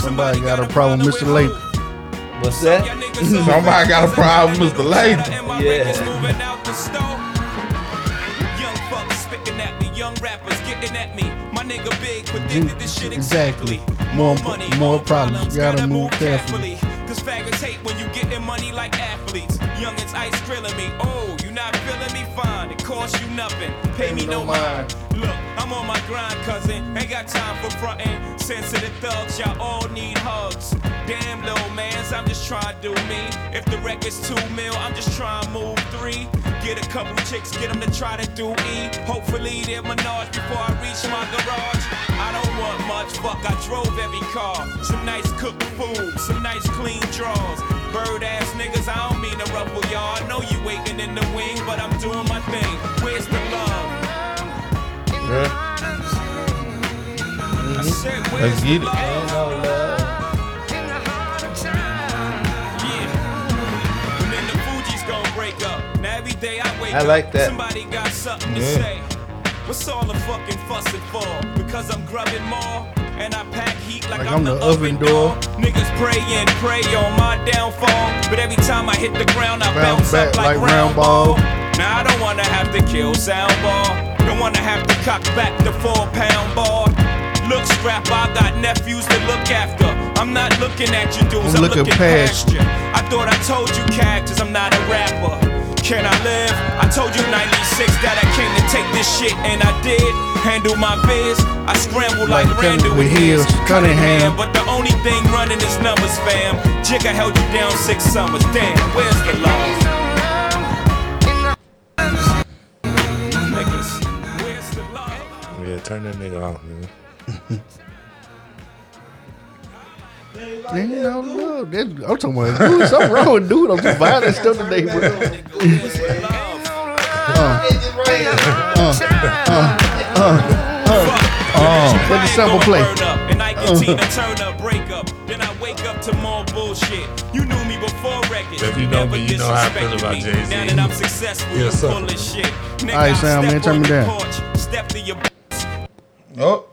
Somebody got a problem, Mr. Latham. What's that? Somebody got a problem, Mr. Latham. Yeah. Young fucks spitting at me, young rappers getting at me. My nigga big predicted this shit Exactly. exactly. More- more problems. You gotta move carefully. Cause faggots hate when you getting money like athletes. Youngins ice grilling me. Oh, you not feeling me? Fine. It costs you nothing. Pay me no mind. Look, I'm on my grind, cousin. Ain't got time for frontin'. Sensitive thugs, y'all all need hugs. Damn, little mans, I'm just trying to do me. If the record's two mil, I'm just trying to move three. Get a couple chicks, get them to try to do E. Hopefully they're menage before I reach my garage. I don't want much, fuck, I drove every car. Some nice cooked food, some nice clean drawers. Bird ass niggas, I don't mean to ruffle y'all. I know you waiting in the wing, but I'm doing my thing. Where's the love? I where's Let's get it. love? Ain't no love. Yeah. And then the Fugees gonna break up. Now every day I wake I up, like that. somebody got something to say. What's all the fucking fussing for? Because I'm grubbing more. And I pack heat like, Like I'm, I'm the, oven oven door. Niggas pray and pray on my downfall. But every time I hit the ground, I Bounce bounce, up back like, like round ball. Now I don't wanna have to kill sound ball. Don't wanna have to cock back the four pound ball. Look, strap, I got nephews to look after. I'm not looking at you dudes, I'm I'm, looking looking, past past you. I thought I told you cactus, I'm not a rapper. Can I live? I told you 96 that I came to take this shit, and I did. Handle my biz. I scramble like, Like Randall with with his heels, Cunningham. But the only thing running is numbers, fam. Jigga held you down six summers. Damn, where's the love? Where's the love? Yeah, turn that nigga off, man. Ain't no love. That- I'm talking about dude, something wrong with dude. I'm just buying that stuff today, bro. Where's the love? Let the sample play. And I get Tina Turner break up. Then I wake up to more bullshit. You knew me before records. If you know me, you know how I feel about. Jay-Z. Now that I'm successful, You're you a sucker. full of shit. Nigga, All right, I Sam, man, turn me down. Step to your Oh,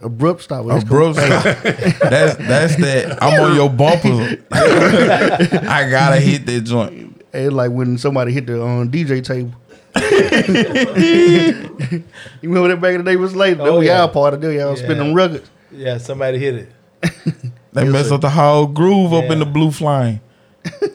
Abrupt stop. oh bro, that's that's that. I'm on your bumper. I gotta hit that joint. It's like when somebody hit the um, DJ table. you remember that back in the day was late? Oh, yeah. y'all part of it. Y'all spin Yeah. them records. Yeah, somebody hit it. They mess up the whole groove up in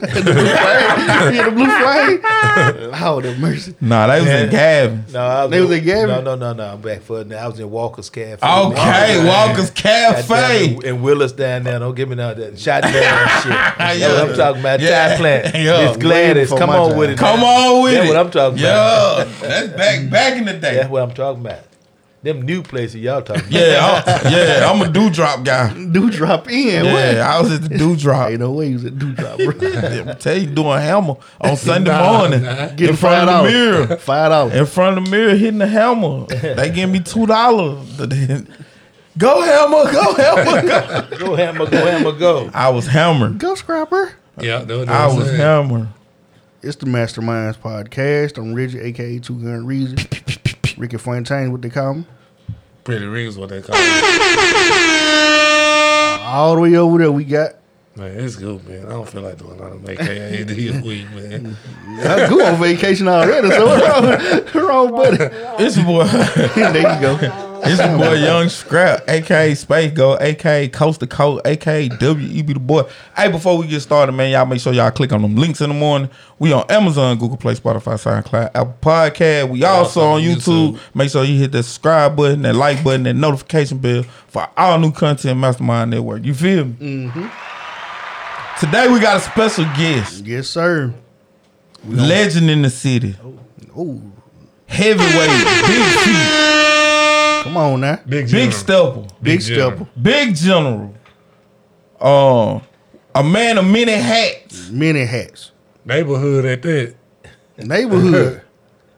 Yeah. the blue flame. you hear the blue flame? Lord have mercy. Nah, they was in Gavin. No, I was, They was in Gavin? No, no, no, no. I'm back for it. now. I was in Walker's Cafe. Okay, Walker's Cafe. And Willis down there. Don't give me none of that. Shot down and shit. That's what I'm talking about. Yeah. Tie plant. Yeah. Miss Gladys. Way Come before my on time. with it. Come now. on with That's it. That's what I'm talking yeah, about. that's back back in the day. That's what I'm talking about. Them new places y'all talking about. Yeah, I'm, yeah, I'm a dewdrop guy. Do drop in. Yeah, I was at the dewdrop. Ain't no way he was at do drop, bro. I tell you, doing hammer on Sunday Nah, morning nah. in Getting front of the five mirror. dollars. Five dollars. In front of the mirror, hitting the hammer. They give me two dollars. Go hammer, go hammer, go. Go hammer, go hammer, go. I was hammering. Go scrapper. Yeah, that's what I was saying. hammering. It's the Masterminds podcast. I'm Reggie, aka Two Gun Reason. Ricky Fontaine, what they call me. Pretty rings, what they call it. All the way over there, we got. Man, it's good, man. I don't feel like doing nothing AKA this week, man. I go on vacation already, so what's wrong, what's wrong buddy? It's boy. there you go. It's your boy Young Scrap, aka Space Go, aka Coast to Coast, aka WEB the boy. Hey, before we get started, man, y'all make sure y'all click on them links in the morning. We on Amazon, Google Play, Spotify, SoundCloud, Apple Podcast. We also on YouTube. Make sure you hit that subscribe button, that like button, that notification bell for all new content Mastermind Network. You feel me? Today we got a special guest, Yes, sir. legend in the city, Oh, heavyweight, big feet, come on now. Big, big General. stepper. Big General. stepper. Big General. Uh, a man of many hats. Many hats. Neighborhood at that. Neighborhood.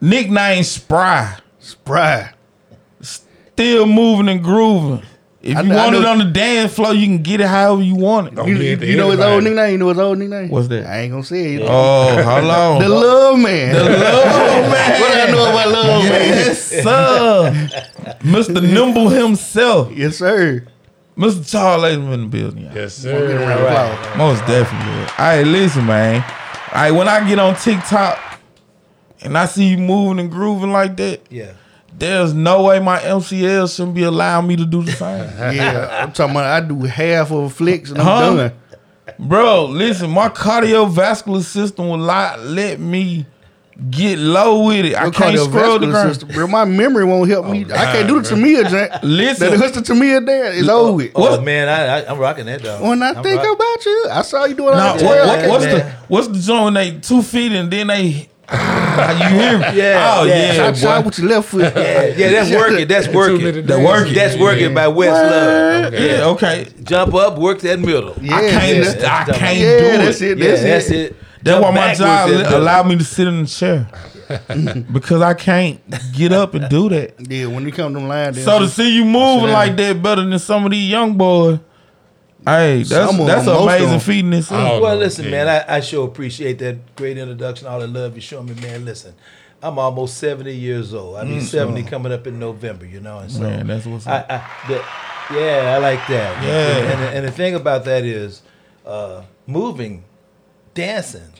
Nickname Spry. Spry. Still moving and grooving. If I you I want it on the dance floor, you can get it however you want it. Don't You, you, at you know his old nickname? You know his old nickname? What's that? I ain't gonna say it. You know. Oh, hold on. The Love Man. The love man. What I know about Love Man? Yes, sir. Mr. Nimble himself. Yes, sir. Mr. Charles Latham in the building. y'all. Yes, Get a sir. round of applause. Most definitely. All right, listen, man. All right, when I get on TikTok and I see you moving and grooving like that, Yeah. There's no way my MCL shouldn't be allowing me to do the same. Yeah, I'm talking about I do half of a flicks and I'm Huh? done. Bro, listen, my cardiovascular system will not let me get low with it. I can't scroll the ground. system, bro. My memory won't help me. Oh, I can't do the Tamia Jack. Listen. that hustle Tamia there is over with. Oh What? man, I, I I'm rocking that dog. When I I'm think rock- about you, I saw you doing Now, all that. what- yeah, what's man. the what's the joint when they two feet and then they you hear me? Yeah, oh yeah. yeah, Shot, shot boy. with your left foot. Yeah, yeah, that's working. That's working. That working. That's working by West Love. Yeah, okay. Jump up, work that middle. Yeah, I can't. yeah. I can't Yeah, do that's it. it. Yeah, That's, that's it. it. That's why my job work that middle. allowed me to sit in the chair because I can't get up and do that. Yeah, when you come to the line, So to see you moving like that better than some of these young boys, hey, that's Some of that's them, an most of amazing them. feat in itself. Oh, Well, no, listen, yeah. man, I, I sure appreciate that great introduction, all the love you're showing me, man. Listen, I'm almost 70 years old. I'll be 70 coming up in November, you know, and so Man, that's what's I, up. I, the, yeah, I like that. Yeah. and, and, and the thing about that is, uh, moving, dancing,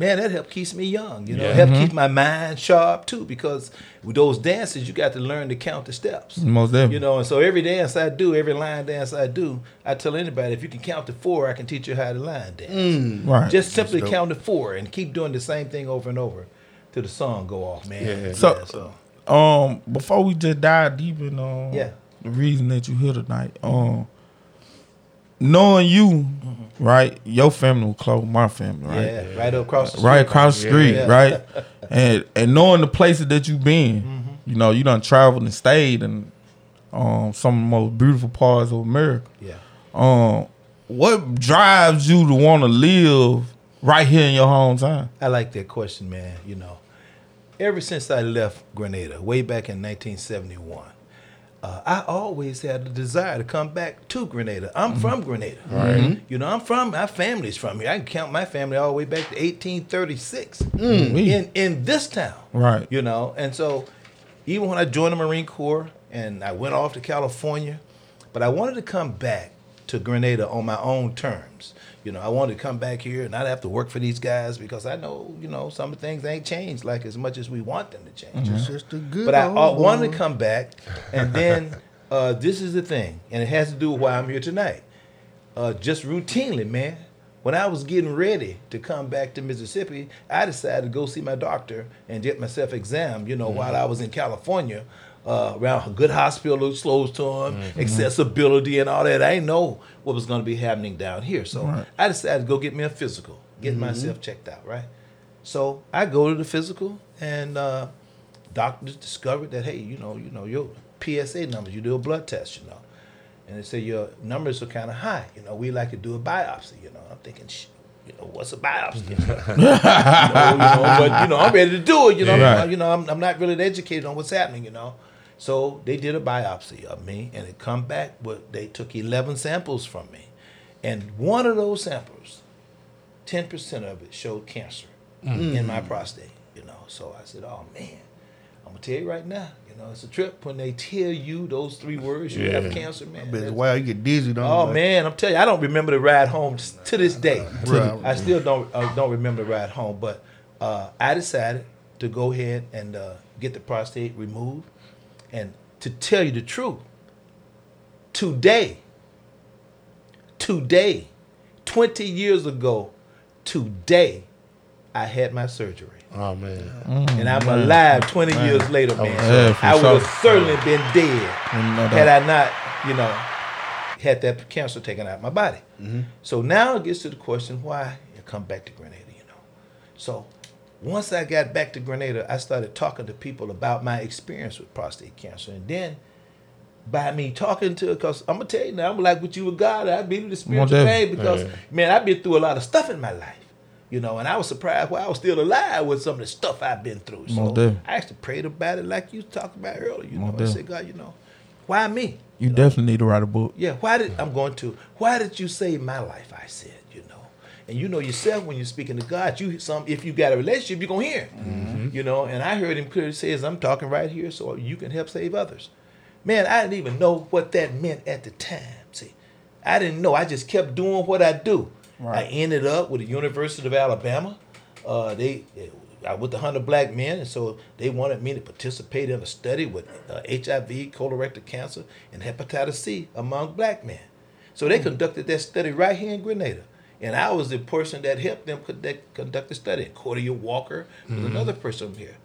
man, that help keeps me young. You know, Yeah. help Mm-hmm. keep my mind sharp too. Because with those dances, you got to learn to count the steps. Most definitely. You know, and so every dance I do, every line dance I do, I tell anybody if you can count to four, I can teach you how to line dance. right. Just simply count to four and keep doing the same thing over and over till the song go off, man. Yeah. So- so um, before we just dive deep in um, Yeah. the reason that you here tonight, um, knowing you, right, your family was close, my family, right, yeah, right across the street. right across the street, Yeah. right, and and knowing the places that you've been, Mm-hmm. you know, you done traveled and stayed in um some of the most beautiful parts of America. Yeah. Um, what drives you to want to live right here in your hometown? I like that question, man. You know, ever since I left Grenada, way back in 1971, uh, I always had a desire to come back to Grenada. I'm mm-hmm. from Grenada. Right. Mm-hmm. You know, I'm from, my family's from here. I can count my family all the way back to 1836 mm-hmm. in, in this town. Right. You know, and so even when I joined the Marine Corps and I went off to California, but I wanted to come back to Grenada on my own terms. You know, I wanted to come back here and not have to work for these guys because I know, you know, some of things ain't changed like as much as we want them to change. It's just a good But I uh, wanted to come back, and then uh, this is the thing, and it has to do with why I'm here tonight. Uh, just routinely, man. When I was getting ready to come back to Mississippi, I decided to go see my doctor and get myself examined. You know, while I was in California, uh, around a good hospital, slows to them, accessibility, and all that. I didn't know what was going to be happening down here, so I decided to go get me a physical, get myself checked out. Right. So I go to the physical, and uh, doctors discovered that hey, you know, you know your PSA numbers. You do a blood test, you know, and they say your numbers are kind of high. You know, we like to do a biopsy. You know, I'm thinking, you know, what's a biopsy? you, know, you know, but you know, I'm ready to do it. You know, Right. you know, I'm, I'm not really educated on what's happening. You know, so they did a biopsy of me, and it come back. But they took 11 samples from me, and one of those samples, 10 percent of it showed cancer in my prostate. You know, so I said, oh man. I'm gonna tell you right now, you know, it's a trip when they tell you those three words. You have cancer, man. But That's- wow, you get dizzy, don't Oh you? man, I'm telling you, I don't remember the ride home to this day. Right. I still don't uh, don't remember the ride home, but uh, I decided to go ahead and uh, get the prostate removed. And to tell you the truth, today, today, 20 years ago, today, I had my surgery. Oh man. Mm-hmm. And I'm mm-hmm. alive 20 mm-hmm. years later, man. Yeah, I would have sure. certainly been dead No had. I not, you know, had that cancer taken out of my body. So now it gets to the question why you come back to Grenada, you know. So once I got back to Grenada, I started talking to people about my experience with prostate cancer. And then by me talking to, because I'm going to tell you now, I'm like with you with God, I've been in the spiritual thing because, Yeah. man, I've been through a lot of stuff in my life. You know, and I was surprised why I was still alive with some of the stuff I've been through. So I actually prayed about it like you talked about earlier. You know, I said, God, you know, why me? You definitely need to write a book. Yeah, why did I'm going to? Why did you save my life? I said, you know, and you know yourself when you're speaking to God, you some if you got a relationship, you're gonna hear, him. you know. And I heard him clearly say, "As I'm talking right here, so you can help save others." Man, I didn't even know what that meant at the time. See, I didn't know. I just kept doing what I do. Right. I ended up with the University of Alabama. Uh, they I with the hundred black men, and so they wanted me to participate in a study with uh, HIV, colorectal cancer, and hepatitis C among black men. So they conducted that study right here in Grenada. And I was the person that helped them conduct, conduct the study. Cordia Walker was mm-hmm. another person here.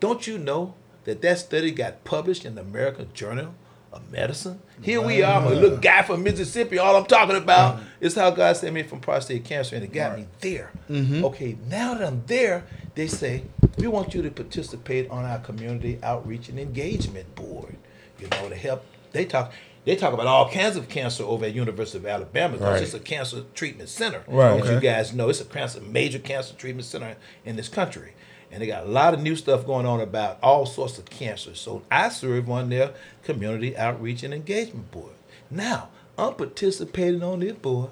Don't you know that that study got published in the American Journal of Medicine? Here we are, I'm a little guy from Mississippi. All I'm talking about mm-hmm. is how God sent me from prostate cancer, and it got me there. Mm-hmm. Okay, now that I'm there, they say we want you to participate on our community outreach and engagement board. You know, to help. They talk. They talk about all kinds of cancer over at University of Alabama Right. it's a cancer treatment center. Right. As you guys know, it's a cancer, major cancer treatment center in this country. And they got a lot of new stuff going on about all sorts of cancers. So I serve on their community outreach and engagement board. Now, I'm participating on this board.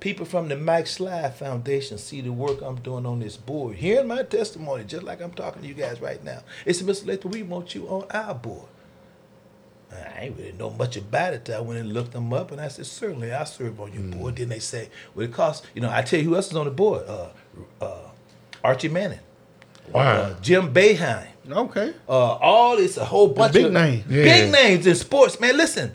People from the Mike Slive Foundation see the work I'm doing on this board, hearing my testimony, just like I'm talking to you guys right now. It's Mr. Latham, we want you on our board. I ain't really know much about it. till I went and looked them up, and I said, certainly, I serve on your board. Then they say, well, it costs, you know, I tell you who else is on the board. Uh, uh, Archie Manning, Wow. uh, Jim Boeheim, Okay. uh, all this, a whole bunch of big of names. Yeah. big names in sports. Man, listen,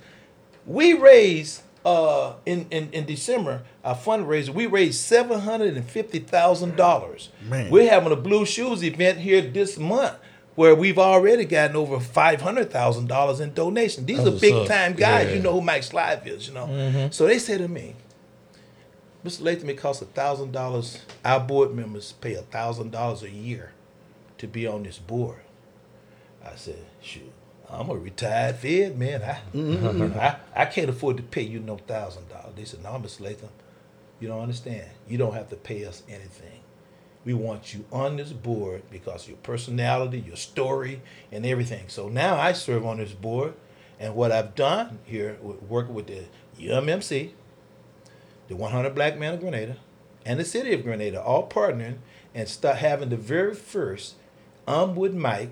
we raised uh, in, in in December our fundraiser. We raised seven hundred and fifty thousand dollars. Man. we're having a Blue Shoes event here this month. Where we've already gotten over five hundred thousand dollars in donations. These That's are big time guys. Yeah. You know who Mike Slive is. You know. Mm-hmm. So they say to me, Mr. Latham, it costs a thousand dollars. Our board members pay a thousand dollars a year to be on this board. I said, shoot, I'm a retired Fed man. I, mm-hmm. I, I can't afford to pay you no thousand dollars. They said, no, Mr. Latham, you don't understand. You don't have to pay us anything. We want you on this board because of your personality, your story, and everything. So now I serve on this board, and what I've done here, with- working with the UMMC, the 100 Black Men of Grenada, and the City of Grenada, all partnering and start having the very first I'm with Mike,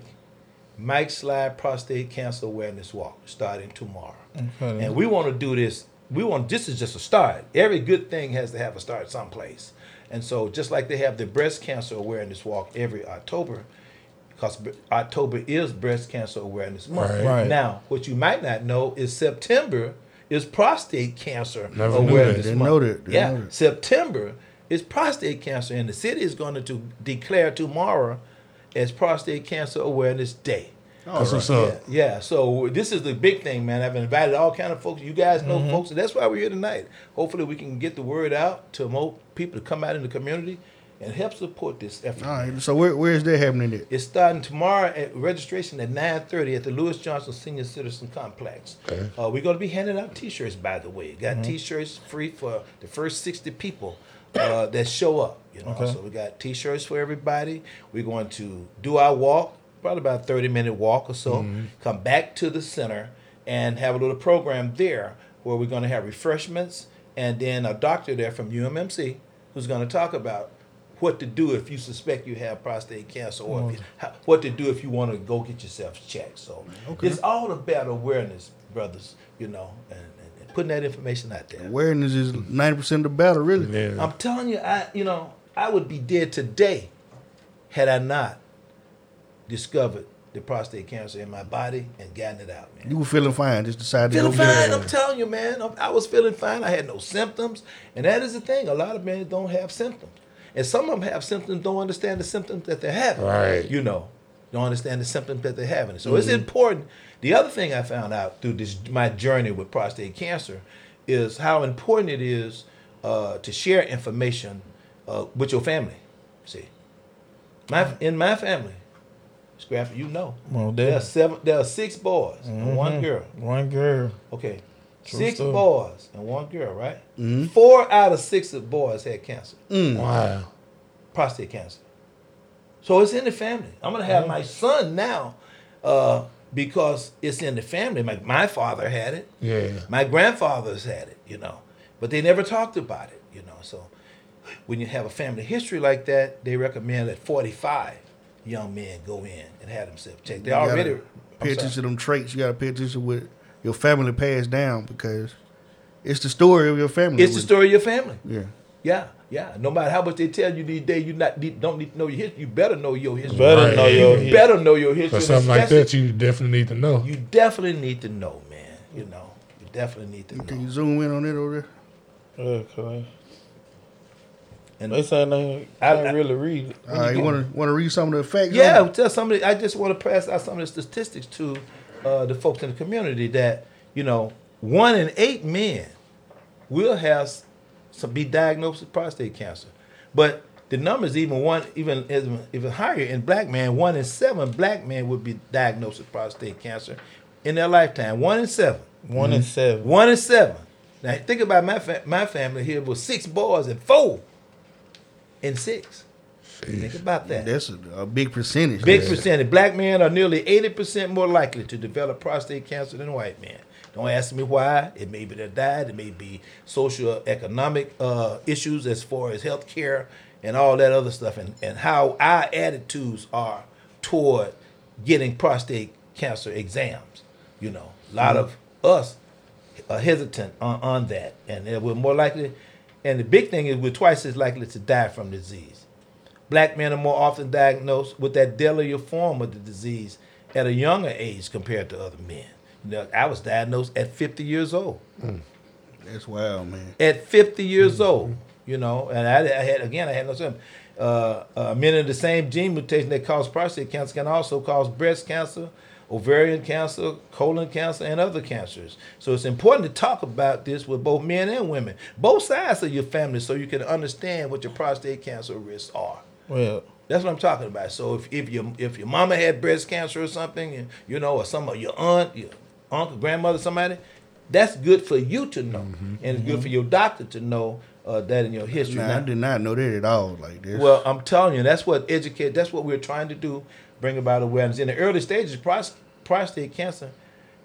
Mike Slive Prostate Cancer Awareness Walk starting tomorrow. Okay. And we want to do this. We want this is just a start. Every good thing has to have a start someplace. And so just like they have the breast cancer awareness walk every October, because October is breast cancer awareness month. Right. Right. Now, what you might not know is September is prostate cancer Never knew that. awareness Didn't know yeah, know. September is prostate cancer, and the city is going to declare tomorrow as prostate cancer awareness day. That's what's Yeah, up. yeah. So this is the big thing, man. I've invited all kind of folks. You guys know folks, and that's why we're here tonight. Hopefully, we can get the word out to more people to come out in the community and help support this effort. All right. So where where is that happening at? It's starting tomorrow at registration at 9:30 at the Lewis Johnson Senior Citizen Complex. Okay. Uh, we're going to be handing out T-shirts, by the way. Got T-shirts free for the first 60 people uh, that show up. You know, Okay. so we got T-shirts for everybody. We're going to do our walk, probably about a 30 minute walk or so. Mm-hmm. Come back to the center and have a little program there where we're going to have refreshments and then a doctor there from UMMC who's going to talk about what to do if you suspect you have prostate cancer or if you, mm-hmm. how, what to do if you want to go get yourself checked. So it's all about awareness, brothers, you know, and, and, and putting that information out there. Awareness is ninety percent of the battle, really. Yeah. I'm telling you, I you know, I would be dead today had I not discovered the prostate cancer in my body and gotten it out, man. You were feeling fine, just decided Feeling to go get fine, it. I'm telling you, man. I'm- was feeling fine. I had no symptoms, and that is the thing. A lot of men don't have symptoms, and some of them have symptoms, don't understand the symptoms that they're having. Right. You know, don't understand the symptoms that they're having. So it's important. The other thing I found out through this my journey with prostate cancer is how important it is uh, to share information uh, with your family. See, my in my family, Scrappy, you know, Well, there there. are seven. There are six boys and one mm-hmm. girl. One girl. Okay. True six story. boys and one girl, right? Mm-hmm. Four out of six of boys had cancer, mm. Wow. prostate cancer. So it's in the family. I'm gonna have mm-hmm. my son now, uh, because it's in the family. My, my father had it. Yeah. My grandfathers had it, you know, but they never talked about it, you know. So when you have a family history like that, they recommend at 45 young men go in and have themselves checked. They You gotta already pay I'm sorry. attention to them traits. You got to pay attention to what your family passed down because It's the story of your family. It's the story of your family. Yeah. Yeah, yeah. No matter how much they tell you these days, you not need, don't need to know your history. You better know your history. Better Right. know your You history. better know your history. For something like that, you definitely need to know. You definitely need to know, man. You know, you definitely need to Can know. you zoom in on it over there? Okay. And They saying they I- can't really read it. Uh, you want to want to read some of the facts? Yeah, on it? tell somebody. I just want to pass out some of the statistics to uh, the folks in the community that you know one in eight men will have s- some be diagnosed with prostate cancer, but the numbers even one even even, even higher in black men. One in seven black men would be diagnosed with prostate cancer in their lifetime. One in seven. One in seven. One in seven. Now think about my fa- my family here with six boys and four and six. Think about that. That's a, a big percentage. Big there. percentage. Black men are nearly 80% more likely to develop prostate cancer than white men. Don't ask me why. It may be their diet. It may be social economic uh, issues as far as health care and all that other stuff and, and how our attitudes are toward getting prostate cancer exams. You know, a lot of us are hesitant on, on that. And we're more likely, and the big thing is we're twice as likely to die from disease. Black men are more often diagnosed with that deadlier form of the disease at a younger age compared to other men. You know, I was diagnosed at 50 years old. That's wild, man. At 50 years old, you know, and I, I had again, I had no symptoms. Uh, uh, men of the same gene mutation that cause prostate cancer can also cause breast cancer, ovarian cancer, colon cancer, and other cancers. So it's important to talk about this with both men and women, both sides of your family, so you can understand what your prostate cancer risks are. Well, That's what I'm talking about. So if, if your if your mama had breast cancer or something, and, you know, or some of your aunt, your uncle, grandmother, somebody, that's good for you to know, Mm-hmm. and it's good for your doctor to know uh, that in your history. Nah, Now- I did not know that at all. Like this. well, I'm telling you, that's what educate. That's what we're trying to do. Bring about awareness in the early stages. Pros- prostate cancer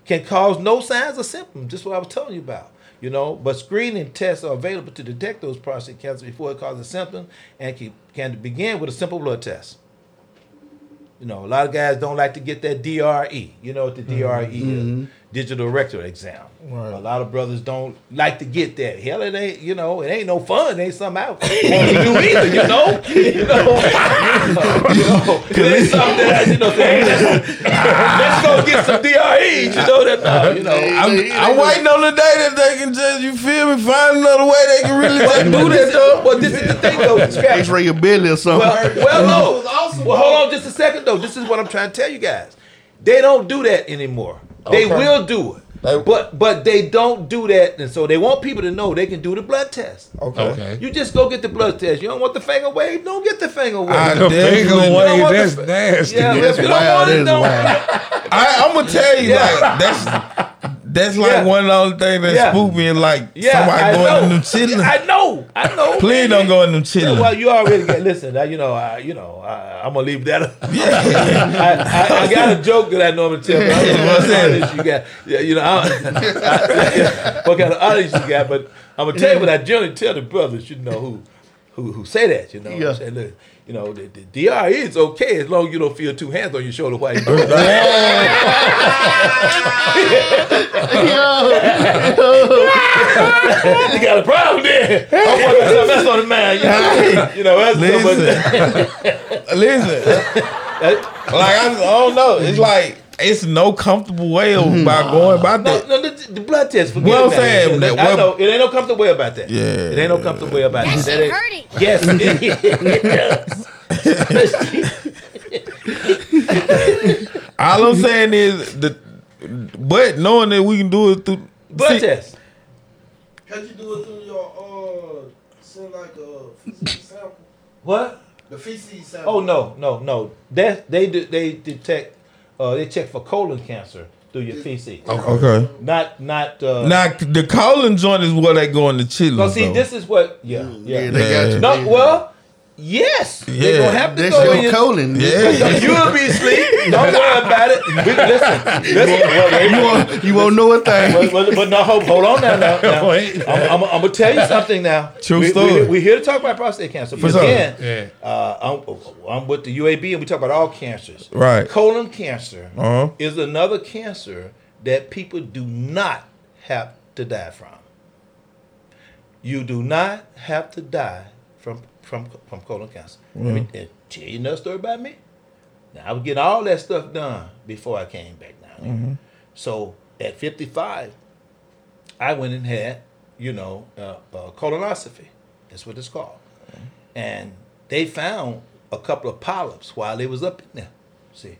can cause no signs or symptoms. Just what I was telling you about. You know, but screening tests are available to detect those prostate cancer before it causes symptoms, and can, can begin with a simple blood test. You know, a lot of guys don't like to get that DRE. You know what the DRE is? Mm-hmm. Mm-hmm. Digital rectal exam. Right. A lot of brothers don't like to get that. Hell, it ain't. You know, it ain't no fun. It ain't something I want to do either. You know, you know, you know, it ain't something that I, you know. Say, let's, let's go get some DREs. You know that. No, you know. I'm, I'm waiting on the day that they can just, you feel me, find another way they can really just do Well, that this, though. well, this is the thing, though. Scrap. X-ray your belly or something. Well, well, no. Well, hold on just a second, though. This is what I'm trying to tell you guys. They don't do that anymore. They Okay. will do it. They- but but they don't do that, and so they want people to know they can do the blood test. Okay. Okay. You just go get the blood test. You don't want the finger wave? Don't get the finger wave. I The definitely- finger You don't wave, want that's the- nasty. yeah, if That's you don't wild. want it, don't. I, I'm gonna tell you, Yeah. like that's that's like Yeah. one of those things that Yeah. spook me. And like Yeah, somebody I going to know. them chilling. I know. I know. Please man. don't go in them Yeah, well, you already get. Listen, I, you know, I, you know, I, I'm gonna leave that. I, I, I got a joke that I normally tell. But I don't know what What's that? audience you got. Yeah, you know, I, I, what kind of audience you got? But I'm gonna tell you what I generally tell the brothers. You know who, who, who say that. You know, Yeah. I say, look, you know, the, the DRE is okay as long as you don't feel two hands on your shoulder while you're doing it. you got a problem there. I'm wondering something else on the mind. You know, you know that's Listen, listen. Like I, I don't know. It's like it's no comfortable way about going about No, that. no, the, the blood test. Forget Well, I'm about saying it. that I what- know it ain't no comfortable way about that. Yeah. it ain't no comfortable way about That that. shit ain't- hurting. Yes, it is. All I'm saying is the, but knowing that we can do it through blood See, test. Can't you do it through your uh send like a feces sample? What? The feces sample. Oh no, no, no. That they do. They detect. Uh, they check for colon cancer through your feces. Okay. Not, not. Uh, Now the colon joint is where they go in the chillers. no, see, though. this is what. Yeah, yeah. yeah, they got you. no, well, yes. Yeah. They're gonna have to That's go in your your- colon. Yeah. You'll be asleep. Don't worry about it. We, listen, listen. Well, You won't, you won't know a thing. but, but, but no, hold, hold on now. now, now. I'm, I'm, I'm gonna tell you something now. True we, story. We, we're here to talk about prostate cancer. But sure. again, Yeah. uh, I'm, I'm with the UAB and we talk about all cancers. Right. Colon cancer Uh-huh. is another cancer that people do not have to die from. You do not have to die from from from colon cancer. Let me tell you another story about me. Now I was getting all that stuff done before I came back down here. So at 55, I went and had, you know, uh, uh, colonoscopy. That's what it's called. And they found a couple of polyps while they was up in there. See,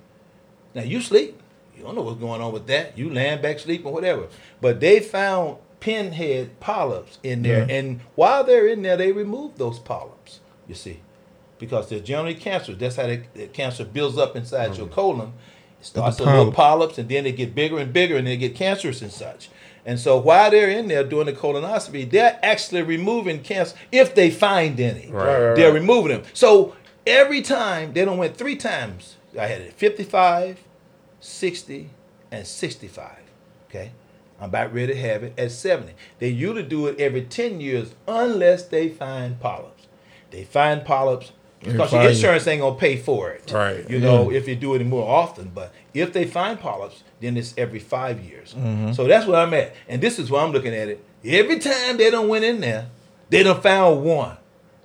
now you sleep, you don't know what's going on with that. You laying back sleeping, whatever. But they found pinhead polyps in there, and while they're in there, they removed those polyps. You see, because they're generally cancerous. That's how the, cancer builds up inside your colon. It starts with little polyps, and then they get bigger and bigger, and they get cancerous and such. And so while they're in there doing the colonoscopy, they're actually removing cancer if they find any. Right. They're removing them. So every time they don't went three times. I had it 55, 60, and 65. Okay. I'm about ready to have it at 70. They usually do it every 10 years unless they find polyps. They find polyps because your five insurance ain't gonna pay for it. Right. You know, if you do it more often. But if they find polyps, then it's every five years. Mm-hmm. So that's where I'm at. And this is where I'm looking at it. Every time they don't went in there, they done found one.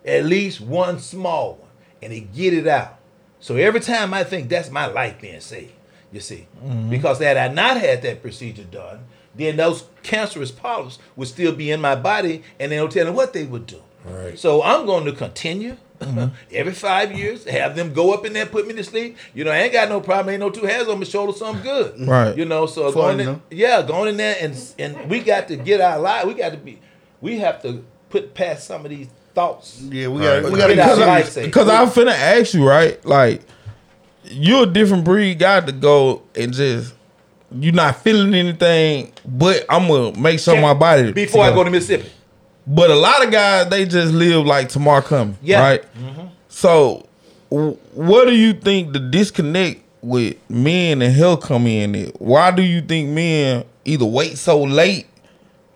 At least one small one. And they get it out. So every time I think that's my life being saved, you see. Mm-hmm. Because had I not had that procedure done, then those cancerous polyps would still be in my body and they don't tell them what they would do. Right. So I'm going to continue Mm-hmm. every five years, have them go up in there, put me to sleep. You know, I ain't got no problem, ain't no two hands on my shoulder, so I'm good. Right. You know, so Fun, going in, no? yeah, going in there and and we got to get our life. We got to be, we have to put past some of these thoughts. Yeah, we Right. got we Get got to life saved. Because I'm finna ask you, right? Like, you're a different breed guy to go and just you're not feeling anything, but I'm gonna make sure my body before I go to Mississippi. But a lot of guys they just live like tomorrow coming, Yeah. right? Mm-hmm. So, w- what do you think the disconnect with men and health come in? At? Why do you think men either wait so late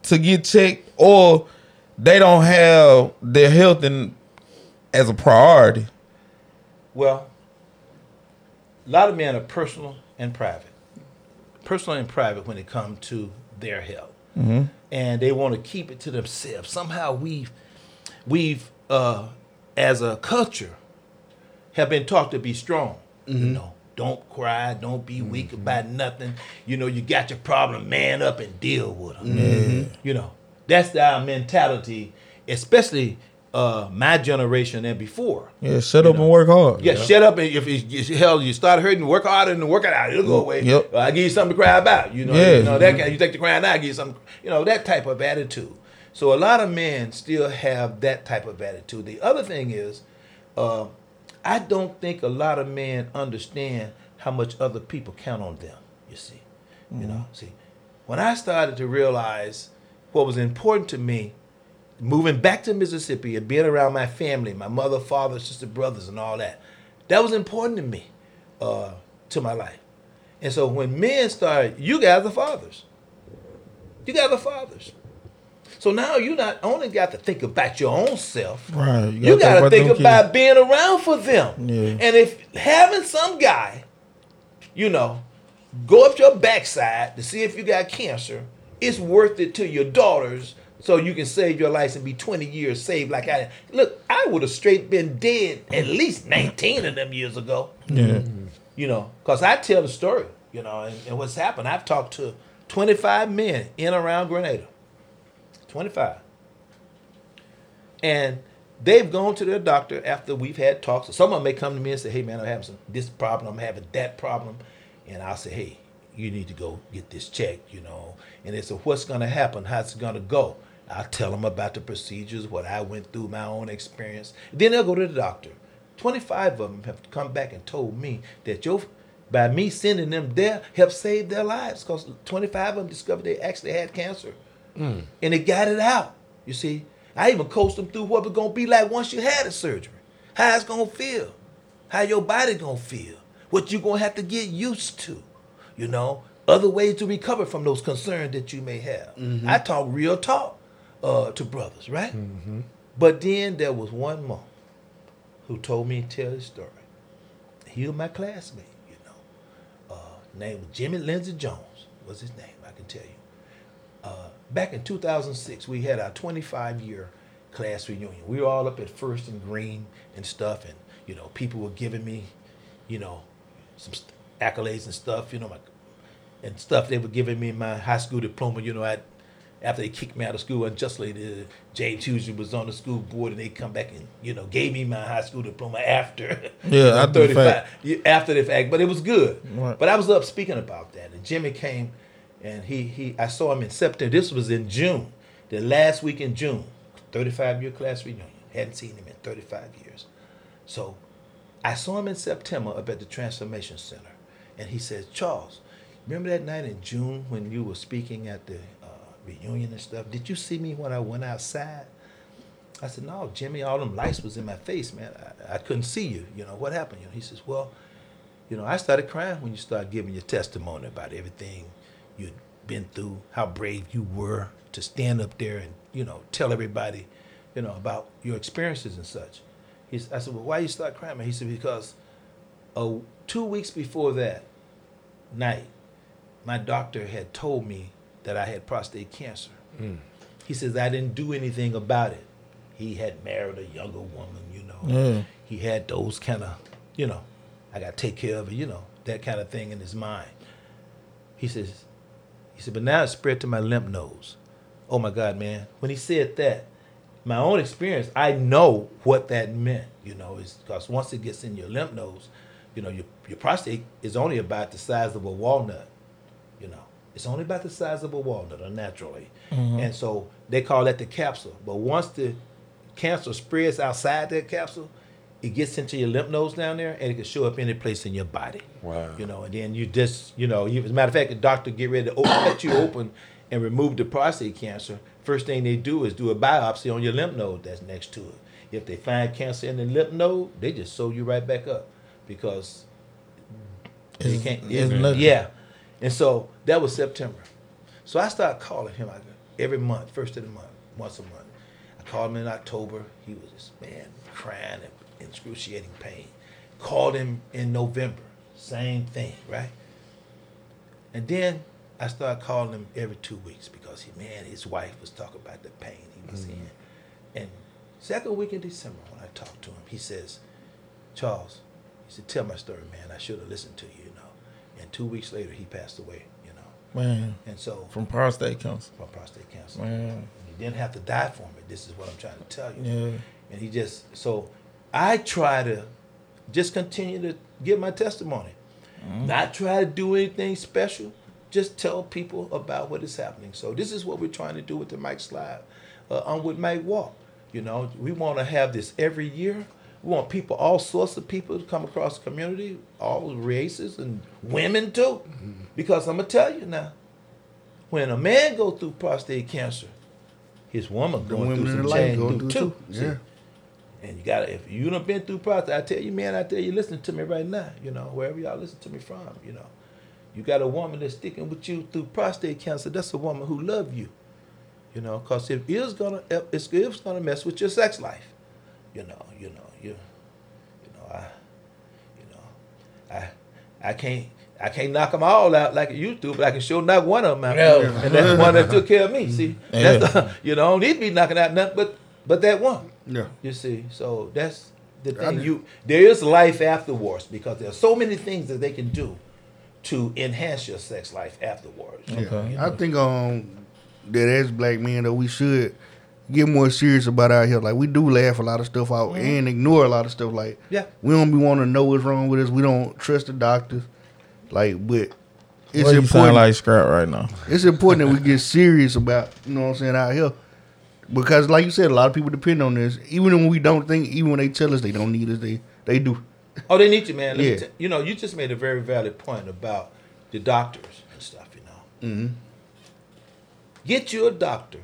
to get checked, or they don't have their health in as a priority? Well, a lot of men are personal and private. Personal and private when it comes to their health, Mm-hmm. and they want to keep it to themselves. Somehow we've we've uh, as a culture have been taught to be strong. You mm-hmm. know, don't cry, don't be weak mm-hmm. about nothing. You know, you got your problem, man up and deal with them. You know, that's our mentality, especially uh, my generation and before. Yeah, shut up and work hard. Yeah, shut up and if it's, hell you start hurting, work harder and work it out. It'll go away. Yep. I give you something to cry about. You know, Yeah. you know that kind. You take the crying out, I give you something. You know that type of attitude. So a lot of men still have that type of attitude. The other thing is, uh, I don't think a lot of men understand how much other people count on them. You see, you know, see, when I started to realize what was important to me moving back to Mississippi and being around my family, my mother, father, sister, brothers, and all that, that was important to me, uh, to my life. And so when men started, you guys are fathers. You guys are fathers. So now you not only got to think about your own self, Right, you You, gotta think think about them about being around for them. Yeah. And if having some guy, you know, go up your backside to see if you got cancer, it's worth it to your daughters so you can save your life and be 20 years saved like I look, I would have straight been dead at least 19 of them years ago. Yeah. Mm-hmm. You know, because I tell the story, you know, and, and what's happened. I've talked to 25 men in around Grenada. 25. And they've gone to their doctor after we've had talks. Some of them may come to me and say, hey, man, I'm having some, this problem, I'm having that problem. And I'll say, hey, you need to go get this checked, you know. And they say, what's going to happen? How's it going to go? I'll tell them about the procedures, what I went through, my own experience. Then they'll go to the doctor. 25 of them have come back and told me that your by me sending them there helped save their lives because 25 of them discovered they actually had cancer. Mm. And they got it out you see. I even coached them through what it's going to be like once you had a surgery. How it's going to feel. How your body going to feel. What you're going to have to get used to you know. Other ways to recover from those concerns that you may have. Mm-hmm. I talk real talk uh, to brothers right but then there was one more who told me to tell his story. He was my classmate, you know. Uh, name was Jimmy Lindsey Jones was his name, I can tell you. Uh, back in 2006, we had our 25 year class reunion. We were all up at First and Green and stuff, and you know, people were giving me, you know, some accolades and stuff, you know, my, and stuff they were giving me my high school diploma. You know, I after they kicked me out of school unjustly, the, James Hughes was on the school board, and they come back and you know gave me my high school diploma after. Yeah, after the fact. after the fact, but it was good. Right. But I was up speaking about that, and Jimmy came, and he he I saw him in September. This was in June, the last week in June, thirty five year class reunion. Hadn't seen him in thirty five years, so I saw him in September up at the Transformation Center, and he says, Charles, remember that night in June when you were speaking at the reunion and stuff? Did you see me when I went outside? I said, no, Jimmy, all them lights was in my face, man. I, I couldn't see you. You know, what happened? You know, he says, well, you know, I started crying when you started giving your testimony about everything you'd been through, how brave you were to stand up there and, you know, tell everybody, you know, about your experiences and such. He's, I said, well, why you start crying? man?" He said, because uh, two weeks before that night, my doctor had told me that I had prostate cancer. Hmm. He says I didn't do anything about it. He had married a younger woman, you know. Yeah. He had those kind of, you know, I got to take care of it, you know, that kind of thing in his mind. He says, he said, but now it's spread to my lymph nodes. Oh my God, man. When he said that, my own experience, I know what that meant, you know, is because once it gets in your lymph nodes, you know, your, your prostate is only about the size of a walnut. It's only about the size of a walnut, unnaturally. Mm-hmm. And so they call that the capsule. But once the cancer spreads outside that capsule, it gets into your lymph nodes down there and it can show up any place in your body. Wow. You know, and then you just, you know, you, as a matter of fact, the doctor get ready to open, cut you open and remove the prostate cancer. First thing they do is do a biopsy on your lymph node that's next to it. If they find cancer in the lymph node, they just sew you right back up because they can't. it's yeah, yeah. And so that was September. So I started calling him like every month, first of the month, once a month. I called him in October. He was just man crying in excruciating pain. Called him in November, same thing, right? And then I started calling him every two weeks because he man, his wife was talking about the pain he was mm-hmm. in. And second week in December when I talked to him, he says, Charles, he said, tell my story, man. I should have listened to you. And two weeks later he passed away, you know. Man, And so from prostate cancer. from prostate cancer. Man. He didn't have to die from it. This is what I'm trying to tell you. Yeah. And he just so I try to just continue to give my testimony. Not try to do anything special. Just tell people about what is happening. So this is what we're trying to do with the Mike Slive uh, on with Mike Walk. You know, we want to have this every year. We want people, all sorts of people, to come across the community, all races and women too. Because I'm gonna tell you now, when a man go through prostate cancer, his woman going through some change through too. too. Yeah. And you gotta if you done been through prostate, I tell you, man, I tell you, listen to me right now, you know, wherever y'all listen to me from, you know. You got a woman that's sticking with you through prostate cancer, that's a woman who love you. You know, because it is gonna it's, it's gonna mess with your sex life. You know, you know, you you know, I you know, I I can't I can't knock them all out like it used to, but I can sure knock one of them out. Yeah. And that's the one that took care of me. See, Yeah. that's the, you know, don't need to be knocking out nothing but but that one. Yeah. You see, so that's the thing. You there is life afterwards because there are so many things that they can do to enhance your sex life afterwards. Yeah. Okay. I think um that as black men that we should get more serious about our health. Like we do laugh a lot of stuff out and ignore a lot of stuff. Like Yeah. we don't be want to know what's wrong with us. We don't trust the doctors. Like, but it's Well, you important. sound like scrap right now. it's important that we get serious about you know what I'm saying out here. Because like you said, a lot of people depend on this. Even when we don't think, even when they tell us they don't need us, they they do. Oh, they need you, man. Let me Yeah. tell- you know, you just made a very valid point about the doctors and stuff. You know, Mm-hmm. get you a doctor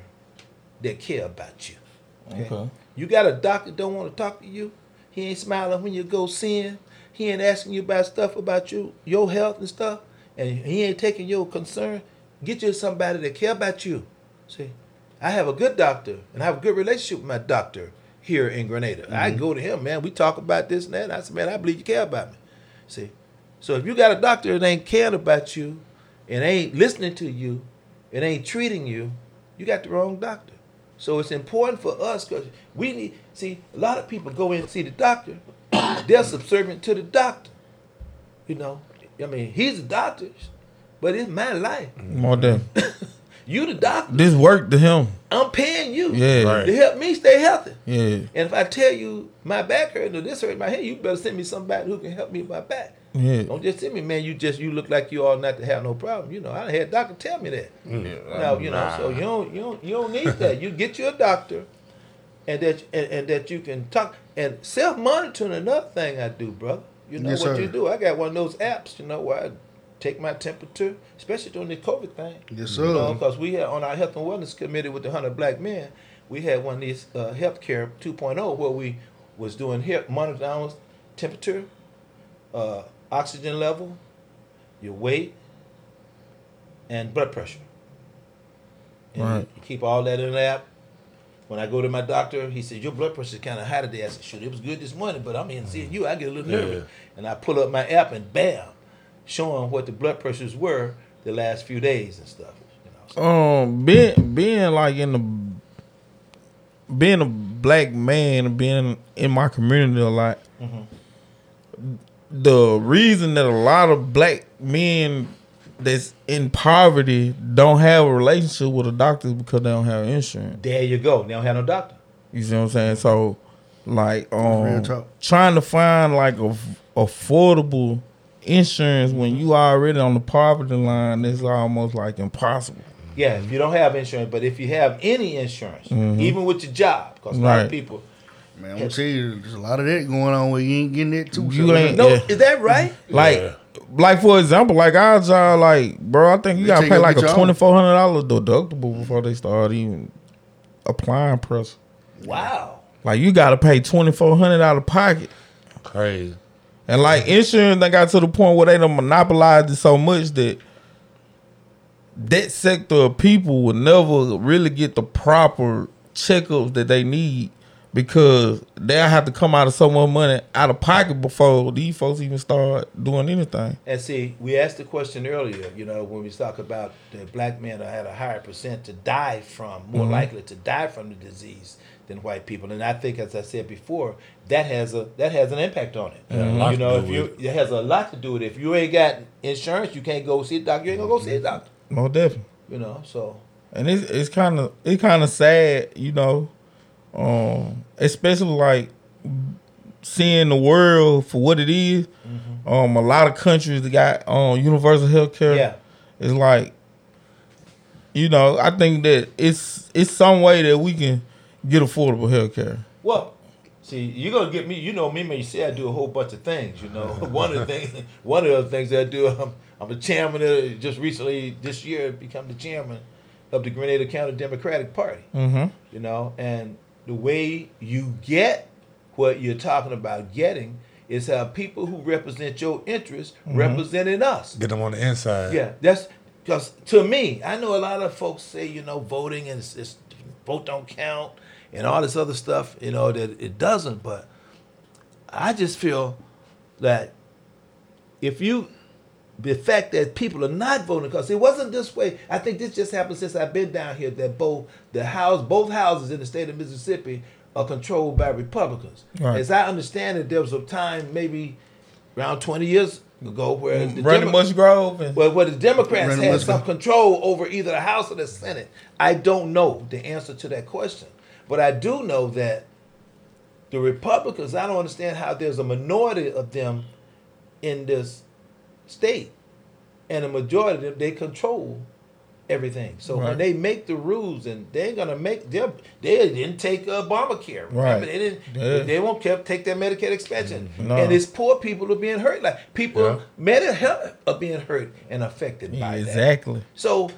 that care about you. Okay. You got a doctor don't want to talk to you. He ain't smiling when you go see him. He ain't asking you about stuff about you, your health and stuff, and he ain't taking your concern. Get you somebody that care about you. See, I have a good doctor, and I have a good relationship with my doctor here in Grenada. I mm-hmm. go to him, man. We talk about this and that. And I said, man, I believe you care about me. See, so if you got a doctor that ain't caring about you, and ain't listening to you, and ain't treating you, you got the wrong doctor. So it's important for us because we need see a lot of people go in and see the doctor. They're subservient to the doctor. You know, I mean, he's a doctor, but it's my life. Mm-hmm. More than You the doctor. this work to him. I'm paying you Yeah. Right. to help me stay healthy. Yeah. And if I tell you my back hurt or this hurt my head, you better send me somebody who can help me with my back. Yeah. Don't just send me, man. You just you look like you all not to have no problem. You know, I had a doctor tell me that. Now you know, so you don't you don't you don't need that. You get you a doctor, and that and, and that you can talk and self monitoring. Another thing I do, brother. You know Yes, what sir. you do. I got one of those apps. You know where I take my temperature, especially during the COVID thing. Yes, sir. You know, because we had on our health and wellness committee with the hundred black men, we had one of these uh, healthcare 2.0 where we was doing health monitoring temperature, uh, oxygen level, your weight, and blood pressure. And Right. you keep all that in the app. When I go to my doctor, he says, Your blood pressure is kind of high today. I said, Shoot, it was good this morning, but I'm in seeing you. I get a little nervous. And I pull up my app and bam, showing what the blood pressures were the last few days and stuff. You know, so, Um, being being like in the being a black man, being in my community a lot. The reason that a lot of black men that's in poverty don't have a relationship with a doctor is because they don't have insurance. there you go. They don't have no doctor. You see what I'm saying? So, like, um, trying to find like a affordable insurance when you already on the poverty line is almost like impossible. Yeah, if you don't have insurance, but if you have any insurance, even with your job, because a lot of people. Man, I'm gonna tell you, there's a lot of that going on where you ain't getting it too. You so- ain't- No, Yeah. is that right? Like, Yeah. like for example, like our job, like bro, I think you They gotta pay like a twenty four hundred dollar deductible before they start even applying pressure. Wow. Like you gotta pay twenty four hundred out of pocket. Crazy. And like insurance, they got to the point where they done monopolized it so much that that sector of people will never really get the proper checkups that they need because they'll have to come out of so much money out of pocket before these folks even start doing anything. And see, we asked the question earlier, you know, when we talk about the black men that had a higher percent to die from, more mm-hmm. likely to die from the disease than white people. And I think, as I said before, that has a that has an impact on it. a mm-hmm. lot you know, if you with it has a lot to do with it. If you ain't got insurance, you can't go see a doctor. You ain't gonna go see a doctor. No definitely. You know, so and it's it's kind of it's kind of sad, you know, um, especially like seeing the world for what it is. Um, a lot of countries that got um universal health care. yeah, It's like, you know, I think that it's it's some way that we can get affordable health care. Well, see, you're gonna get me. You know me, man. You say I do a whole bunch of things. You know, one of the things, one of the things that I do, I'm, I'm the chairman. Of, just recently this year, become the chairman of the Grenada County Democratic Party. Mm-hmm. You know, and the way you get what you're talking about getting is how people who represent your interests mm-hmm. representing us. Get them on the inside. Yeah, that's because to me, I know a lot of folks say you know voting and it's, it's vote don't count and all this other stuff. You know that it doesn't, but I just feel that if you the fact that people are not voting because it wasn't this way. I think this just happened since I've been down here. That both the house, both houses in the state of Mississippi are controlled by Republicans. Right. As I understand it, there was a time maybe around twenty years ago where the Brandon Demo- Musgrove and well, where the Democrats Brandon had Musgrove. some control over either the House or the Senate. I don't know the answer to that question, but I do know that the Republicans. I don't understand how there's a minority of them in this state, and a majority of them they control everything. So when they make the rules, and they ain't gonna make them, they didn't take uh, Obamacare. Remember, Right. they didn't. Yeah. They won't kept take their Medicaid expansion, mm-hmm. No. and it's poor people are being hurt. Like people, Yeah. mental health are being hurt and affected by that. exactly. So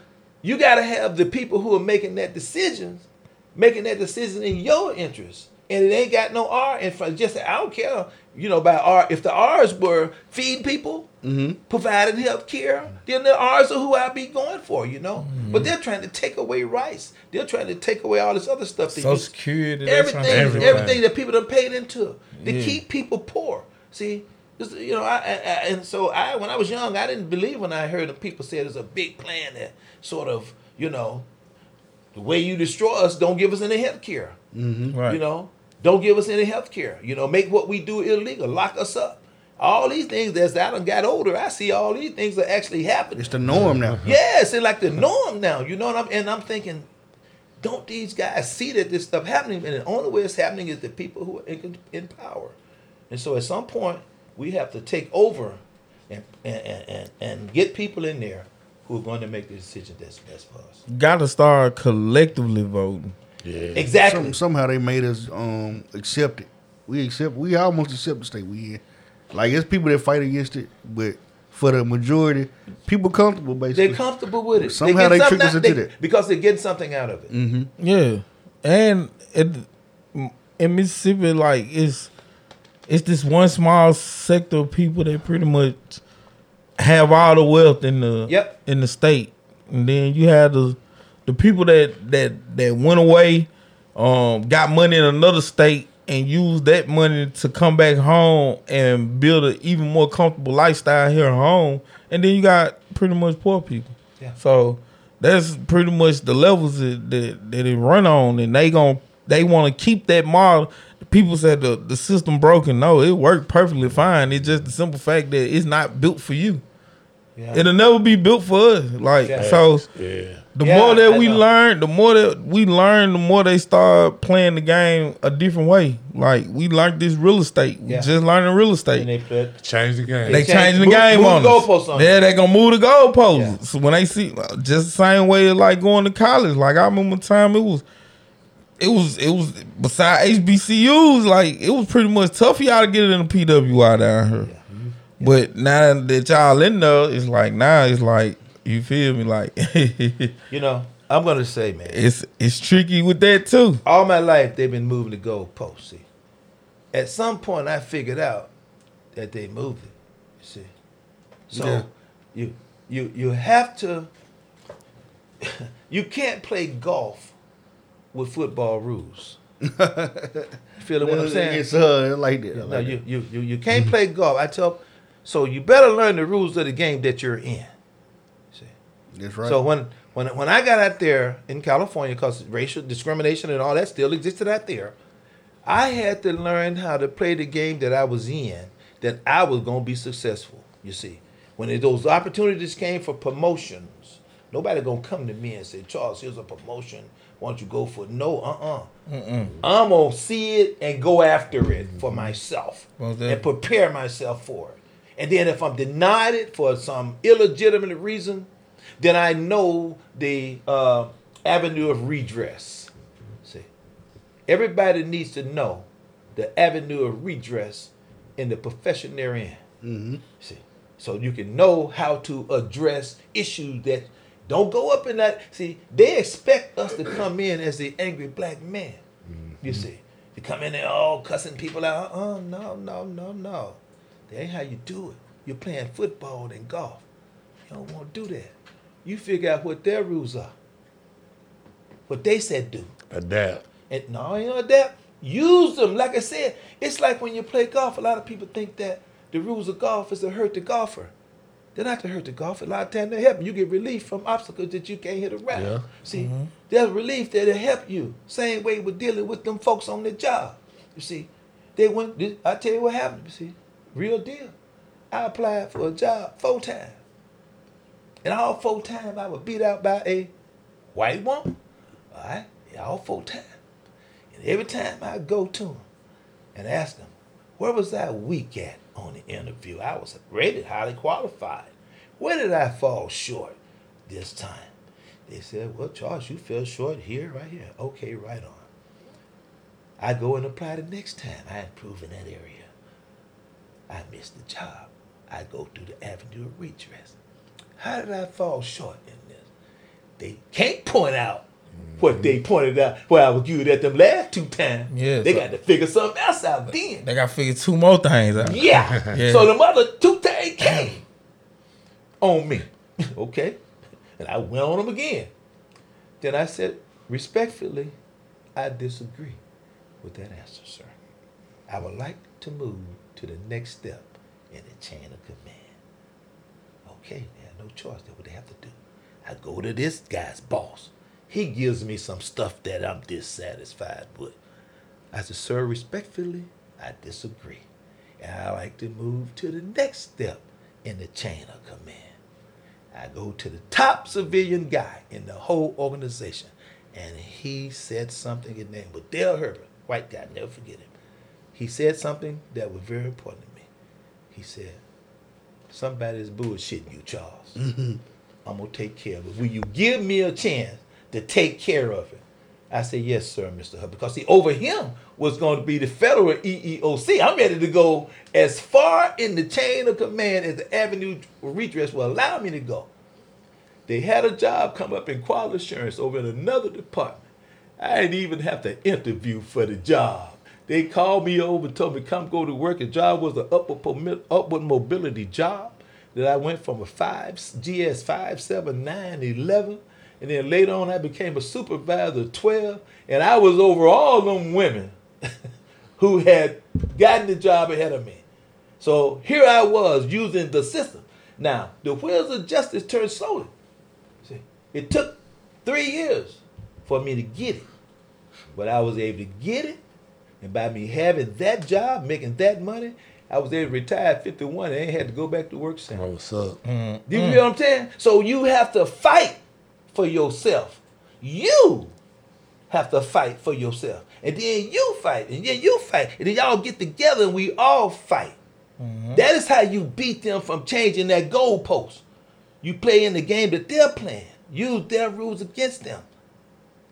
you got to have the people who are making that decisions, making that decision in your interest. And it ain't got no R in front. Just I don't care, you know, about R. If the R's were feeding people, Mm-hmm. providing health care, then the R's are who I be going for, you know. Mm-hmm. But they're trying to take away rice. They're trying to take away all this other stuff. Social you- Security, everything, Everything. everything that people have paid into to Yeah. keep people poor. See, you know, I, I, I- and so I, when I was young, I didn't believe when I heard of people say there's a big plan that sort of, you know, the way you destroy us, don't give us any health care. Mm-hmm. Right. You know, don't give us any health care. You know, make what we do illegal, lock us up. All these things, as I done got older, I see all these things are actually happening. It's the norm now. Yeah, it's like the norm now. You know what I'm and I'm thinking, don't these guys see that this stuff happening? And the only way it's happening is the people who are in, in power. And so at some point we have to take over and and, and, and, and get people in there who are going to make the decision that's best for us. Gotta start collectively voting. Yeah. Exactly. Some, somehow they made us um accept it. We accept. We almost accept the state we in. Like it's people that fight against it, but for the majority, people comfortable basically. They're comfortable with it. Somehow get they something tricked us into they- that. because they're getting something out of it. Yeah, and it, in Mississippi, like it's it's this one small sector of people that pretty much have all the wealth in the Yep. in the state, and then you have the the people that that that went away, um, got money in another state and use that money to come back home and build an even more comfortable lifestyle here at home, and then you got pretty much poor people. Yeah. So that's pretty much the levels that that, that it run on, and they gon' they want to keep that model. People said the the system broken. No, it worked perfectly fine. It's just the simple fact that it's not built for you. Yeah. It'll never be built for us. Like Yeah. so, Yeah. The Yeah, more that I we know. learn, the more that we learn, the more they start playing the game a different way. Like we learned this real estate. We Yeah. just learning real estate. And they put Change the game. They change- changing the move- game move on the us. goalposts on yeah, they gonna move the goalposts. Yeah. So when they see, uh, just the same way like going to college. Like I remember time it was, it was it was beside HBCUs. Like it was pretty much tough for y'all to get it in the PWI down here. But now that y'all in there, it's like now it's like you feel me. Like you know, I'm gonna say, man, it's it's tricky with that too. all my life they've been moving the goalposts. See, at some point I figured out that they moved it. You see, so Yeah. you you you have to. you can't play golf with football rules. you feeling what I'm saying? It's uh, like that. No, like you, you, you, you can't play golf. I tell, so you better learn the rules of the game that you're in. That's right. So when when when I got out there in California, because racial discrimination and all that still existed out there, I had to learn how to play the game that I was in, that I was gonna be successful. You see, when it- those opportunities came for promotions, nobody gonna come to me and say, Charles, here's a promotion. Why don't you go for it? No, uh-uh. I'm gonna see it and go after it for mm-hmm. myself Most and prepare myself for it. And then if I'm denied it for some illegitimate reason, then I know the uh, avenue of redress. See, everybody needs to know the avenue of redress in the profession they're in. Mm-hmm. See, so you can know how to address issues that don't go up in that. See, they expect us to come in as the angry black man. You see, you come in there all cussing people out. Oh no, no, no, no. That ain't how you do it. You're playing football and golf. You don't want to do that. You figure out what their rules are. What they said do. Adapt. And no, you know that. Use them. Like I said, it's like when you play golf. A lot of people think that the rules of golf is to hurt the golfer. They're not to hurt the golfer. A lot of times they help you. You get relief from obstacles that you can't hit around. Yeah. See, mm-hmm. there's relief that'll help you. Same way with dealing with them folks on the job. You see, they went. I tell you what happened. You see, real deal. I applied for a job four times, and all four times I was beat out by a white woman. All right, all four times. And every time I go to them and ask them, where was I weak at on the interview? I was rated highly qualified. Where did I fall short this time? They said, well, Charles, you fell short here, right here. Okay, right on. I go and apply the next time. I improve in that area. I missed the job. I go through the avenue of redress. How did I fall short in this? They can't point out what they pointed out Well, I was good at them last two times. Yeah, they so- got to figure something else out then. They got to figure two more things out. Yeah. Yeah. So the mother two things came on me. okay. And I went on them again. Then I said, respectfully, I disagree with that answer, sir. I would like to move to the next step in the chain of command. Okay, no choice. That's what they have to do. I go to this guy's boss. he gives me some stuff that I'm dissatisfied with. I said, sir, respectfully, I disagree. And I like to move to the next step in the chain of command. I go to the top civilian guy in the whole organization. And he said something, his name was Dale Herbert, white guy, never forget him. He said something that was very important to me. He said, Somebody's bullshitting you, Charles. Mm-hmm. I'm gonna take care of it. Will you give me a chance to take care of it? I said, Yes, sir, Mr. Hubbard. Because see, over him was going to be the federal EEOC. I'm ready to go as far in the chain of command as the avenue redress will allow me to go. They had a job come up in quality assurance over in another department. I didn't even have to interview for the job. They called me over and told me come go to work. The job was an upward, upward mobility job that I went from a five GS five seven nine eleven, and then later on I became a supervisor twelve, and I was over all them women who had gotten the job ahead of me. So here I was using the system. Now the wheels of justice turned slowly. See, it took three years for me to get it, but I was able to get it, and by me having that job, making that money, I was able to retire at 51 and ain't had to go back to work since. Oh, what's up? Do you mm. get what I'm saying? So you have to fight for yourself. You have to fight for yourself. And then you fight, and then you fight, and then y'all get together and we all fight. Mm-hmm. That is how you beat them from changing that goalpost. You play in the game that they're playing. Use their rules against them.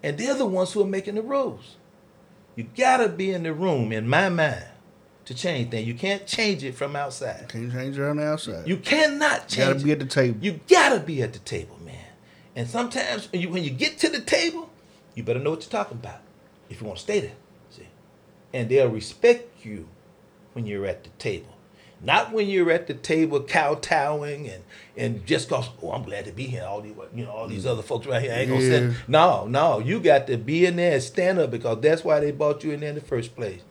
And they're the ones who are making the rules. You gotta be in the room, in my mind, to change things. You can't change it from outside. Can't change it from the outside. You cannot change You gotta be at the table. You gotta be at the table, man. And sometimes when you, when you get to the table, you better know what you're talking about if you want to stay there. See, and they'll respect you when you're at the table, not when you're at the table kowtowing and and just cause oh I'm glad to be here. All these you know all these other folks right here I ain't gonna Yeah. say no no. You got to be in there and stand up because that's why they brought you in there in the first place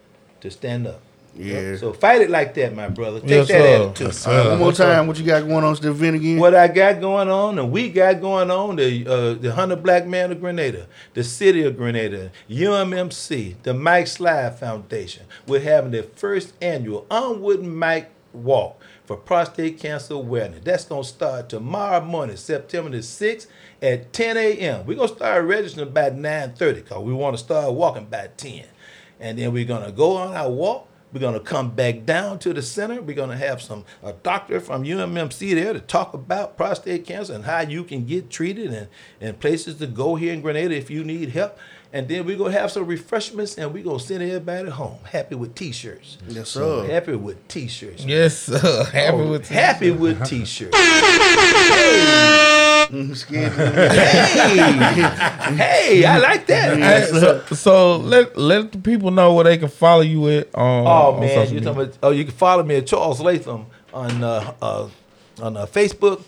to stand up. Yeah. So fight it like that, my brother. Take Yes, that sir. attitude. Yes, All right, sir. one more time, what you got going on, Steve Vin again? what I got going on and we got going on the uh, the Hundred Black Man of Grenada, the City of Grenada, UMMC, the Mike Slive Foundation. We're having their first annual Onward Mike Walk for prostate cancer awareness. That's gonna start tomorrow morning, September the 6th at 10 a.m. We're gonna start registering by 9:30 because we want to start walking by 10. And then we're gonna go on our walk. We're gonna come back down to the center. We're gonna have some a doctor from UMMC there to talk about prostate cancer and how you can get treated and, and places to go here in Grenada if you need help. And then we're gonna have some refreshments and we're gonna send everybody home happy with t-shirts. Yes, So sir. happy with t-shirts. Yes, sir. Happy with Happy with t-shirts. Mm, hey, hey, I like that. Hey, so, so let let the people know where they can follow you at. Um, Oh on man, you talking about? Oh, you can follow me at Charles Latham on uh, uh, on uh, Facebook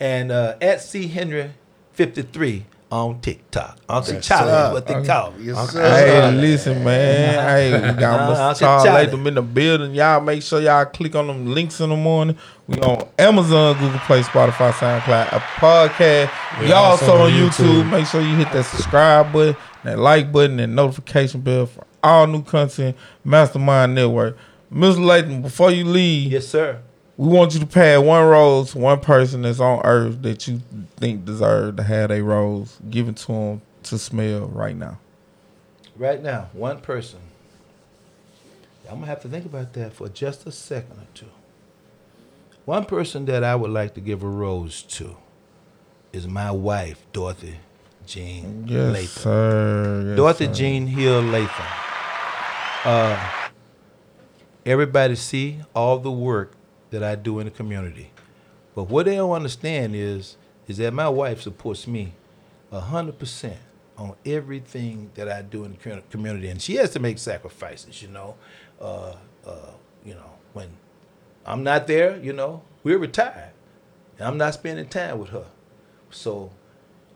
and uh, at C Henry fifty three on TikTok. Uncle Yes, Charlie sir. is what they call me. Yes, Uncle sir. Hey, Charlie. listen, man. Hey, we got Uh, Mr. Uncle Charles Charlie. Latham in the building. Y'all make sure y'all click on them links in the morning. We on Amazon, Google Play, Spotify, SoundCloud, a podcast. We Y'all also also on on YouTube. YouTube. Make sure you hit that subscribe button, that like button, and notification bell for all new content. Mastermind Network. Mr. Latham, before you leave, Yes, sir. We want you to pay one rose one person that's on earth that you think deserve to have a rose given to them to smell right now. Right now, one person. I'm gonna have to think about that for just a second or two. One person that I would like to give a rose to is my wife, Dorothy Jean Yes, Latham. sir. Yes, Dorothy sir. Jean Hill Latham. Uh, everybody see all the work that I do in the community, but what they don't understand is is that my wife supports me hundred percent on everything that I do in the community, and she has to make sacrifices. You know, uh, uh, you know when I'm not there, you know, we're retired, and I'm not spending time with her. So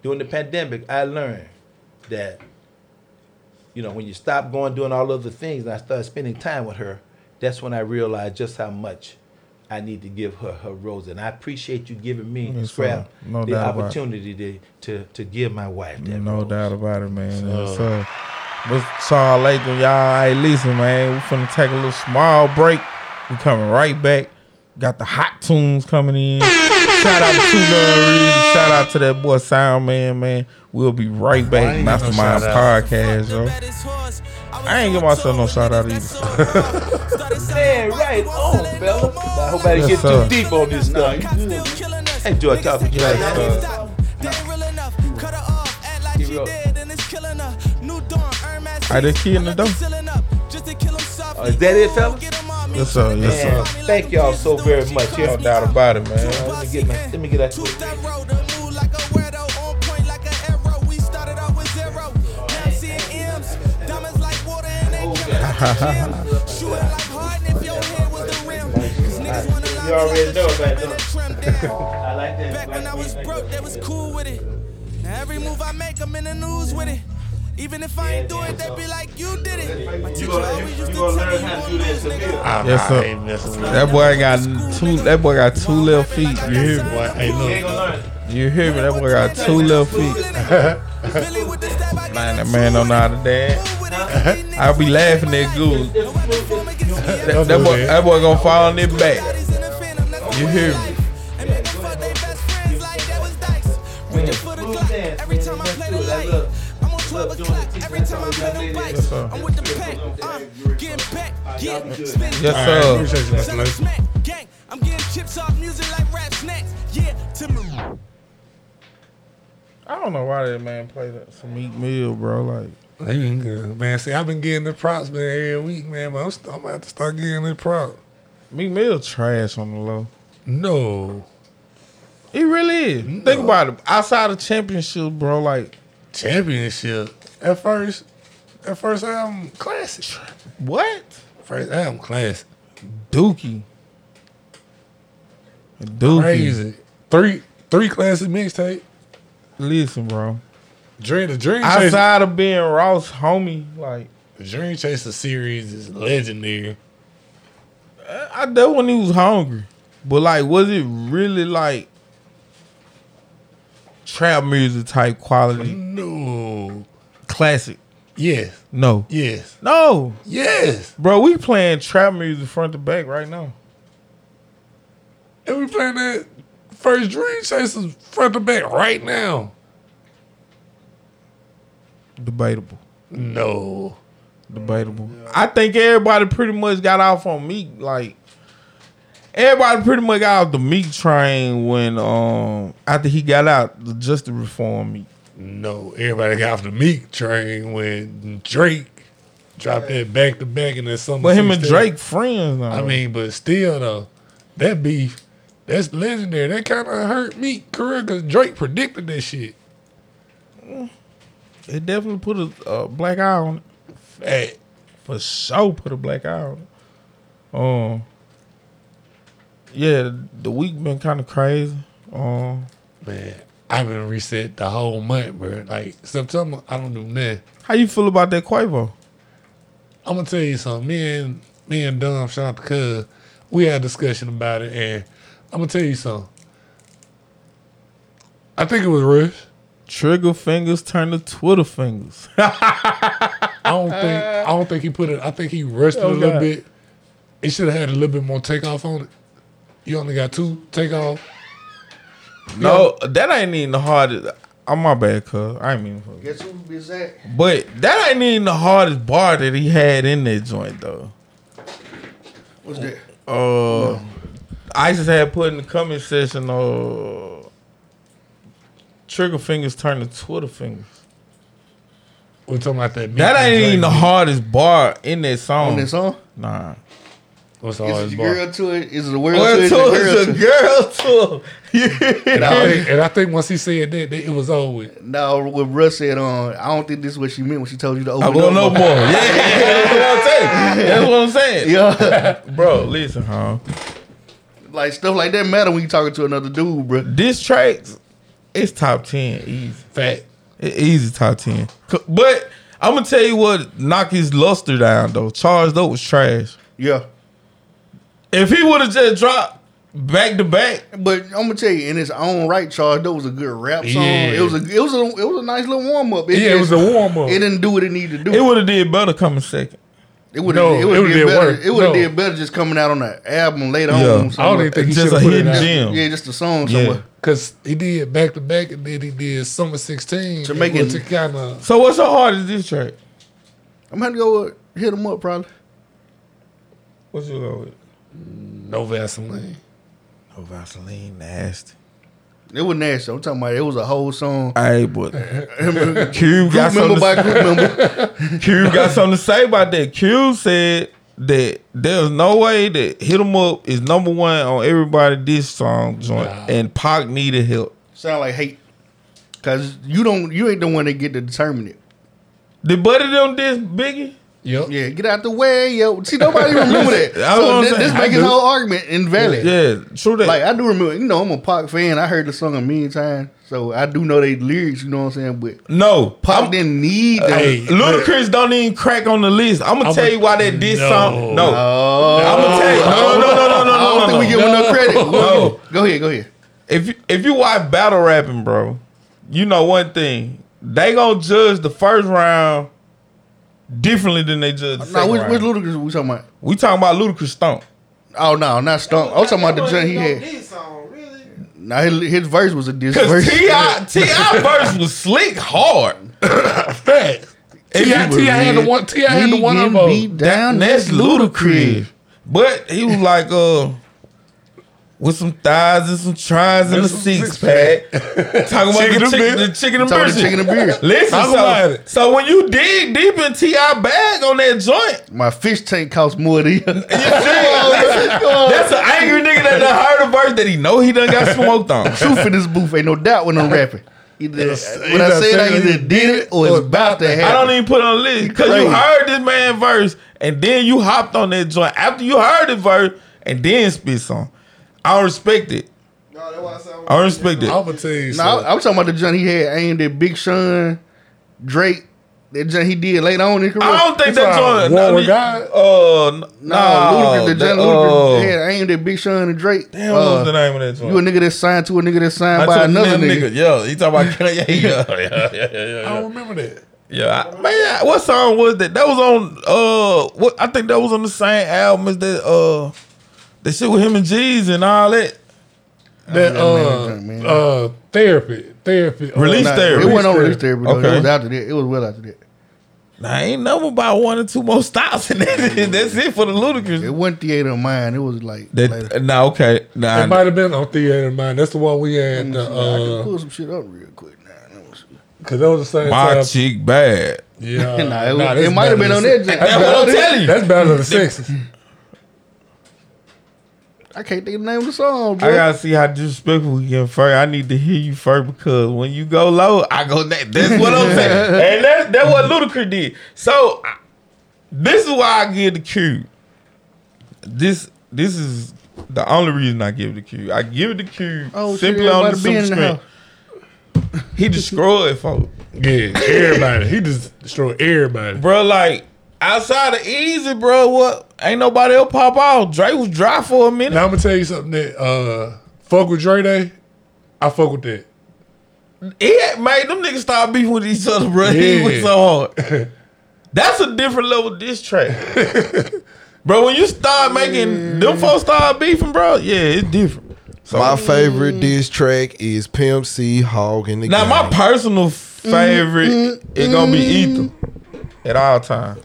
during the pandemic, I learned that you know, when you stop going doing all other things and I started spending time with her, that's when I realized just how much I need to give her her rose, and I appreciate you giving me Yes, scrap. No the doubt about it. opportunity to, to to give my wife that. No rose. doubt about it, man. Yes, sir. But Salam alaikum, y'all. Hey, listen, man. we're finna take a little small break. We coming right back. Got the hot tunes coming in. Shout out to Two Gun Shout out to that boy Sound Man, man. We'll be right back. ain't got no Mastermind. Podcast, yo. I ain't give myself no shout out either. Man, right on, fella. I hope I didn't Yes, get sir. too deep on this stuff. You good? I enjoy talking to you. Yes, man. sir. Keep it up. I just key in the door. Oh, is that it, fella? Yes, sir. Yes, Man, sir. thank y'all so very much. No doubt about it, man. Let me get my, let me get that. You already know about that. I like that. Back when I was broke, they was cool with it. Now every move I make, I'm in the news with it. Even if I ain't do it, they be like, you did it. My teacher always used to tell me, you won't lose, nigga. Yes, sir. I ain't messing with That boy got two. That boy got two little feet. You hear me? Boy, hey, look. You hear me? That boy got two little feet. Billy with the stab, I Man, that man don't know how to dance. I'll be laughing at Goose. That, that boy, that boy gonna fall on his back. You hear me? Every time I play the light, I'm on 12 o'clock. Every time I play the bikes, sir. I'm with the pack. Getting back, yeah, spin. Yes, sir. appreciate you, Mr. Lewis. Smack, gang. I'm getting chips off music like rap snacks. Yeah, Timber. I don't know why that man played that some Meek Mill, bro. Like, They been good, man. See, I've been getting the props, man, every week, man. But I'm, st- I'm about to start getting the props. Meek Mill trash on the low. No He really is. Think about it. Outside of championship, bro, like championship. At first, at first album, classic. what? First album, classic. Dookie. Dookie. Crazy. Three, three classic mixtape. Listen, bro. Dream, the Dream Chaser, Outside of being Ross homie, like the Dream Chaser series is legendary. I know when he was hungry, but like, was it really like trap music type quality, No. classic? Yes. No, Yes. no, Yes. bro. We playing trap music front to back right now. And we playing that first Dream Chasers front to back right now. Debatable, No. debatable. I think everybody pretty much got off on Meek. Like everybody pretty much got off the Meek train when um after he got out the Justice Reform Meek. No. Everybody got off the Meek train when Drake dropped that back to back and that summer. But him and 16. Drake friends now. I mean, but still though, that beef, that's legendary. That kind of hurt me career because Drake predicted that shit. It definitely put a uh, black eye on it. Fact. for sure put a black eye on it. Um, yeah, the week been kind of crazy. Um, Man, I've been reset the whole month, bro. Like September, I don't do nothing. how you feel about that Quavo? I'm gonna tell you something. Me and me and Dom, shout out to Cuz, we had a discussion about it, and I'm gonna tell you something. I think it was Rush. Trigger fingers turn to Twitter fingers. I don't think I don't think he put it. I think he rushed it a Oh, little God. bit. It should have had a little bit more takeoff on it. You only got two takeoff. no, that ain't even the hardest. I'm my bad, cuz I ain't mean. to- Guess who be that? But that ain't even the hardest bar that he had in that joint though. What's that? Uh, ISIS had put in the comment section. Uh, trigger fingers turn to Twitter fingers. We're talking about that. That ain't even the hardest bar in that song. On that song? Nah. What's the Is hardest it bar? girl to it? Is it a world Well, to it? Is to it it's a girl to And I, think, and I think once he said that, that it was over with. No, what Russ said on, I don't think this is what she meant when she told you to open I up. want no more. Yeah, that's what I'm saying. That's what I'm saying. Yeah, Bro, listen, huh? like stuff like that matter when you talking to another dude, bro. This track, it's top 10 easy. Fact. It easy top 10. But I'm to tell you what knocked his luster down, though. Charged Up was trash. Yeah, If he would have just dropped back to back. But I'm gonna tell you, in its own right, Charles, that was a good rap song. Yeah. It was a it was a it was a nice little warm up. Yeah, it was a warm-up. It didn't do what it needed to do. It would have did better coming second. It would No, have. it it would would've have did did better. worse. It would have No. did better just coming out on the album later Yeah. on. I I don't even think he Just should a put it hidden out. gem. Yeah, just a song Yeah. somewhere. Cause he did back to back, and then he did Summer sixteen To make it- to kind of So what's the hardest this track? I'm gonna go with, hit him up probably. What's your go with? no Vaseline. No Vaseline nasty. It was nasty. I'm talking about it was a whole song. Hey, but Cube Group got member something. by To, group member. Cube got something to say about that. Cube said that there's no way that Hit 'Em Up is number one on everybody this song joint, Nah. and Pac needed help. Sound like hate. Cause you don't you ain't the one that get to determine it. Did Buddy them this Biggie? Yep. Yeah, get out the way, yo. See, nobody remember that. That's so what I'm this, saying. this I make his whole argument invalid. Yeah, true that. Like I do remember, you know, I'm a Pac fan. I heard the song a million times, so I do know they lyrics. You know what I'm saying? But no, Pac I'm- didn't need them. Hey, Ludacris don't even crack on the list. I'm gonna I'm tell a- you why that diss No. song. No, Oh, I'm gonna tell you. No, no, no, no, no, no, I don't no, think no. we give him no credit. No. Go ahead, go ahead. if you, if you watch battle rapping, bro, you know one thing. They gonna judge the first round differently than they judge the No, which, round. which Ludacris we talking about? we talking about Ludacris Stomp. Oh no, not Stump. I was talking about the joint he had. This song, really? Nah, his, his verse was a diss verse. T.I. T.I. verse was slick hard. Facts. T.I. T.I. had the one. T.I. had the one getting of beat them. down. That's ludicrous. But he was like, uh, with some thighs and some tries and a six pack. Talking about Chicken the and chicken, beer. the chicken and Talking about beer. the chicken and beer. Listen, Talk so, about it. so when you dig deep in T.I. bag on that joint, My fish tank costs more than you see, that's, that's an angry nigga that done heard a verse that he know he done got smoked on. truth in this booth. Ain't no doubt when I'm rapping. Either, when I either say it, I either did it or it's about to happen. I don't even put on the list because you heard this man verse and then you hopped on that joint after you heard the verse and then spit song. I don't respect it. No, that's why I said I don't respect it. I'm gonna tell you No. I'm talking about the joint he had aimed at Big Sean, Drake. That joint he did later on in his career. I don't think that talking joint. War nah, with God? Uh, No, nah, Ludacris, the that, joint uh, Ludacris had aimed at Big Sean and Drake. Damn, Uh, what was the name of that joint? You a nigga that's signed to a nigga that's signed I by another that nigga. Yeah, he talking about Kanye. Yeah, yeah, yeah, yeah, yeah. I don't remember that. Yeah, I- man, what song was that? That was on uh, what I think that was on the same album as that uh, that shit with him and G's and all that. That forgot the name of that joint, man. uh, uh, therapy, therapy, uh, Release Nah, therapy. It wasn't on release therapy. Though. Okay. It was after that. It was well after that. Nah, ain't nothing about one or two more stops in that. That's it for the ludicrous. It Ludacris. wasn't theater of mine. It was like later. That nah, okay, nah. It might have been on theater of mine. That's the one we had. Let me see. I can Uh, pull some shit up real quick now. Let me. Cause that was the same My time. chick bad. Yeah, Nah, it, nah, it might have been on that. joint. That's what I'm telling you. That's better than the sexes. I can't think of the name of the song, bro. I gotta see how disrespectful we get first. I need to hear you first because when you go low, I go next. That's what I'm saying. and that's that's what Ludacris did. So I- this is why I give the cue. This this is the only reason I give the cue. I give it the cue Oh, shit, simply on the everybody super in the. He destroyed folks. Yeah, everybody. He just destroyed everybody. Bro, like outside of easy, bro, what ain't nobody else pop out. Drake was dry for a minute. Now I'm gonna tell you something that uh, fuck with Dre Day. I fuck with that. He had made them niggas start beefing with each other, bro. He was so hard. That's a different level diss track. bro, when you start making them folks start beefing, bro, yeah, it's different. So My favorite diss track is Pimp C Hog in the now Game. my personal favorite is gonna be Ether at all time.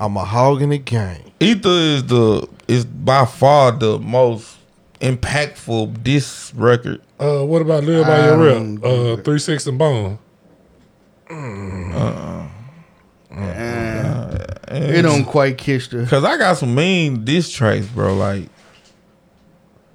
I'm a hog in the game. Ether is the is by far the most impactful diss record. Uh, what about Live by I Your don't Rep? Uh, Three Six and Bone. it don't quite catch the. Cause I got some mean diss tracks, bro. Like,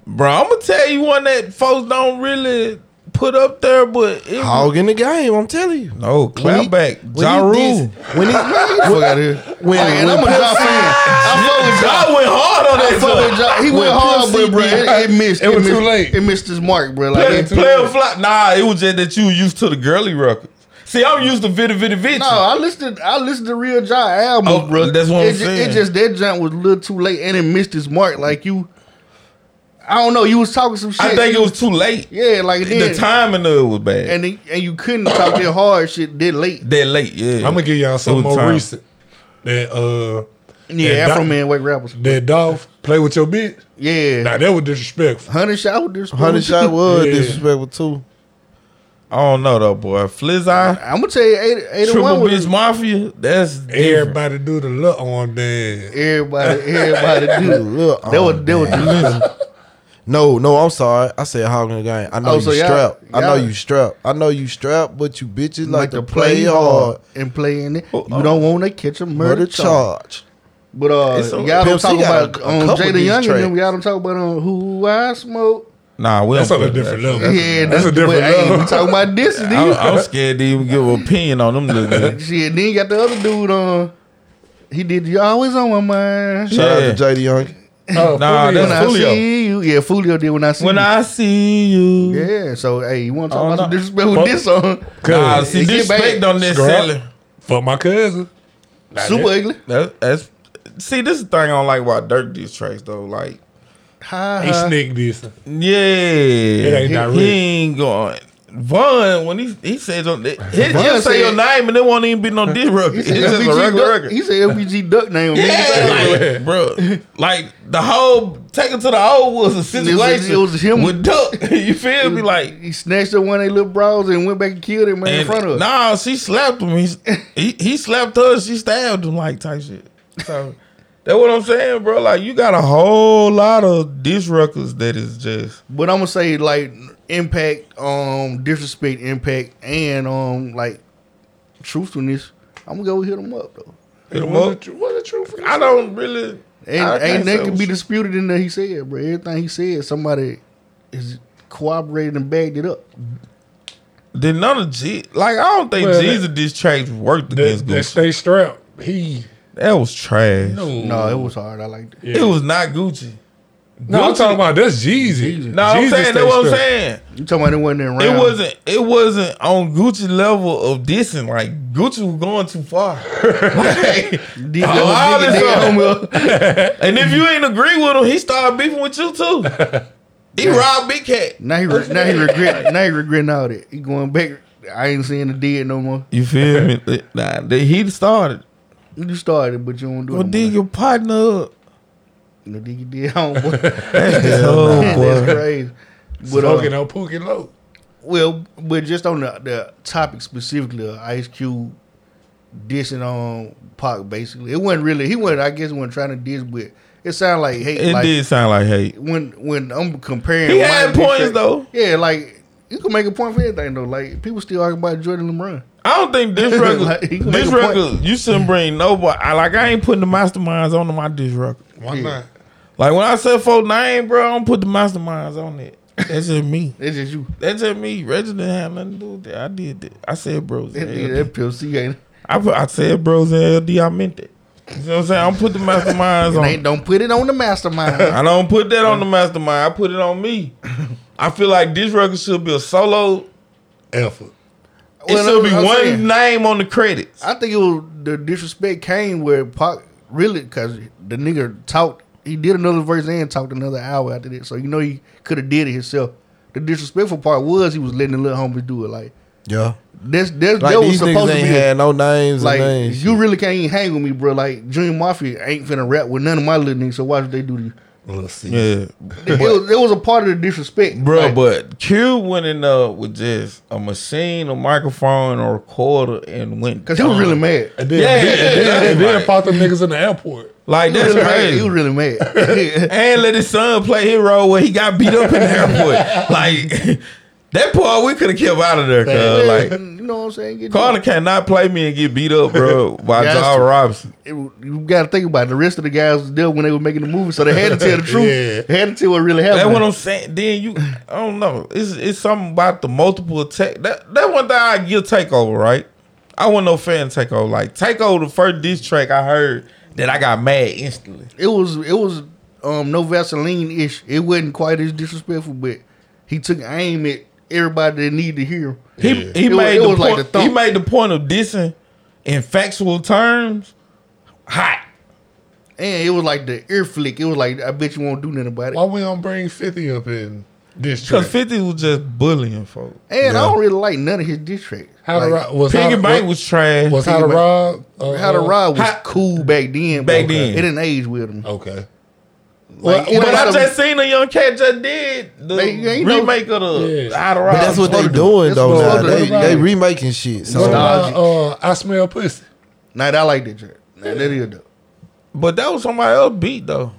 bro, I'm gonna tell you one that folks don't really put up there, but it Hog in the game, I'm telling you. no clap he- back. when Ja he Rule. When he Fuck out here. when, and when I'm a Ja fan. I fuck with Ja. Went hard on I that fuck with. Ja. He went hard, but bro, it, it missed. It was missed, too late. It missed his mark, bro. Like, Play, it- play a fly. Nah, it was just that you used to the girly records. See, I'm used to Vita Vita Vita. no, I listened. I listened to real Ja albums, Oh, bro. that's what I'm it, ju- saying. It just that jump was a little too late, and it missed his mark. Like you, I don't know. You was talking some shit. I think it was too late. yeah, like The timing of it was bad. and it- and you couldn't talk that hard shit that late. that late, yeah. I'm gonna give y'all something more time. recent. That uh, Yeah, That Afro doc- Man wake rappers. that Dolph play with your bitch. Yeah, Now that was disrespectful. hundred shot with this. Hundred shot was Yeah. disrespectful too. I don't know though, boy. Flizzeye, I'm gonna tell you, eight, eight and Bitch was Mafia, that's different. Everybody do the look on dance. everybody. Everybody do. the Look, That was that was disrespectful. No, no, I'm sorry. I said hog in the game. I know Oh, you so y'all- strapped. I know y'all- you strapped. I know you strapped, but you bitches like, like to to play hard. and play in it. Oh, You don't want to catch a murder, Murder charge. charge. But uh, It's a- y'all don't talk about a- a um, couple Jada of these Young and them. tracks. Y'all don't talk about um, who I smoke. Nah, we That's don't on a different that. level. yeah, that's a different but, hey, level. we talking about this. and I'm, I'm scared to even give an opinion on them. niggas. Shit, then you got the other dude on. He did you always on my mind. Shout out Yeah. to JD Young. Oh, Nah, Foolio. that's When I see you, yeah, Foolio did when I see you. when you. I see you, yeah. So hey, you want to talk Oh, about some disrespect with this song? nah, Cuz, see, it get disrespect bad. on this selling. Fuck my cousin. Nah, Super that- ugly. That, that's see, this is the thing I don't like about Durk these tracks though. Like, Ha, He ha. sneak this. yeah, it ain't he, direct. he ain't going. Von when he he says uh, on he, Von he'll say your name and it won't even be no diss record. He It's said just a regular duck. record. He said LBG duck name. Yeah, like, bro. Like the whole take it to the old was a situation. it was him. with Duck. you feel me? Like he snatched up one of their little bras and went back and killed him man in front of her. Nah, she slapped him. He, he he slapped her. She stabbed him like type shit. So that's what I'm saying, bro. Like you got a whole lot of diss records that is just But I'm gonna say like impact, um, disrespect, impact, and um, like truthfulness. I'm gonna go hit him up though. hit 'em What up. the, what the truth? I don't really. And I can't ain't say that can be disputed in there. He said, bro. Everything he said, somebody is cooperated and bagged it up. Did none of G like I don't think Well, Jesus diss tracks worked That, against that Gucci. stay strapped. He That was trash. no, No, it was hard. I liked it. Yeah. It was not Gucci. No, I'm talking about that's Jeezy. No, I'm Jeezy saying stay that's what I'm strapped. saying. You talking about it wasn't around? It wasn't. It wasn't on Gucci level of dissing. Like Gucci was going too far. like, Dig- all dig- this dig- up. homie up. and if you ain't agree with him, he started beefing with you too. He robbed Big Cat. Now he re- now he regret now he regretting all that. He going back. I ain't seeing the dead no more. You feel me? Nah, he started. You started, but you don't do Go it. no dig more. your partner up. No dig your dead homeboy. Oh, That's boy. crazy. But uh, Smoking on Pookie Loc. Well, but just on the, the topic specifically, of Ice Cube dissing on Pac, basically, it wasn't really. He wasn't. I guess he wasn't trying to diss, but it sounded like hate. It like, did sound like hate. When when I'm comparing, He my had points, track- though. Yeah, like you can make a point for anything though. Like people still arguing about Jordan LeBron. I don't think this record. Like, he can make this a point. record, you shouldn't bring nobody. I, like I ain't putting the masterminds on my diss record. Why Yeah. not? Like when I said for name, bro, I don't put the masterminds on it. That's just me. That's just you. That's just me. Reggie didn't have nothing to do with that. I did that. I said bros. That, and that PLC ain't. I put, I said bros and LD. I meant it. You know what I'm saying? I don't put the masterminds It ain't on. don't put it on the mastermind. I don't put that on the mastermind. I put it on me. I feel like this record should be a solo. Effort. It Well, should be I'm one saying- name on the credits. I think it was the disrespect came where Pac really because the nigga talked. He did another verse and talked another hour after that. So you know he could have did it himself. The disrespectful part was he was letting the little homies do it. Like Yeah. that's that's Like that was these supposed niggas to ain't be. a- had no names like and names. you really can't even hang with me, bro. Like Junior Mafia ain't finna rap with none of my little niggas. So why should they do this? Let's see. Yeah, It, it was, it was a part of the disrespect, bro. Like, but Q went in there with just a machine, a microphone, a recorder, and went. Cause he was really mad. And then, Yeah, and then, and then, and then right. fought them niggas in the airport. Like that's was really mad. crazy. He was really mad. and let his son play his role where he got beat up in the airport. like that part, we could have kept out of there. Cause, like you know what I'm saying? Get Carter cannot play me and get beat up, bro, by. John Robinson. it, you got to think about it. the rest of the guys was there when they were making the movie, so they had to tell the truth. Yeah. They had to tell what really happened. That's what I'm saying. Then you, I don't know. It's it's something about the multiple attack. That that one thing I give takeover, right? I wasn't no fan takeover. Like takeover, the first diss track I heard that I got mad instantly. it was it was um no Vaseline ish. It wasn't quite as disrespectful, but he took aim at everybody that needed to hear. him. He he It made it the was like point. the he made the point of dissing in factual terms. Hot. And it was like the ear flick. It was like I bet you won't do nothing about it. Why we don't bring 50 up in this Because 50 was just bullying folks. And I don't really like none of his diss tracks. How to like, rob was Piggy how, Bank what- was trash. was how to Piggy rob uh, How to uh, Ride was How- cool back then. Back then. It didn't age with him. Okay. Like, Well, it But I matter- just seen a young cat just did the They- they ain't no- remake of the Yeah. How to But Rob. that's what they supposed to do. doing It's though. supposed Now to they do. they remaking shit. So What about uh, I smell pussy? Nah, I like that track. Nah, that is dope. But that was somebody else beat though.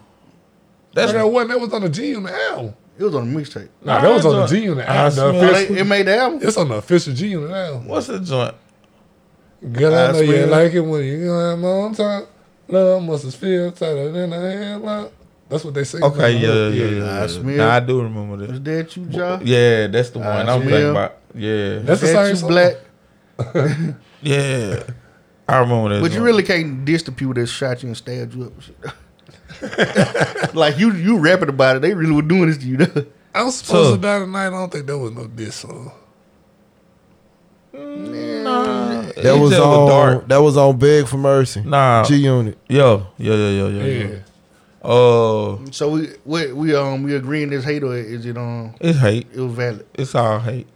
That's That's that one that was on the G on the album. It was on the mixtape. Nah, that was on the I G unit. I album. The smell- official- they- it made the album. It's on the official G unit the album. what's the joint? Girl, I I know you smell- like it when you have my own time. Love must have feel tighter than a headlock. That's what they say. Okay, yeah, yeah, yeah. I yeah. smell- Nah, I do remember Was that. that you, Joe? Yeah, that's the one I I'm thinking about. Yeah, That's the same you song. black? yeah. I remember that. But you really can't diss the people that shot you and stabbed you up. and shit. like you, you rapping about it. They really were doing this to you. though. I was supposed So- to die tonight. I don't think there was no diss song. Nah, that was just on dark. that was on Beg for Mercy. Nah, G Unit. yo, yeah, yeah, yeah, yeah. Yeah. yeah. Oh, So we, we, we um, we agreeing this hate or is it um, it's hate. it was valid? It's all hate.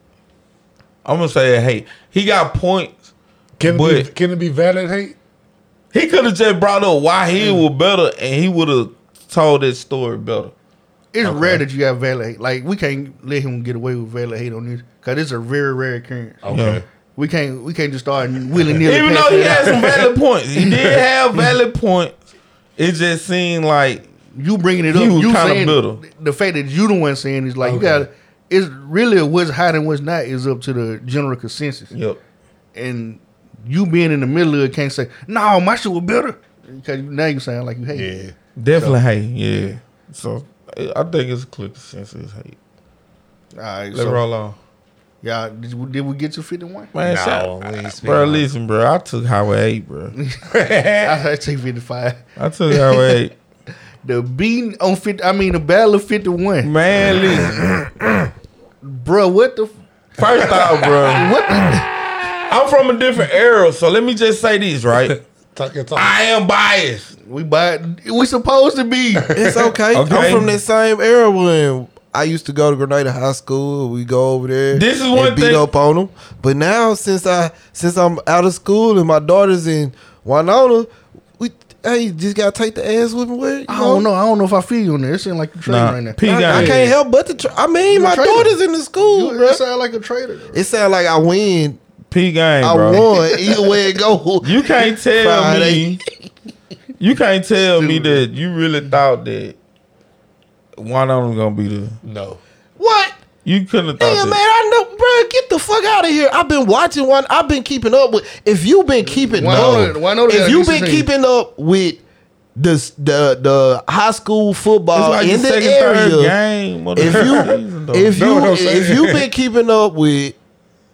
I'm gonna say it hate. He got points. Can it, be, can it be valid hate? He could have just brought up why he mm. was better, and he would have told his story better. It's rare that you have valid hate. Like we can't let him get away with valid hate on this because it's a very rare occurrence. Okay. Yeah. We can't we can't just start willy nilly. Even though he had some valid points, he did have valid points. It just seemed like you bringing it He up, was you kinda saying bitter. the fact that you the one saying is like you got. It's really what's hot and what's not is up to the general consensus. yep. and you being in the middle of it can't say, no, my shit was better. Because now you sound like you hate it. Yeah. Definitely hate. Yeah. So I I think it's a clear consensus hate. All right, Let's so, roll on. y'all, did, we- did we get to 51? Man, No, shout- we ain't speaking bro, on listen, bro. I took Highway 8, bro. I take 55. I took Highway 8. The beating on 50, I mean, the battle of 51. Man, listen. Bro, what the, f- First off, bro, what the, I'm from a different era, so let me just say this, right? Talk your talk. I am biased. we buy, we supposed to be. It's okay. Okay. I'm from that same era when I used to go to Grenada High School. We go over there. This is and one beat thing- up on them. But now since I since I'm out of school and my daughter's in Winona, we hey just gotta take the ass with me. Where you I don't know. I don't know if I feel you on there. It seems like you're trading Nah, right now. P I, I can't help but to. Try. I mean, You a my daughter's in the school, You bro. it sound like a traitor. It sounds like I win. P gang, I bro. won either way it go. You can't tell Friday. me. You can't tell me that you really thought that one of them gonna be the. No. What? You couldn't have thought Yeah, man. I know, bro. Get the fuck out of here. I've been watching one. I've been keeping up with. If you've been keeping Winona- up, Winona got if you've been team. keeping up with the the the high school It's football like in the the second, third area, game. of the if you season, though. if you what I'm if you've been keeping up with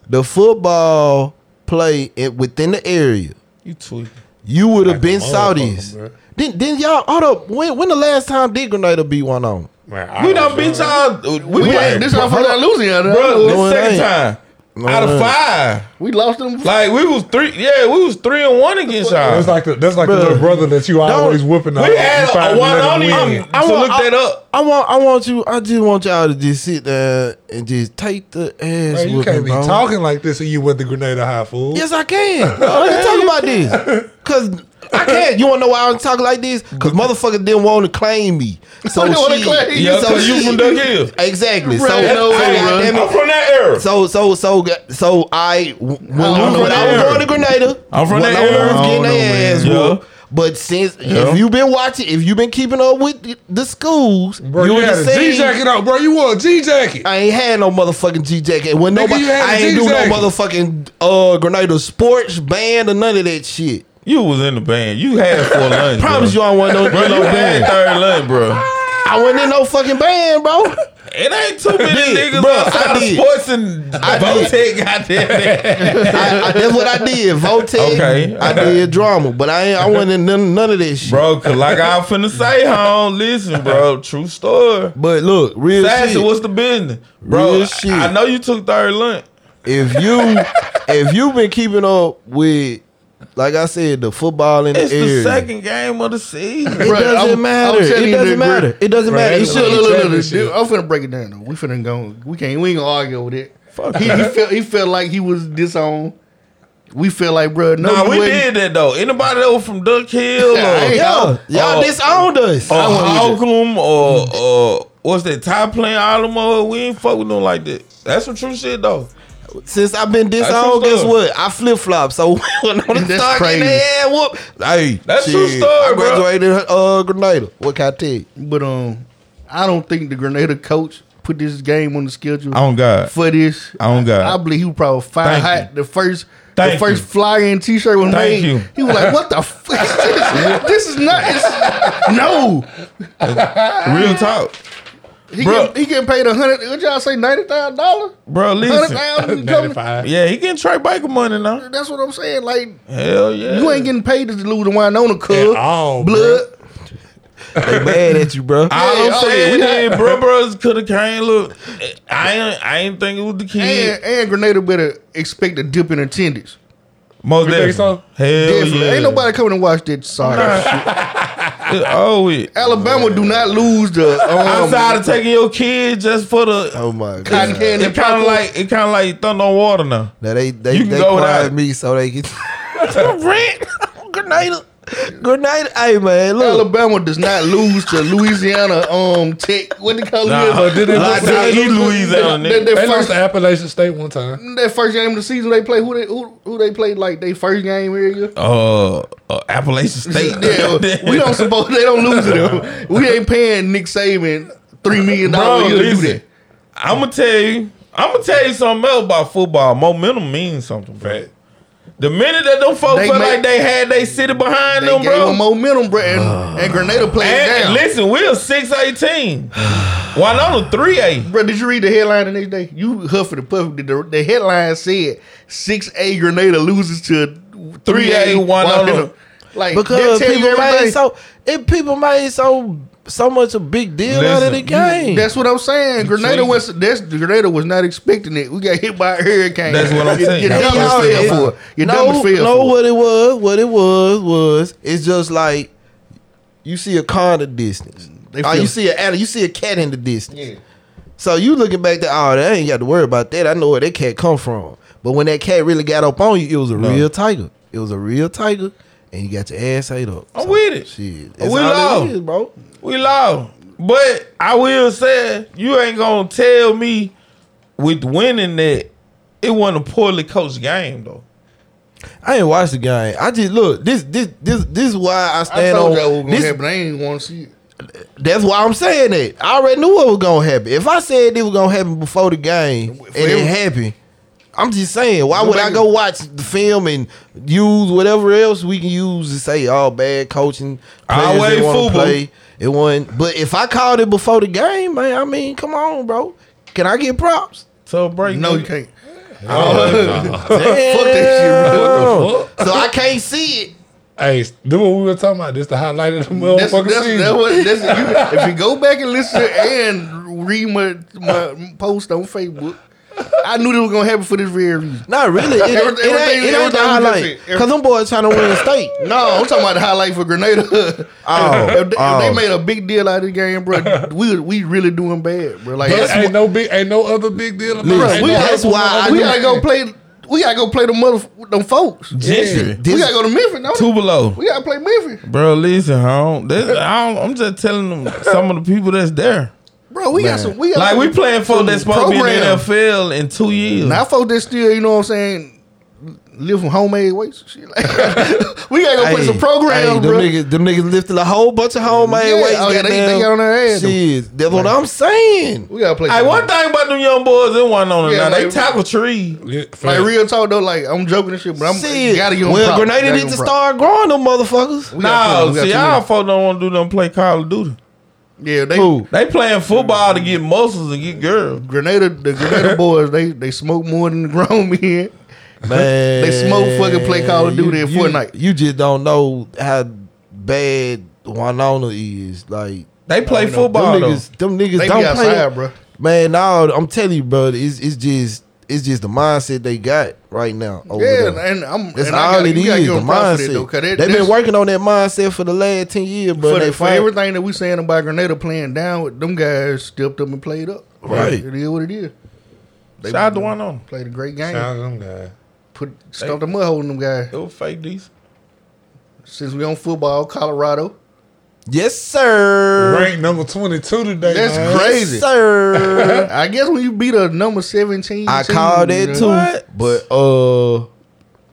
the football play in, within the area, you tweet. you would have Like been Saudis. Then, then y'all, hold up. When, when the last time did Grenada beat one on? Man, We don't done beat know. y'all. We, We we ain't, this is our first time losing y'all. bro. Bro, This No, second ain't. time No, out of uh-huh. five. we lost them. Like we was three. Yeah, we was three and one against y'all. That's like the, that's like the little brother that you always whooping. we had a, a one on him. I So want- look I- that up. I want, I want you, I just want y'all to just sit there and just take the ass. Man, you can't be bro. talking like this and you went to Grenada High fool. Yes, I can. I can talk about this because I can't. You want to know why I'm talking like this? Because motherfuckers didn't want to claim me. So They wanna shit. claim you. Yeah, so cause you shit. from Duck Hill. Exactly. So, Bro, so, no way, goddamn. I'm from that era. So so so so I when, I'm when from I was that going era. to Grenada, I'm from when that I was era. getting I don't know, their man. ass Yeah. But since Yeah. if you've been watching, if you've been keeping up with the, the schools, Bro, you, would had have a seen- G jacket on, bro. You wore a G jacket. I ain't had no motherfucking G jacket. When Nigga, nobody, you had a I ain't do no G-jacket. motherfucking uh Grenada sports band or none of that shit. You was in the band. You had four lunch. Promise you. I wasn't no, Bro, no band. third lunch, bro. I wasn't in no fucking band, bro. It ain't too many niggas bro, outside I of sports and I Votech. Goddamn it. I, I, that's what I did. Votech. Okay, I did drama, but I ain't, I wasn't in none, none of that shit. Bro, cause like I'm finna say, home, listen, bro, true story. But look, real Sassy, shit. what's the business, bro? Real shit. I know you took third lunch. if you if you've been keeping up with like I said, the football in It's the the second game of the season. It Bruh, doesn't I'm- matter. I'm it doesn't that, matter. bruh. It doesn't Bruh, matter. it's It's Look, just- look, look, look, dude, I'm finna break it down though. We finna go. We can't. We ain't gonna argue with it. Fuck He, he felt. He felt like he was disowned. We feel like, bro. No, Nah, we wasn't. did that though. Anybody that was from Duck Hill Yeah, I or ain't- yeah, y'all Oh. disowned us. or I went with Holcomb or or what's that? Top playing Alamo. We ain't fuck with them like that. That's some true shit though. Since I've been That's disowned, guess stuff. what? I flip flop. So when I'm That's start getting crazy. their whoop, hey, That's shit, true story, I bro. graduated uh Grenada. What can I tell you? But um, I don't think the Grenada coach put this game on the schedule I don't God. for this. I don't God. I believe he was probably fire hot. The first, Thank the first you. flyer T-shirt was Thank made. you. He was like, "What the fuck? is this? this is not. It's, no." Real talk, He Bruh. getting, he getting paid a hundred. What y'all say? Ninety thousand dollars. bro. Hundred Listen, thousand. 95. yeah, he getting Trey Baker money now. That's what I'm saying. Like Hell yeah, you ain't getting paid to lose the Winona Cub. At all, blood. They mad at you, bro. All I'm oh, saying yeah, we is, bro, bros could have came. Look, I ain't, I ain't think it was the kid. And, and Grenada better expect a dip in attendance. Most You think definitely. so? Hell Definitely. yeah. Ain't nobody coming to watch that sorry shit. It's over with. Alabama do not lose the um, Outside of taking your kid just for the. Oh my god. cotton candy. It kind of like it kind of like thunder on water now. Now they they You can they go quiet without- me so they can Rent, Grenada. Grenada. Hey man, look. Alabama does not lose to Louisiana um Tech. What they call Nah, it? did they like lose- that did they East lose- Louisiana. That, nigga. that They lost first to Appalachian State one time. that first game of the season they play who they who, who they played like they first game area. Uh, uh, Appalachian State. Yeah, we don't suppose they don't lose it. though. We ain't paying Nick Saban three million dollars to do that. I'm gonna tell you. I'm gonna tell you something else about football. Momentum means something, bro. The minute that them folks They felt made- like they had they city behind They them, gave bro. them momentum, bro, and, and Grenada played and down. listen, we're six eighteen. One on the three eight. Bro, did you read the headline the next day? You huffing the puff. The, the headline said six A Grenada loses to three A 3A, one on oh. Like because that tell you people made everything. so it people made so so much a big deal out of the Listen, game. That's what I'm saying. Grenada cheating. was that's Grenada was not expecting it. We got hit by a hurricane. That's what I'm You- saying. You That's dumb as what I'm fell for it. You no, dumb fell no, for what it was, what it was was it's just like you see a car in the distance. They Oh, you see a you see a cat in the distance. Yeah. So you looking back there, oh, they ain't got to worry about that. I know where that cat come from. But when that cat really got up on you, it was a real tiger. It was a real tiger, and you got your ass ate up. I'm with it. Shit, We that's all lost. it is, bro. We lost. But I will say, you ain't gonna tell me with winning that it wasn't a poorly coached game though. I ain't watched the game. I just look. This, this, this, this is why I I stand told on. y'all what was gonna this- happen. I ain't want to see it. That's why I'm saying that. I already knew what was gonna happen. If I said it was gonna happen before the game and it every- happened, I'm just saying, why would back I go watch the film and use whatever else we can use to say, oh, bad coaching, players Always didn't wanna play. It wasn't. But if I called it before the game, man, I mean, come on, bro. Can I get props? So break. No, you can't. Damn. Oh, fuck that shit, bro. So I can't see it. Hey, do what we were talking about. This the highlight of the That's, motherfucking that's, season. that's what, that's, you, if you go back and listen and read my, my post on Facebook, I knew this was gonna happen for this very reason. Not really. It, it, Everything- it ain't, it everything- ain't the everything we just highlight. Because them boys trying to win state. No, I'm talking about the highlight for Grenada. Oh, if, they, if oh. they oh. made a big deal out of the game, bro, we we really doing bad, bro. Like But that's ain't what- no big, ain't no other big deal. About Listen, it. We no gotta- that's other- why I we gotta go play. We gotta go play the mother them folks. Gentry. This- we gotta go to Memphis. No, Two below. we gotta play Memphis, Bro, listen, I don't, this, I don't, I'm just telling them some of the people that's there. Bro. We got some. We got Like some, we playing for some that's supposed to be in the. NFL in two years. Now, folks that still, you know what I'm saying, live from homemade weights and shit. Like, we gotta go play some programs, hey, them bro. niggas, them niggas lifted a whole bunch of homemade Yeah, weights. oh, yeah, they- they got on their ass. Shit, that's what I'm saying. we gotta play. Hey, some- one thing about them young boys, they want on it Yeah, now. They tackle tree. Yeah, Like real talk though, like I'm joking and shit, but I'm Shit, gotta give them well. Grenada Gotta need give to them props. start growing them motherfuckers. We gotta No, play- we got see, too y'all many. folks don't want to do them play Call of Duty. Yeah, they Who? They playing football to get muscles and get girls. Grenada, the Grenada boys, they they smoke more than the grown men. Man, They smoke fucking play Call of Duty you, in you- Fortnite. You just don't know how bad Winona is. Like They play football them though. niggas, them niggas They don't be play. bro. Man, no, I'm telling you, bro, it's it's just it's just the mindset they got right now. Over Yeah, there. and I'm That's and all gotta- it you gotta is. give The them props for mindset. that, that- They've been working on that mindset for the last ten years, but for, they the, for everything that we saying about Grenada playing down, with them guys stepped up and played up. Right. It is what it is. They Shout out to one on. played a great game. Shout out to them guys. Put stuffed the mud hole in them guys. It was fake decent. Since we on football, Colorado. Yes, sir. Ranked number 22 today. That's man. crazy. Yes, sir. I guess when you beat a number seventeen, I team, called you that too, What? but uh,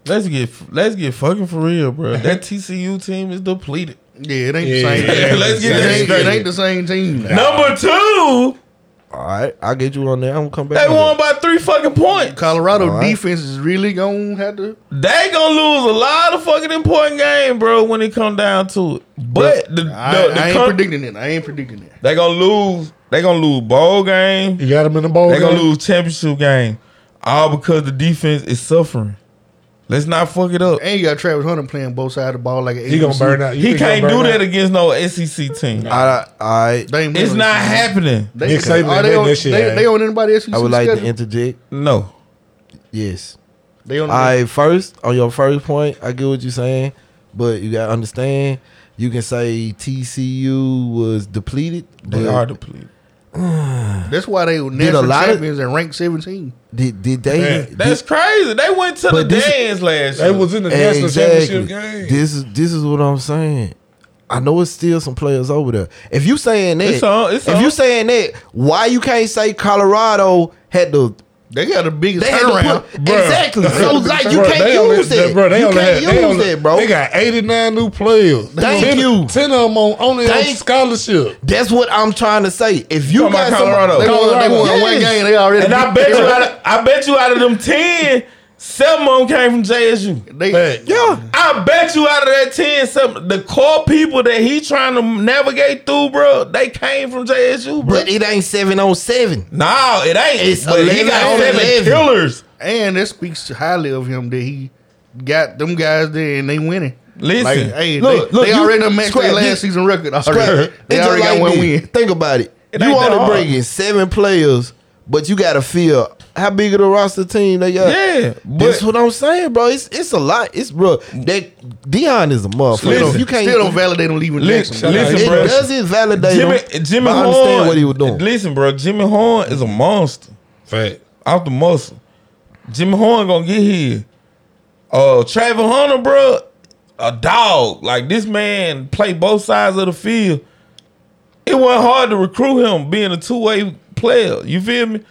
Let's get let's get fucking for real, bro. That TCU team is depleted. Yeah, it ain't Yeah. the same. Yeah, let's get it, ain't, it ain't the same team. Number two, all right, I'll get you on there. I'm gonna come back. they won by three fucking points. Colorado All right. defense is really gonna have to. They gonna lose a lot of fucking important game, bro, when it come down to it. But the, the, I, the I ain't con- predicting it. I ain't predicting it. they gonna lose. They gonna lose bowl game. You got them in the bowl They gonna lose championship game, all because the defense is suffering. Let's not fuck it up. And you got Travis Hunter playing both sides of the ball like an He gonna burn out. You He think can't gonna do burn that out? against no SEC team. I, I, They ain't It's winning. not happening. They, Nick Saban are they, letting on, that shit they, happen. they on anybody else? I would like to interject. No. Yes. They on. All right, first on your first point, I get what you're saying, but you gotta understand. You can say TCU was depleted. They but are depleted. that's why they were a national lot of- champions and ranked seventeen. Did did they? Man, did- That's crazy. They went to the this- dance last They year. was in the national championship game. This is this is what I'm saying. I know it's still some players over there. If you saying that, It's on- it's if on. you saying that, why you can't say Colorado had the They got the biggest they had to turnaround. put, exactly. So like you Bro, can't they only- use that. Bro, they you can't had- use only- that, bro. They got 89 new players. Thank 10, you. 10 of them on, only on scholarship. That's what I'm trying to say. If you Talking got about some- Colorado. They won, they won Yes. one game. They already. and I bet you out of, I bet you out of them ten, seven of them came from JSU. They, Fact. yeah. I bet you out of that 10, some the core people that he trying to navigate through, bro, they came from JSU, bro. But it ain't seven on seven. no, it ain't. It's but he got on seven 11. killers. and that speaks highly of him that he got them guys there and they winning. Listen, Like, hey, Look, they, look, they you- already done matched their last this- season record. Already. They It's already just got like one this. win. Think about it. It you ain't want that to bring in seven players, but you got to feel how big of the roster team they got. Yeah, That's but what I'm saying, bro. It's it's a lot. It's bro. That Deion is a motherfucker. Listen, you can't. Still don't validate him leaving Listen, listen, it bro. doesn't validate Jimmy, him. Jimmy but I Horn. understand what he was doing. Listen, bro, Jimmy Horn is a monster. Fact. Out the muscle. Jimmy Horn gonna get here. Uh Travis Hunter, bro, a dog. Like this man play both sides of the field. It wasn't hard to recruit him being a two-way player. You feel me?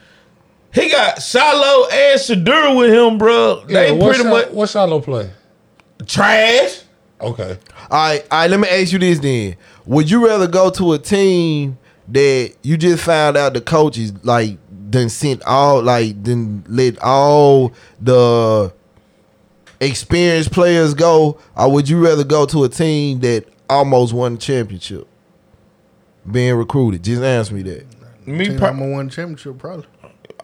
He got Shiloh and Shedeur with him, bro. Yeah, they pretty Shal- much What Shiloh play? trash. Okay. All right, all right. Let me ask you this then: Would you rather go to a team that you just found out the coach is like then sent all like then let all the experienced players go, or would you rather go to a team that almost won the championship? Being recruited, just answer me that. Me, Team per- I'm gonna win the championship probably.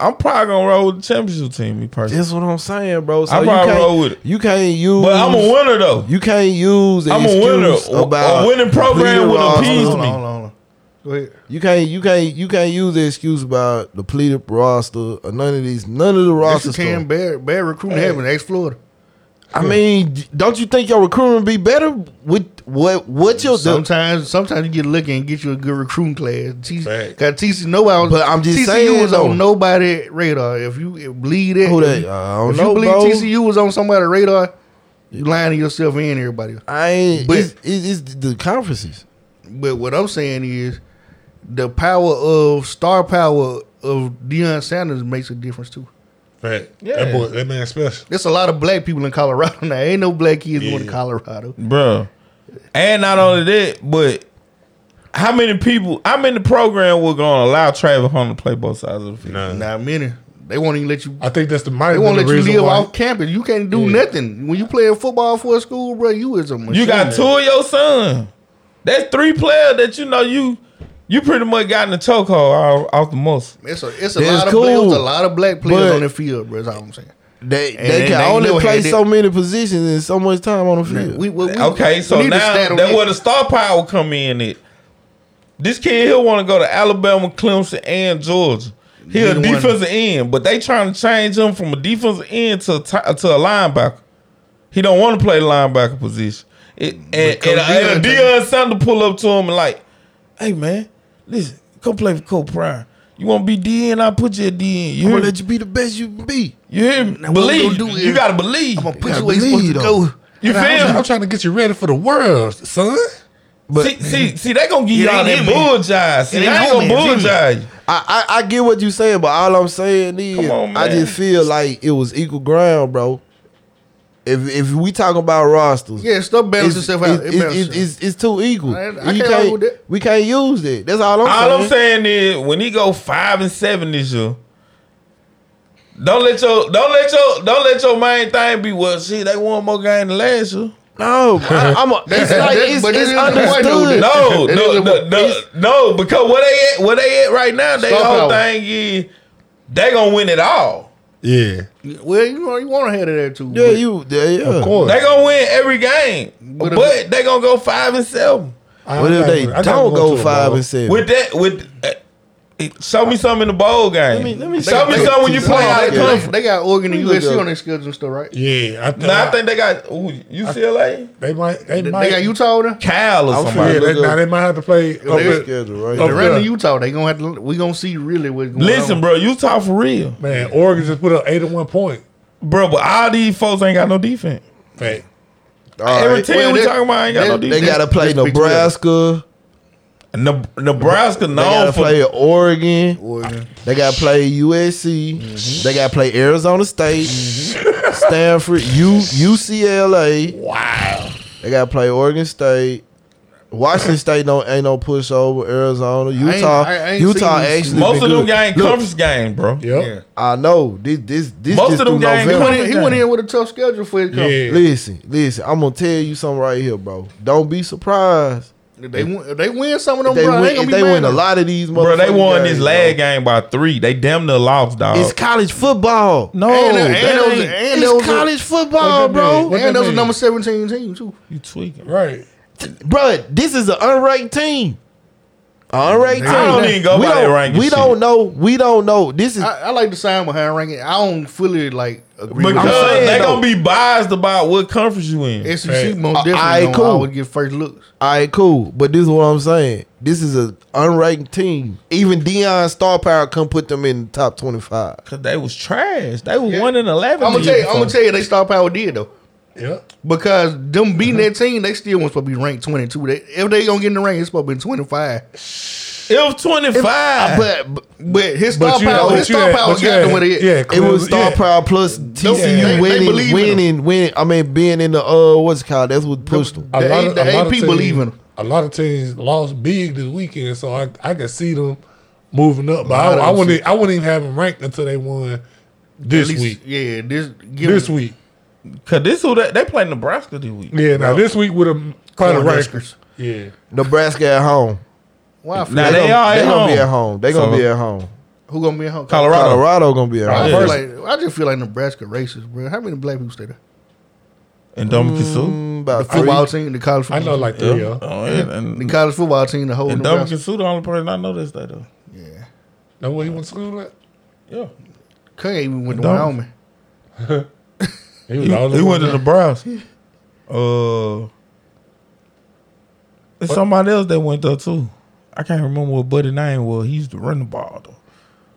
I'm probably gonna roll with the championship team. Me personally, That's what I'm saying, bro. So I you probably can't, roll with it. You can't use. but I'm a winner though. You can't use. I'm a winner. excuse A- a winning program depleted will roster. appease me. hold on, hold on. Go ahead. You can't you can't you can't use the excuse about the pleated roster or none of these none of the Yes, roster you can. stuff. Bad, bad recruiting happened. Ex Florida. I mean, don't you think your recruitment be better with what what your the, Sometimes, sometimes you get lucky and get you a good recruiting class. T- Fact. Got TC nobody. But I'm just TCU saying, was though. on nobody radar. If you believe that, Who that? Uh, I don't if know, you believe bro. TCU was on somebody's radar, you lying to yourself and everybody. I ain't But- it's, it's, it's the conferences. But what I'm saying is, the power of star power of Deion Sanders makes a difference too. Fact. Yeah. That boy, that man special. There's a lot of black people in Colorado now. Ain't no black kids going to Colorado. Bruh. And not only that, but how many people, how many the program were gonna allow Travis Hunter to play both sides of the field? Nah. Not many. They won't even let you. I think that's the might They won't let the you live why. off campus. You can't do Yeah. nothing when you playing football for a school, bro. You is a machine. You got two of your son. That's three players that you know you you pretty much got in the chokehold off, off the most. It's a it's a That's lot of cool. black, it's a lot of black players But- on the field, bro. That's all I'm saying. They And they they- can they only play so that- many positions and so much time on the field. We, we, we- Okay, so need now that's that. where the star power come in. It this kid here want to go to Alabama, Clemson, and Georgia. He a Neither one. defensive end, but they trying to change him from a defensive end to a to a linebacker. He don't want to play the linebacker position. It, mm, and, and, Coach and, Deion Deion Sanders pull up to him and like, "Hey man, listen, go play for Coach Prime. You want to be D, DN? I'll put you at DN. You I'm gonna let you be the best you can be. You hear me? Now, Believe. gonna do you gotta believe. I'm gonna put you where you supposed to go. You And I'm, feel I'm trying to get you ready for the world, son. But see, see, see, they gonna give y'all ain't that in me. bull jive. See, It I ain't on gonna me, bull it's in me. jive. you. I, I I get what you saying, but all I'm saying is on, I just feel like it was equal ground, bro. If if we talking about rosters, Yeah, stuff balance it's, itself out. it's, It balances it's, it's, it's too equal. I- I can't argue with that. We can't use it. That's all I'm All saying. I'm saying is when he go five and seven this year, don't let your don't let your don't let your main thing be well. See, they won more game than last year. No, I, I'm. A, it's like that- it's, but it's that is the point, though, understood. No, no, no, no, no, because what they at, where they at right now, they whole thing is they gonna win it all. Yeah, Well, you know, you want to have that too. Yeah, you. Yeah, yeah. of course. They gonna win every game, But but, if- they gonna go five and seven. I What if they I don't go to a five ball. and seven? With that, with uh, show me something in the bowl game. me- let me show see. me something when you play they- out of they- conference. They got Oregon and Let me look USC on their schedule and stuff, right? Yeah, I, th- No, I think they got ooh, UCLA, they might. They, They, might. got Utah there. Cal or somebody. Yeah, they, now they might have to play. Look up at at- schedule right up They here. run there. to Utah. They gonna have to. We gonna see really what's going Listen, on. bro, Utah for real, Man, Oregon just put up eight and one point. bro. But all these folks ain't got no defense. Fact. All Every team Well, we they- talking about ain't got no they- They got to play That's Big Twelve. Nebraska. Ne- Nebraska They known got to for play Oregon. Oregon. They got to play USC. Mm-hmm. They got to play Arizona State, Stanford, U, UCLA. Wow. They got to play Oregon State. Washington State no ain't no pushover. Arizona, Utah, I ain't Utah seen these- actually most been of them good. games Look, conference games, bro. Yep. I know this this this Most just of them through games He went, in, he went in with a tough schedule for his conference. Yeah. Listen, listen. I'm gonna tell you something right here, bro. Don't be surprised. If They win, if they win some of If them. they bro, win, ain't gonna if be they win a lot of these, Bro, they won games, this bro. last game by three. They damn near lost, dog. It's college football. no, And- and that those- and it's those- college football, bro. And that that was a number seventeen team too. you tweaking. Right. Bro, this is an unranked team. An unranked team. I don't even go we by that don't, ranking We shit. don't know. We don't know. This is. I, I like the sign behind ranking. I don't fully like agree Because with that. saying, they though. gonna be biased about what conference you in. SEC Right. most Uh, definitely alright, don't cool. always get first looks. all right, cool. But this is what I'm saying. This is an unranked team. Even Deion Star Power couldn't put them in the top 25. Cause they was trash. They was Yeah. one in eleven. I'm gonna tell you. I'm gonna tell you they star power did though. Yep. Because them beating that team, they still want supposed to be ranked 22. They, if they gonna get in the rank, it's supposed to be 25. It was twenty five. But but, but his star But you power, had- his you star had- power but you got had- them where they at. Yeah, It was Star yeah. Power plus TCU they- they winning, believe in winning, winning. I mean, being in the uh, what's it called? That's what pushed them. A The lot A- of, the a lot of AP teams, believe in 'em. A lot of teams lost big this weekend, so I I can see them moving up. But I, I wouldn't I wouldn't even have them ranked until they won this least- week. Yeah, this give This them week. Cause this who they, they played Nebraska this week. Yeah, now this week with have probably ranked. Cornhuskers. Yeah. Nebraska at home. Why? I feel Now like- they gonna, are at they gonna home. be at home. They gonna So- be at home. Who gonna be at home? Colorado. Colorado gonna be at I, home. feel First- like, I just feel like Nebraska racist, bro. How many black people stay there? And Ndamukong Suh. Mm, about The football three. team, the college I know like Yeah. three of them. Oh, yeah. And, the college football team, the whole and Nebraska. Ndamukong Suh the only person I know that's there though. Yeah, Know where he went to school at? Yeah. Kanye even went to Don't. Wyoming. He was He, the he went to there. Nebraska. Uh, there's somebody else that went there too. I can't remember what buddy name was. He used to run the ball though.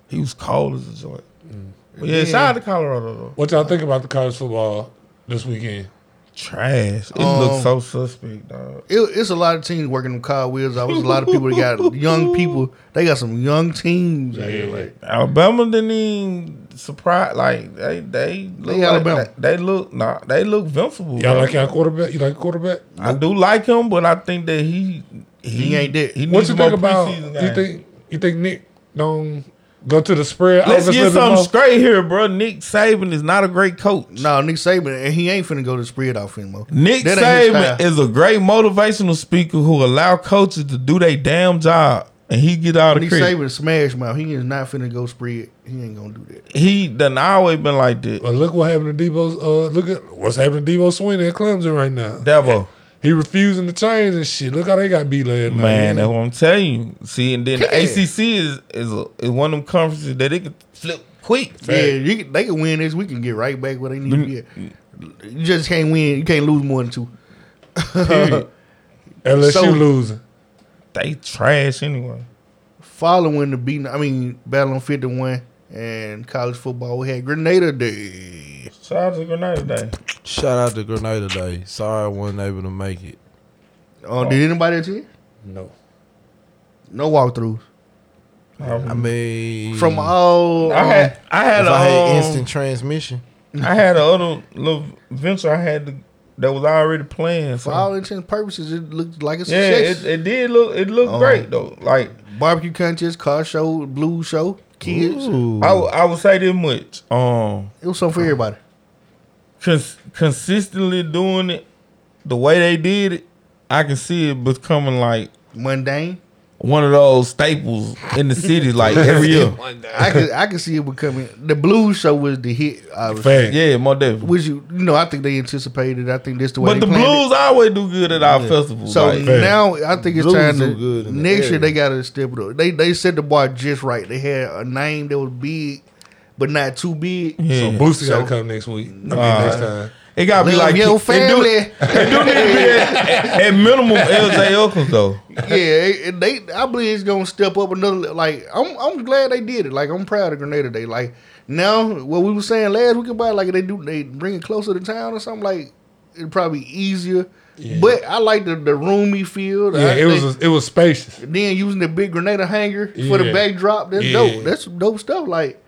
He was cold as a joint. But yeah, shout out to Colorado though. What y'all think about the college football this weekend? Trash. It Um, looks so suspect, dog. It, it's a lot of teams working them car wheels. I was a lot of people that got young people. They got some young teams. out here, like Alabama didn't even surprise. Like they they look like Alabama. They, they look nah. They look invincible. Y'all bro. like y'all quarterback? You like quarterback? I do like him, but I think that he he, He ain't that. He What you think about? You think you think Nick don't go to the spread? Let's get little bit something straight here, bro. Nick Saban is not a great coach. no, Nick Saban, and he ain't finna go to spread off anymore. Nick That ain't his Saban is a great motivational speaker who allow coaches to do their damn job, and he get all the Nick credit. Saban smash mouth. He is not finna go spread. He ain't gonna do that. He done always been like that. But look what happened to Debo. Uh, look at what's happening to Debo Swinney at Clemson right now. Dabo. He refusing to change and shit. Look how they got beat last night. Man, that's what I'm telling you. See, and then the Yeah. ACC is is, a, is one of them conferences that they can flip quick. Yeah, you, they can win this. We can get right back where they need to be. At. Mm. You just can't win. You can't lose more than two. Period. LSU So- losing. they trash anyway. Following the beating, I mean, Battle on 51 and college football, we had Grenada Day. Shout out to Grenada Day. Shout out to Grenada Day. Sorry I wasn't able to make it. Oh, did anybody attend? No. No walkthroughs. I mean, From all. I had I had if a I had um, instant transmission. I had a other little venture I had to, that was already planned. For So. all intents and purposes, it looked like a Yeah, success. it, it did look it looked Um, great though. Like Barbecue contest, car show, blues show, kids. Ooh. I, w- I would say this much. Um, It was something for everybody. Cons- consistently doing it the way they did it, I can see it becoming like Mundane. one of those staples in the city, like every year. I can I could see it becoming the blues show was the hit. Obviously. Yeah, more definitely. Which you you know I think they anticipated. I think this the way. But they the planned it. blues always do good at our festivals. So like, now I think it's Blues time to good in the next year they got to step it up. They they set the bar just right. They had a name that was big, but not too big. yeah. So Booster So- got to come next week. I mean, Uh, next time. it gotta be Love like your it do- It do, need to be at, at minimum LJ Uckles though. yeah, they. I believe it's gonna step up another. Like I'm, I'm glad they did it. Like I'm proud of Grenada Day. Like now, what we were saying last week about like they do, they bring it closer to town or something. Like it'd probably be easier. But I like the the roomy feel. Yeah, I it was think- it was spacious. then using the big Grenada hangar for the Yeah. backdrop. That's Yeah. dope. That's dope stuff. Like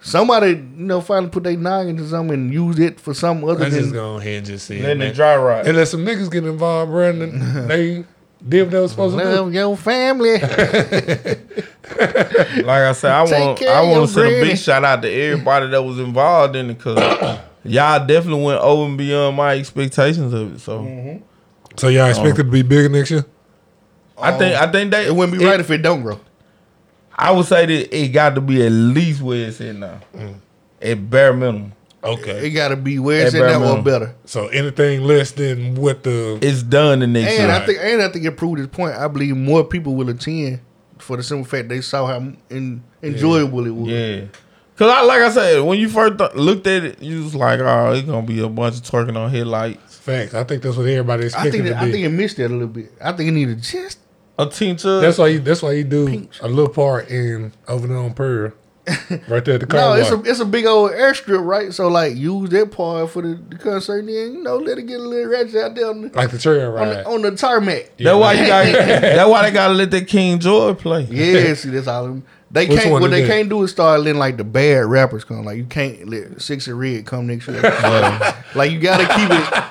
somebody, you know, finally put their noggin to something and use it for something other I just than. go ahead and just see Then it, the man. dry rot. And let some niggas get involved, Brandon. they did what they was supposed to do. Love your family. Like I said, I Take want care I of want to send a granny. big shout out to everybody that was involved in it because y'all definitely went over and beyond my expectations of it. So Mm-hmm. So y'all expect it to be bigger next year? I think I think they it wouldn't be right if it don't grow. I would say that it got to be at least where it's at now, mm. at bare minimum. Okay. It got to be where it's At in bare that or better. So anything less than what the It's done the next And year. I think, and I think it proved his point. I believe more people will attend for the simple fact they saw how in, enjoyable it was. Yeah. Cause I like I said, when you first th- looked at it, you was like, "Oh, it's gonna be a bunch of twerking on headlights." facts. I think that's what everybody I think that, to I think it missed that a little bit. I think it needed just A tincture. that's why you that's why you do a little part in over there on Pearl. right there at the no. It's a it's a big old airstrip, right? So like use that part for the, the concert, and then you know let it get a little ratchet out there on the, like the trail on the, on the tarmac. that's why you got. that's why they gotta let that King George play. Yeah, see, that's all. Them. They Which can't. What they that? can't do is start letting like the bad rappers come. Like you can't let Six and Red come next year. like you gotta keep it.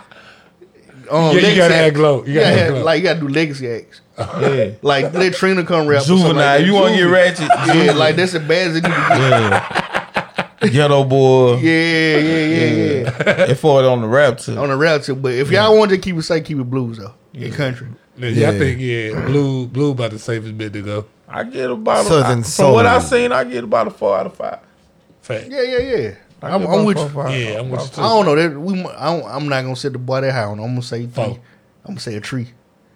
Um, Yeah, you gotta act acts. low. You gotta Yeah, act low. like you gotta do legacy acts. Yeah. Like let Trina come rap. Juvenile. Like you want to get ratchet? Yeah, like that's as bad as it need to get. Yeah. Ghetto boy. Yeah, yeah, yeah, yeah. It for it on the rap too. On the rap tip, but if y'all want to keep it safe, keep it blues though. In country. Yeah, I think yeah, blue blue about the safest bit to go. I get about Southern a, from what. I've seen, I get about a four out of five. Fact. Yeah, yeah, yeah. I I'm, I'm with you. Yeah, I'm with you too. I don't know that we. I don't, I'm not gonna set the boy that high on. I'm gonna say three. Four. I'm gonna say a tree.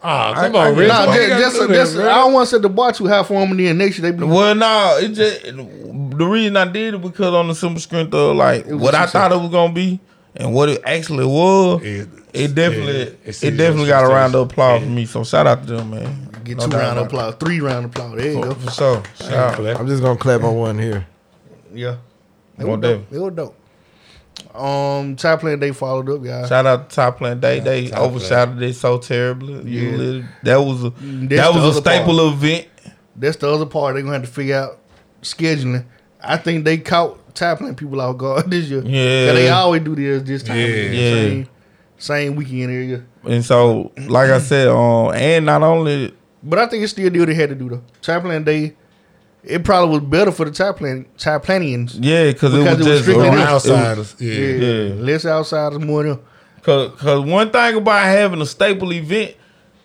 Ah, I- come I on, get Rich. Nah, just, just, just, I don't want to set the bar too high for them, and then next year they be. Well, no, it just the reason I did it because on the simple strength of like what I thought it was gonna be and what it actually was. It- It definitely, yeah, it, it's- definitely got a round of applause Yeah. for me. So shout out to them, man. Get No two round of about applause, three round of applause. There you it. go. For, for sure. Shout out. Clap. I'm just gonna clap on one here. Yeah, it Well, was dope. It was dope. Um, Tie Plant Day followed up, guys. Shout out to Tie Plant Day. They Top overshadowed it so terribly. Yeah. lit- That was a That's that was a other staple event. That's the other part they're gonna have to figure out scheduling. I think they caught Tie Plant people off guard this year. Yeah, they always do this this time. Yeah. of. Yeah. Same, same weekend area. And so, like I said, um, and not only But I think it's still a deal they had to do though. Tie Plant Day. It probably was better for the Tie Plant Top Planians. yeah, because it was it was just strictly it Or was- outsiders. Yeah. Yeah. Yeah. Less outsiders, more them. Cause, cause one thing about having a staple event,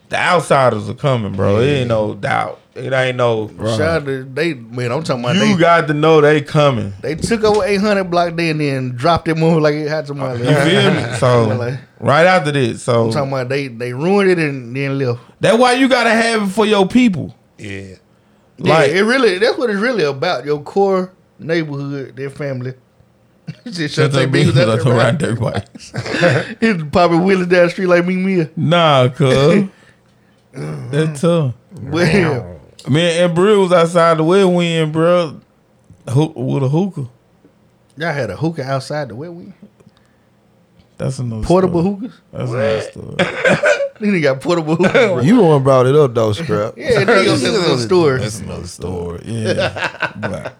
the outsiders are coming, bro. It ain't no doubt. It ain't no. Shout out to they man. I'm talking about You they. got to know they coming. they took over 800 block day and then dropped it move like it had somebody. You feel me? So Like- right after this, so I'm talking about they they ruined it and then left. that's why you gotta have it for your people. Yeah. Like Like- it really, that's what it's really about. Your core neighborhood, their family. Just shut their business out there, around right? their way. It's popping wheelies down the street like me, Mia. Nah, cuz that's tough. Well, Me and Brew was outside the way win, bro. Hook, with a hookah. y'all had a hookah outside the wet wing. That's another Portable story. hookahs. That's another story. Nigga got portable hookahs. bro. You the one brought it up though, Scrap. Yeah, nigga, that's another story. That's another story. Yeah. But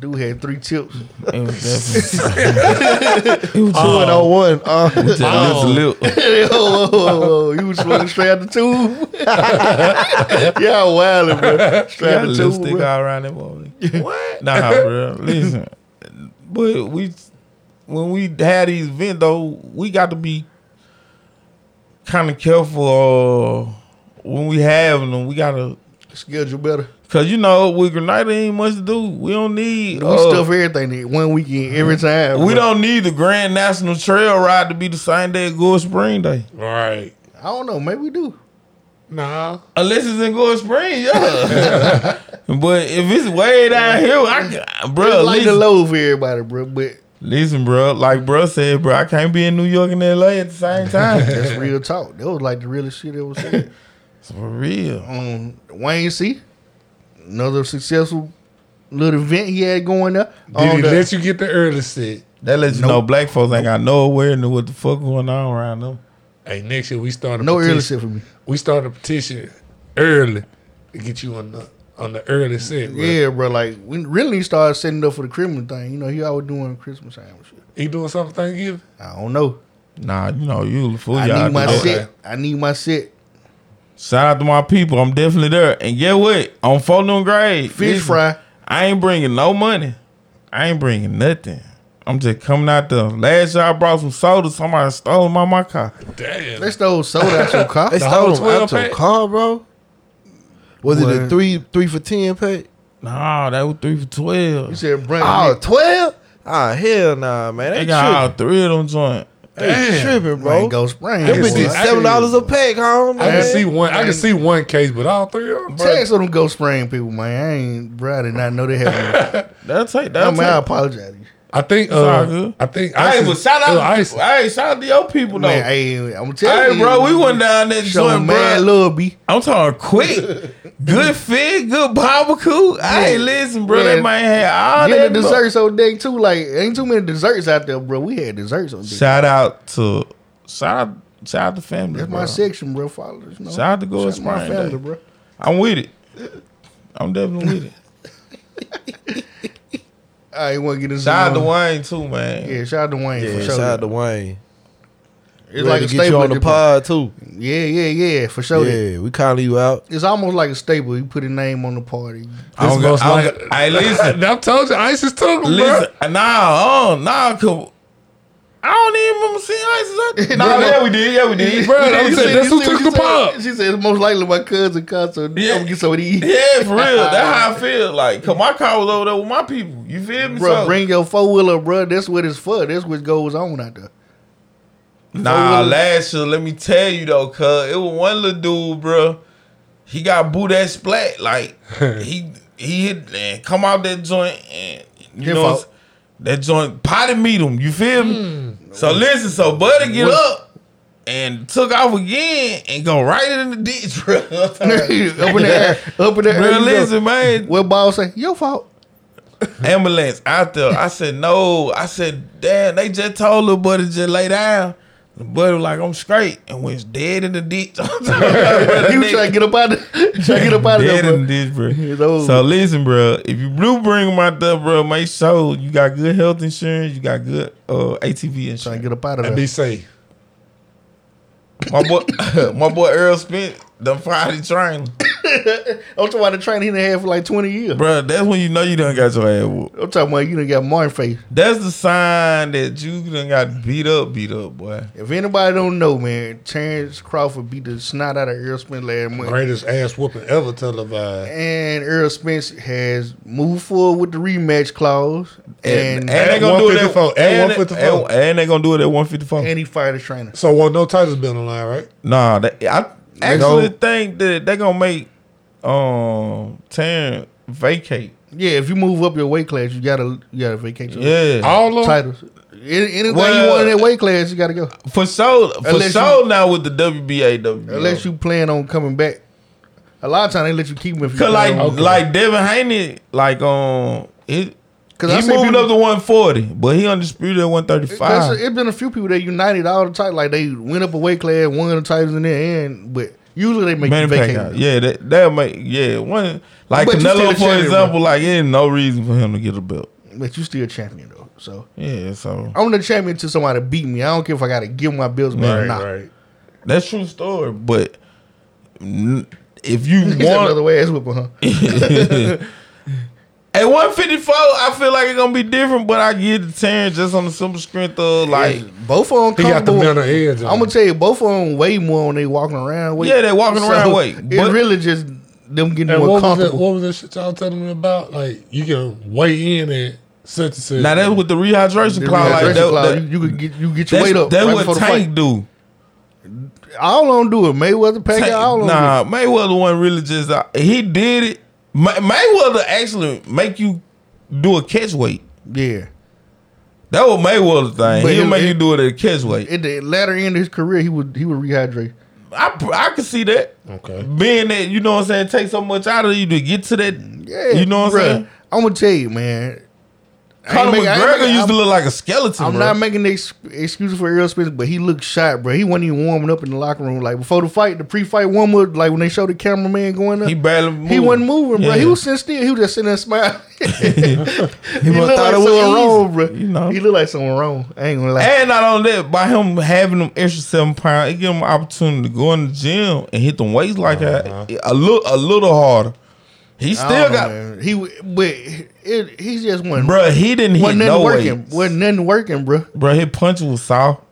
Dude had three chips. it was definitely. it was Two and oh one. Uh, just Oh. lip to lip. oh, oh, oh, oh, you was smoking straight out the tube. Y'all wildin', bro. Straight Got out a the tube, lipstick bro. all around that motherfucker. What? Nah, bro. Listen, but we when we had these events though, we got to be kind of careful uh, when we have them. We gotta, Schedule better. cause you know with Grenada ain't much to do. We don't need. We uh, stuff everything in one weekend every time. we bro. don't need the Grand National Trail ride to be the same day as Gore Spring Day. Right. I don't know. Maybe we do. Nah. Unless it's in Gore Spring, yeah. but if it's way down here, I, bro, It's like the listen, low for everybody, bro. But listen, bro. Like bro said, bro, I can't be in New York and LA at the same time. that's real talk. That was like the realest shit ever said. For real. um, Wayne C, another successful little event he had going up. Did On he the- let you get the early set? That lets you know black folks ain't got no awareness what the fuck going on around them. Hey, next year we start a no petition. early shit for me. We start a petition early to get you on the on the early set. Bro. Yeah, bro. Like we really need to start setting up for the Christmas thing. You know, he always doing Christmas time and shit. He doing something Thanksgiving? I don't know. Nah, you know, you fool I y'all. need my do that. set. I need my set. Shout out to my people. I'm definitely there. And get what? On Fulton grade. Fish listen, fry. I ain't bringing no money. I ain't bringing nothing. I'm just coming out there. Last year I brought some soda. Somebody stole them out my car. Damn. They stole soda out your car. they The stole whole them 12 out your pack? car, bro. Was it a three three for ten pack? Nah, that was three for twelve. You said bring Oh, it. 12? Ah, hell nah, man. They They, got all tripping. three of them joint. They Damn. tripping, Bro. bro. Go spring. Them I bitches see- seven dollars a pack, home. I Man. can see one. I can see one case, but all three of them. Text on them Go Spring people, man. I ain't, bro. I did not know they had. That'll take I that. mean, I apologize. To you. I think. all Uh, good. I think. Hey, Isis- but shout it was out, Isis. hey, shout out to your people though. Man, Hey, hey, I'm telling you. bro, we went down that Show joint, man bro. love B. I'm talking quick, good fit, good barbecue. Hey, listen, bro, Yeah. that man had all Yeah, that the bro. desserts on deck too. Like, ain't too many desserts out there, bro. We had desserts on deck. Shout out to shout out shout out to family. That's bro. my section, bro. Followers, you know. Shout out to Go Shout out my Spring family, Day. bro. I'm with it. I'm definitely with it. I ain't want to get into Shout out to Wayne too, man. Yeah, shout out to Wayne Yeah, for sure. shout out to Wayne. it's Ready like to a get you staple on the this pod too. Yeah, yeah, yeah, for sure. Yeah, we calling you out. It's almost like a staple. You put a name on the party. I don't This got, I most don't got, hey, listen, I told you, Isis took him, listen. bro. Nah, uh, nah, cause I don't even remember seeing Isis out there. Nah, No, yeah, we did. Yeah, we did. Bro, We did. I'm We saying did. that's who You see took the she said? She said it's most likely my cousin concert. Yeah. Yeah. get some of these. Yeah, for real. That's how I feel. Like, cause my car was over there with my people. You feel me? Bro, So- bring your four wheeler, bro. That's what it's for. That's what goes on out there. Nah, Four-wheeler. last year, let me tell you though, cuz it was one little dude, bro. He got booed that splat. Like he he hit and come out that joint and you Your know that joint potty meet him. You feel me? Hmm. So listen, so Buddy get up and took off again and go right in the ditch, bro. up in the air, up in the air. Bro, you go. listen, man. What ball say? Your fault. ambulance out there. I said, no. I said, damn, they just told little buddy just lay down. The buddy was like, I'm straight. And was dead in the ditch. He was trying to get up out of, trying to get up out of there, dead in the ditch, bro. So listen, bro. If you do bring them out there, bro, make sure you got good health insurance. You got good uh, ATV Trying to insurance. get up out of And there. be safe. My boy, my boy Errol Spence done fired the train. I'm talking about the training he done had for like 20 years. bro. That's when you know you done got your ass whooped. I'm talking about you done got Martin face. That's the sign that you done got beat up, beat up, boy. If anybody don't know, man, Terrence Crawford beat the snot out of Errol Spence last month. Greatest ass whooping ever televised. And Errol Spence has moved forward with the rematch clause. And, And, and they gonna do it at 154, and and, 154. and, and they gonna do it at one fifty four. and he fired his trainer. So, well, no titles been on the line, right? Nah, they, I actually go. think that they're gonna make um Terrence vacate. Yeah, if you move up your weight class, you gotta you gotta vacate your Yeah, All of titles. Any- Anything Well- you want in that weight class, you gotta go. for sure. For Unless sure you- now with the WBA, WBO. Unless you plan on coming back. A lot of times they let you keep him if you Cause like plan on- like Devin Haney, like um, it, 'Cause I he see moved people- up to one forty, but he undisputed at 135. It's been a few people that united all the time. Like they went up a weight class, won the titles in the end, but usually they make you Man, vacate. Uh, yeah, that that make yeah one like But Canelo for example. Like, it ain't no reason for him to get a belt. But you still a champion though. So Yeah, so I'm the champion until somebody beat me. I don't care if I gotta give my bills back or not. right. that's true story. But n- if you said another way ass whipping, huh? at one fifty four, I feel like it's gonna be different. But I get the Terence just on the simple strength of like. both of them He got the comfortable. mental edge. on I'm gonna tell you, both of them way more when they walking around. Weight. Yeah, they walking around weight, It's but- really just them getting And more what was, that, comfortable. what was that shit y'all telling me about? Like, you can weigh in at such and such. Now that's with the rehydration The clause. Like rehydration that, clause, that- you, you could get you get your weight up. that's right what before the Tank fight. do. All on do it. Mayweather, Pacquiao, Tank- all on nah, Mayweather one really just uh, he did it. May- Mayweather actually make you do a catch weight. Yeah. That was Mayweather thing. But He'll it- make it- you do it at a catch weight. At the latter end of his career, he would he would rehydrate. I I can see that. Okay. Being that you know what I'm saying, take so much out of you to get to that. Yeah, you know what I'm saying. I'm gonna tell you, man. I ain't Conor make- I ain't McGregor make- used to I'm- look like a skeleton. I'm bro. not making ex- excuses for Errol Spence, but he looked shot, bro. He wasn't even warming up in the locker room. Like before the fight, the pre-fight warm up, like when they showed the cameraman going up, He he, barely moved. wasn't moving, bro. Yeah. He was sitting still. He was just sitting there smiling. he must looked thought like it was something easy. wrong, bro. You know. He looked like something wrong. I ain't gonna lie. And not only that, by him having them extra seven pounds, it gave him an opportunity to go in the gym and hit them weights like that uh-huh. a little a little harder. He still don't know, got, man. he, but it, he just wasn't. Bruh, He didn't hit nothing no working. weights. Wasn't nothing working, bro. Bro, his punch was soft.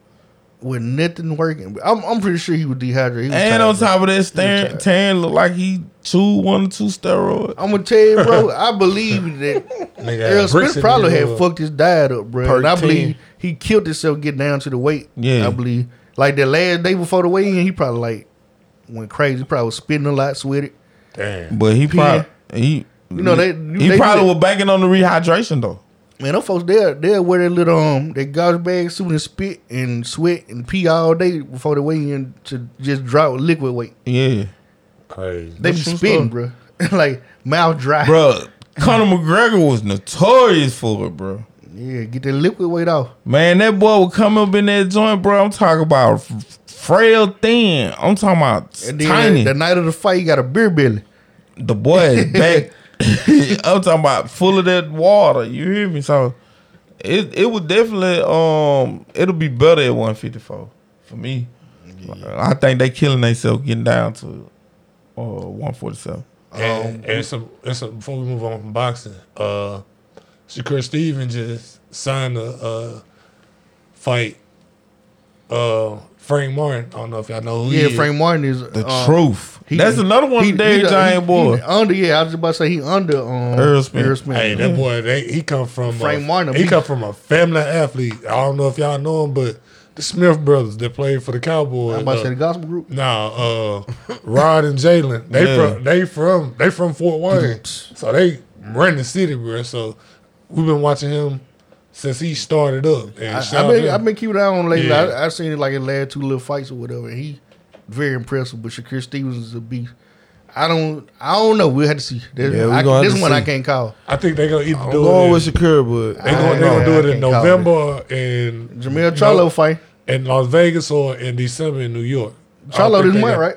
With nothing working. I'm, I'm pretty sure he was dehydrated. He was And tired, on bro. top of that, Stan. Tan looked like he chewed one or two steroids. I'm gonna tell you, bro. I believe that Nigga Errol had Spence probably had mouth. fucked his diet up, bro. Per And I 10. believe he killed himself getting down to the weight. Yeah. I believe. Like the last day before the weigh-in, he probably like went crazy. He probably was spitting a lot, sweaty. Damn. But he probably he You know, they- he they probably do was banking on the rehydration though. Man, them folks they'll they'll wear their little um their garbage bag suit and spit and sweat and pee all day before they weigh-in to just drop liquid weight. Yeah, Crazy. They be That's true spitting, bro. like mouth dry. bro. Conor McGregor was notorious for it, bro. Yeah, get that liquid weight off. Man, that boy would come up in that joint, bro. I'm talking about frail, thin. I'm talking about And then tiny. the night of the fight, you got a beer belly. The boy is back. I'm talking about full of that water. You hear me? So it it would definitely um it'll be better at 154 for me. I think they killing themselves getting down to uh 147. And, and some, and some, before we move on from boxing, uh, Shakur Stevens just signed a uh, fight. Uh, Frank Martin. I don't know if y'all know who Yeah, he Frank Martin is The uh, truth. he- That's another one. he- of Derrick he- Giant he- boy. under yeah, I was about to say he under um Earl Smith. is. Hey, that boy, they, he come from Frank a, Martin, He he- come from a family athlete. I don't know if y'all know him, but the Smith brothers that played for the Cowboys. I'm about to uh, say the gospel group. Nah, uh, Rod and Jaylon. They Yeah. from they from they from Fort Wayne, so they run the city, bro. So we've been watching him since he started up. And I, shout I've been I've been keeping an eye on lately. Yeah. I, I've seen it like in last two little fights or whatever. And he very impressive, but Shakur Stevens is a beast. I don't I don't know. We'll have to see. This, Yeah, we I, gonna this to one I can't call. I think they're gonna either I'm do going it. with in- Shakur, but They I gonna, don't they gonna do it in can't it. November in Jermell Charlo fight. in Las Vegas or in December in New York. I Charlo think this month, right?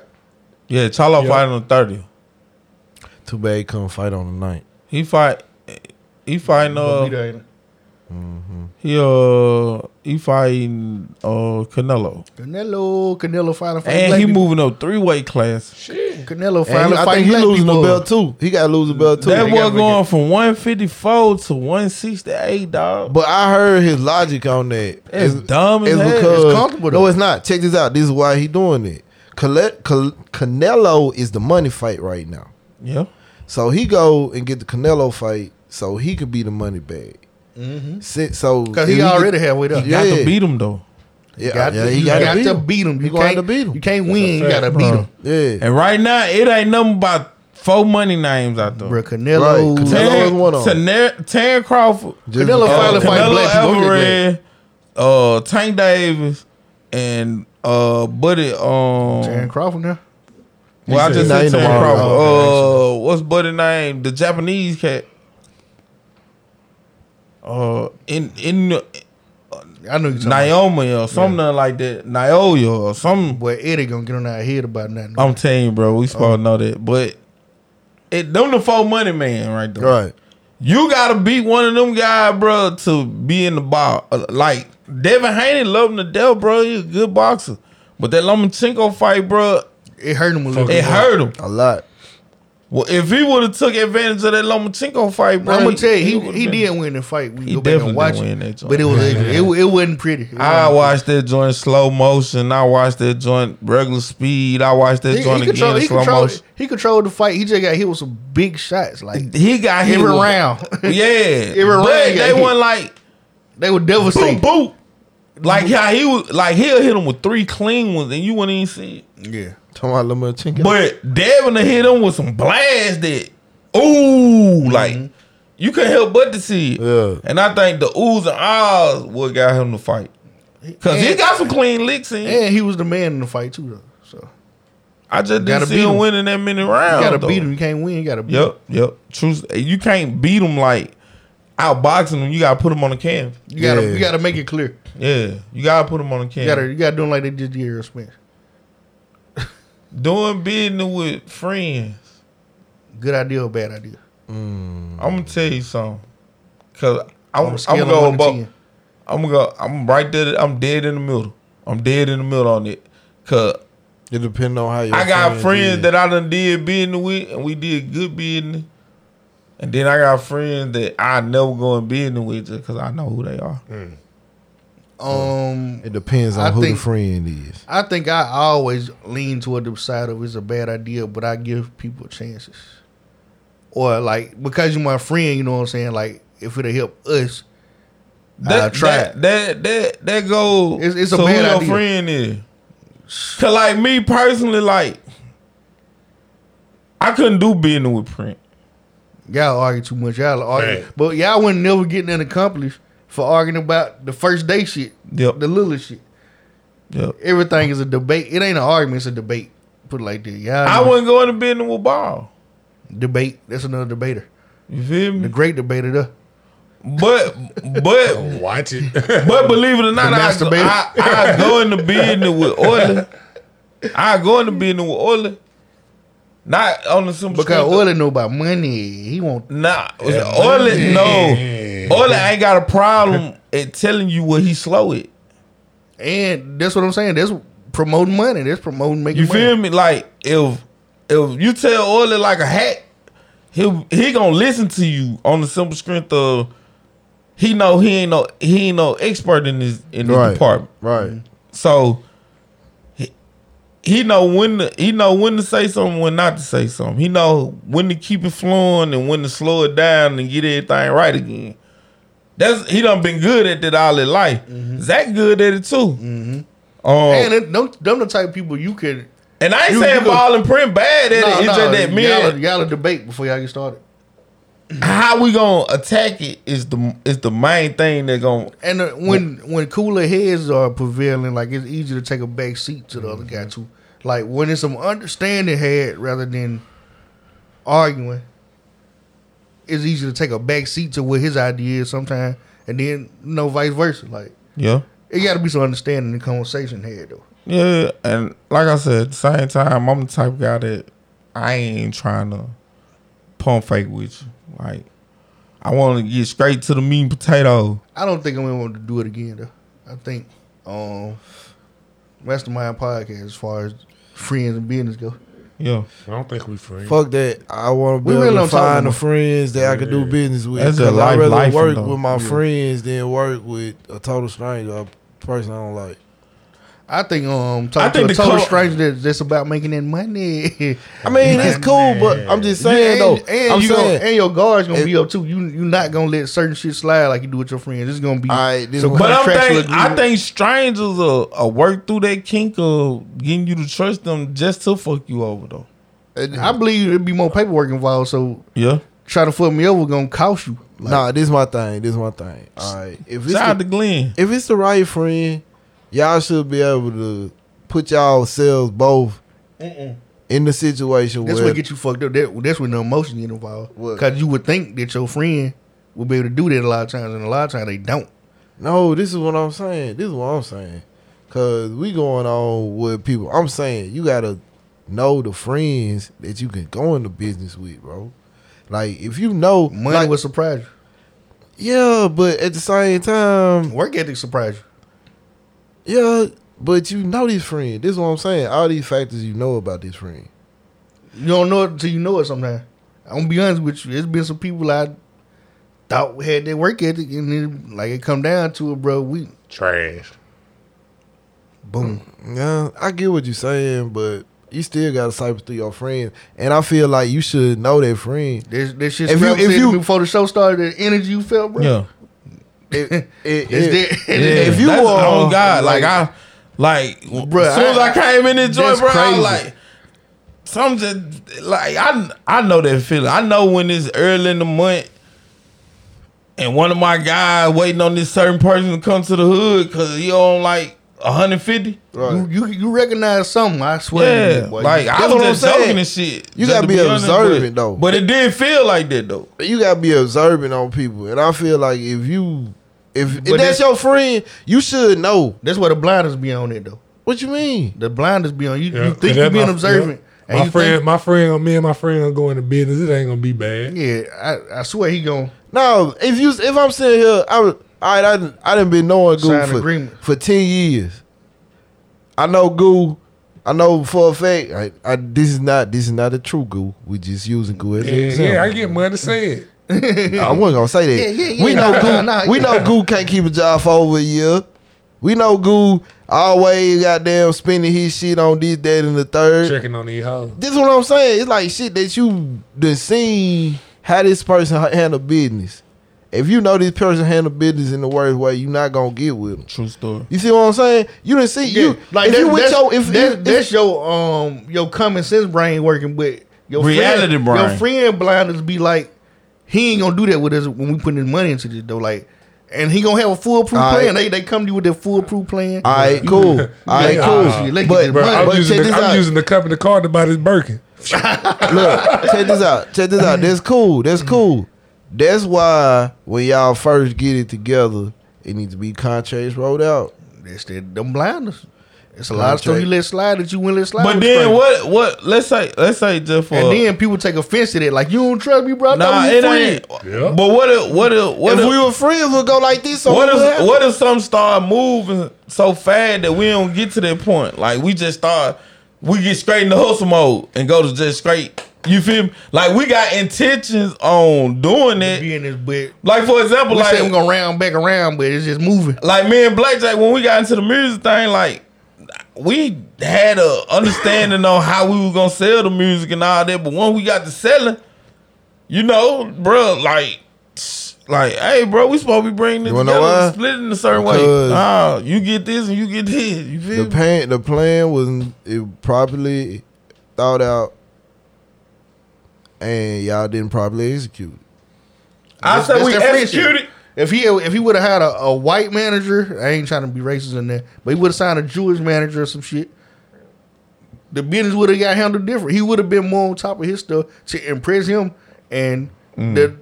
Yeah, Charlo Yeah. fighting on 30. too bad he couldn't fight on the night. He fight he fighting Gonna uh be there, ain't it? he uh he fighting uh Canelo. Canelo, Canelo fighting. fight And he people. moving up three weight class. Shit. Canelo And finally he- I fighting think he black losing the people. belt too. He got to lose the belt too. That they boy going it- from 154 to 168, dog. But I heard his logic on that. It's dumb as it's hell. because It's comfortable, no, it's not. Check this out. This is why he doing it. Cane- Can- Canelo is the money fight right now. yeah. So he go and get the Canelo fight, so he could be the money bag. Mm-hmm. So Because if he get- already halfway up. You got to beat him, though. yeah, got yeah, to, you got, got to beat him. beat You gonna can't to beat him. You can't win. You got to beat him. Yeah, And right now, it ain't nothing but four money names out there. Bro, Canelo. Right. Canelo Terry, is one of 'em. Taner- Terry Crawford, Just- Canelo uh, finally fight black people. Alvarez, uh, Tank Davis, and uh, Buddy. Darren Um, Crawford now. well, I just said- said Nah, he Terry the wrong- Crawford. oh, Uh, what's Buddy name? The Japanese cat. Uh, in in uh, I know you talking about. Naomi or something like that, Naoya or something. Boy, Eddie gonna get on our head about nothing. I'm telling you, bro, we supposed to know that, but it them the four money man right there. right. You gotta beat one of them guys, bro, to be in the bar. Uh, Like Devin Haney, love him to death, bro. He's a good boxer, but that Lomachenko fight, bro, it hurt him a little. it hurt him. A lot. Well, if he would have took advantage of that Lomachenko fight, bro, I'm gonna tell you, he, would've he been- did win the fight. We He go back definitely and watch it, win that joint. but it was ugly. it, it wasn't pretty. It I wasn't watched that joint slow motion. I watched that joint regular speed. I watched that pretty. joint He, he, control, again he, slow controlled, motion. he controlled the fight. He just got hit with some big shots. Like He got hit every with- round, Yeah, Every but round they weren't like they were boom, devastating. boom. Like how he was, like he'll hit him with three clean ones, and you wouldn't even see it. Yeah, Talking about Lomachenko. But Devin to hit him with some blast that, ooh, mm-hmm. like you couldn't help but to see it. Yeah. And I think the oohs and ahs what got him to fight, cause he got some clean licks in. and he was the man in the fight too, though. So I just didn't gotta see beat him him. winning that many you rounds. gotta though. beat him. You can't win. You gotta beat him. Yep, yep. True. You can't beat him like outboxing him. You gotta put him on the canvas. You gotta Yeah. you gotta make it clear. Yeah, you gotta put him on the You gotta you gotta do him like they did Errol Spence. Doing business with friends. Good idea or bad idea? Mm. I'm gonna tell you something. Cause I'm, On a I'm gonna go about, I'm gonna go. I'm right there. I'm dead in the middle. I'm dead in the middle on it. Cause it depends on how you. I got friends that I done did business with, and we did good business. And then I got friends that I never go in business with just because I know who they are. Mm. Um, It depends on I who think- the friend is. I think I always lean toward the side of it's a bad idea, but I give people chances. Or like because you're my friend, you know what I'm saying? Like if it'll help us, I That try that it. that that, that go It's- it's a to who bad your friend is. Cause like me personally, like I couldn't do business with print. Y'all argue too much. Y'all argue, Right. but y'all wouldn't never get nothing accomplished for arguing about the first day shit, Yep. the little shit. Yep. Everything is a debate. It ain't an argument. It's a debate. Put it like that. Y'all I know. wouldn't go into business with ball. debate. That's another debater. You feel me? The great debater. There. But but Watch it. but believe it or not, The I, masturbator. I, I go into business with Oily. I go into business with Oily. Not on the simple Because strength Oily know about money. He want Nah, Oily no. Oily ain't got a problem at telling you what he slow it. And that's what I'm saying. That's promoting money. That's promoting making You money. feel me? Like if if you tell Oily like a hat, he he gonna listen to you on the simple strength of he know he ain't no he ain't no expert in this in this Right. department. Right. So he, he know when to he know when to say something, when not to say something. He know when to keep it flowing and when to slow it down and get everything right again. That's he done been good at that all his life. Zach good at it too. Um, And it, them, them the type of people you can. And I ain't you- saying you ball and print bad at No, it. It's no, just that me y'all, y'all a debate before y'all get started. How we gonna attack it is the is the main thing that gonna And uh, when when cooler heads are prevailing, like it's easy to take a back seat to the other guy too. Like when it's some understanding head rather than arguing, it's easy to take a back seat to what his idea is sometimes, and then you know vice versa. Like yeah. it got to be some understanding in conversation head though. Yeah, and like I said, at the same time, I'm the type of guy that I ain't trying to pump fake with you. Like, I want to get straight to the meat and potato. I don't think I'm gonna want to do it again though. I think um Mastermind podcast as far as friends and business go. Yeah. I don't think we friends. Fuck that. I want to be We able to find the friends that I can do business with. That's a 'Cause I'd rather life work though. with my friends than work with a total stranger, a person I don't like. I think um I talking think to a the total co- stranger that, that's about making that money. I mean, it's cool, but I'm just saying though. and, and I'm you saying, gonna, and your guard's gonna If- be up too. You you're not gonna let certain shit slide like you do with your friends. It's gonna be Alright, this some one- But I'm contractual think, I think strangers will, will work through that kink of getting you to trust them just to fuck you over though. And I believe it'd be more paperwork involved. So Yeah. try to fuck me over gonna cost you. Like, nah, this is my thing. This is my thing. All right, if it's Shout out the, to Glenn. if it's the right friend, y'all should be able to put y'all selves both in the situation That's where what get you fucked up. That, that's when the emotion get involved. Because you would think that your friend would be able to do that a lot of times, and a lot of times they don't. No, this is what I'm saying. This is what I'm saying. Cause we going on with people. I'm saying you gotta know the friends that you can go into business with, bro. Like if you know Money like, would surprise you. yeah, but at the same time. Work ethic surprise you. Yeah, but you know these friends. This is what I'm saying. All these factors you know about this friend. You don't know it until you know it sometimes. I'm gonna be honest with you. There's been some people I thought had that work ethic, and then like it come down to it, bro. We Trash. boom. Yeah, I get what you're saying, but you still gotta cipher through your friends. And I feel like you should know that friend. There's that shit. If If you- you, if you- before the show started, the energy you felt, bro. Yeah. It, it, It's it- If you that's were- on God, like, like- I, like, Bruh, as soon as I, I- came in this joint, that's bro, I was like, some just like I, I know that feeling. I know when it's early in the month, and one of my guys waiting on this certain person to come to the hood because he on like 150. You, you you recognize something? I swear. Yeah, you, boy. like I That's was what I'm just saying. joking and shit. You gotta to be honest, observant, but- though. But it did feel like that though. you gotta be observant on people. And I feel like if you if, if that's that's- your friend, you should know. that's where the blinders be on it though. What you mean? The blinders be on you. Yeah, you think you being my- observant, yeah. and My friend, think, my friend, me and my friend are going to business. It ain't gonna be bad. yeah, I, I swear he going No, if you if I'm sitting here, I would I I done, I done been knowing Goo for, agreement. for ten years. I know Goo. I know for a fact. I, I, this is not this is not a true Goo. We just using Goo as an Yeah, example. yeah, I get money to say it. I wasn't gonna say that. Yeah, yeah, yeah. We know Goo. nah, nah, we yeah. know Goo can't keep a job for over a year. We know Goo always goddamn spending his shit on this, that, and the third. Checking on these hoes. This is what I'm saying. It's like shit that you done seen how this person handle business. If you know this person handle business in the worst way, you're not gonna get with them. True story. You see what I'm saying? You didn't see you like if that, you with that's, your if, that- if, that's your um your common sense brain working, with your Reality friend, brain. Your friend blinders be like, he ain't gonna do that with us when we put his money into this though. Like, and he gonna have a foolproof All plan. right. They they come to you with their foolproof plan. all right, cool. All right, Yeah, cool. shit, let's but Bro, this I'm, but using check the, this I'm out. using the company card to buy this Birkin. Look, check this out. Check this out. That's cool. That's mm-hmm. cool. That's why when y'all first get it together, it needs to be contracts rolled out. That's that them blinders. It's a lot of stuff you let slide that you wouldn't let slide. But then strangers. what? What? Let's say, let's say just for And then people take offense at it. Like you don't trust me, bro. I nah, we it were ain't. Yeah. But what? If, what? If, what? if if, we were friends, we'd go like this. So what would if what if some start moving so fast that we don't get to that point? Like we just start, we get straight in the hustle mode and go to just straight. You feel me? Like we got intentions on doing it. Be in this, but Like for example, we like say we're gonna round back around, but it's just moving. like me and Blackjack when we got into the music thing, like we had a understanding on how we was gonna sell the music and all that. But when we got to selling, you know, bro, like. Like, hey, bro, we supposed to be bringing this You together, why? and split it in a certain Because- way. Nah, you get this and you get this. You feel the plan the plan was it properly thought out and y'all didn't properly execute. I said we executed. If he if he would have had a, a white manager, I ain't trying to be racist in there, but he would have signed a Jewish manager or some shit. The business would have got handled different. He would have been more on top of his stuff to impress him, and mm. the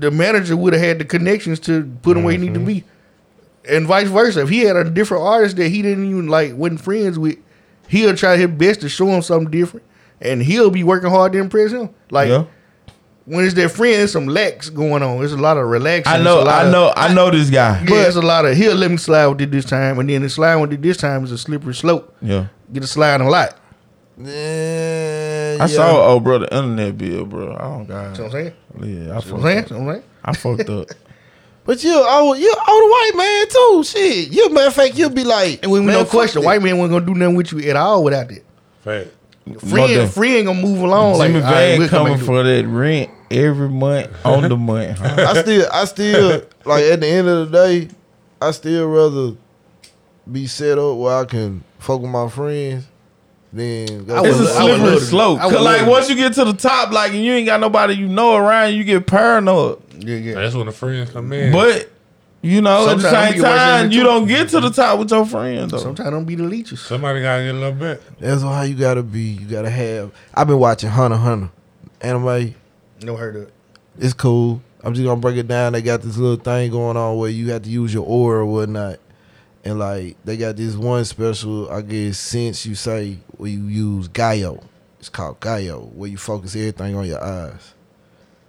the manager would have had the connections to put him where he need to mm-hmm. be, and vice versa. If he had a different artist that he didn't even like, wasn't friends with, he'll try his best to show him something different, and he'll be working hard to impress him. Like Yeah. When it's their friend, there's some lax going on. There's a lot of relaxing. I know, a lot I of- know, I know this guy. Yeah, it's a lot of he'll let me slide with it this time, and then the slide with it this time is a slippery slope. Yeah. Get a slide a lot. Yeah, I saw oh bro the internet bill, bro. Oh You know god. what I'm saying? Yeah, I You know fucked what I'm saying? up. You know what I'm saying? I fucked up. But you, oh, you older white man too. Shit, you matter of fact, you'll be like, And when we no question, this. white man wasn't gonna do nothing with you at all without that. Fact. Friend, doubt. friend gonna move along Jimmy like all right, Van we'll coming back to it. for that rent every month on the month. Huh? I still, I still like at the end of the day, I still rather be set up where I can fuck with my friends than go. I It's a would- I slippery slope. Cause like once you get to the top, like and you ain't got nobody you know around, you get paranoid. Yeah, yeah. That's when the friends come in. But you know, at the same you worse than time, you don't get to the top with your friends though. Sometimes don't be the leeches. somebody gotta get a little bit. That's how you gotta be. You gotta have. I've been watching Hunter x Hunter anime. No heard of it. It's cool. I'm just gonna break it down. They got this little thing going on where you have to use your aura or whatnot. And like they got this one special, I guess, since you say where you use Gyo. It's called Gyo, where you focus everything on your eyes.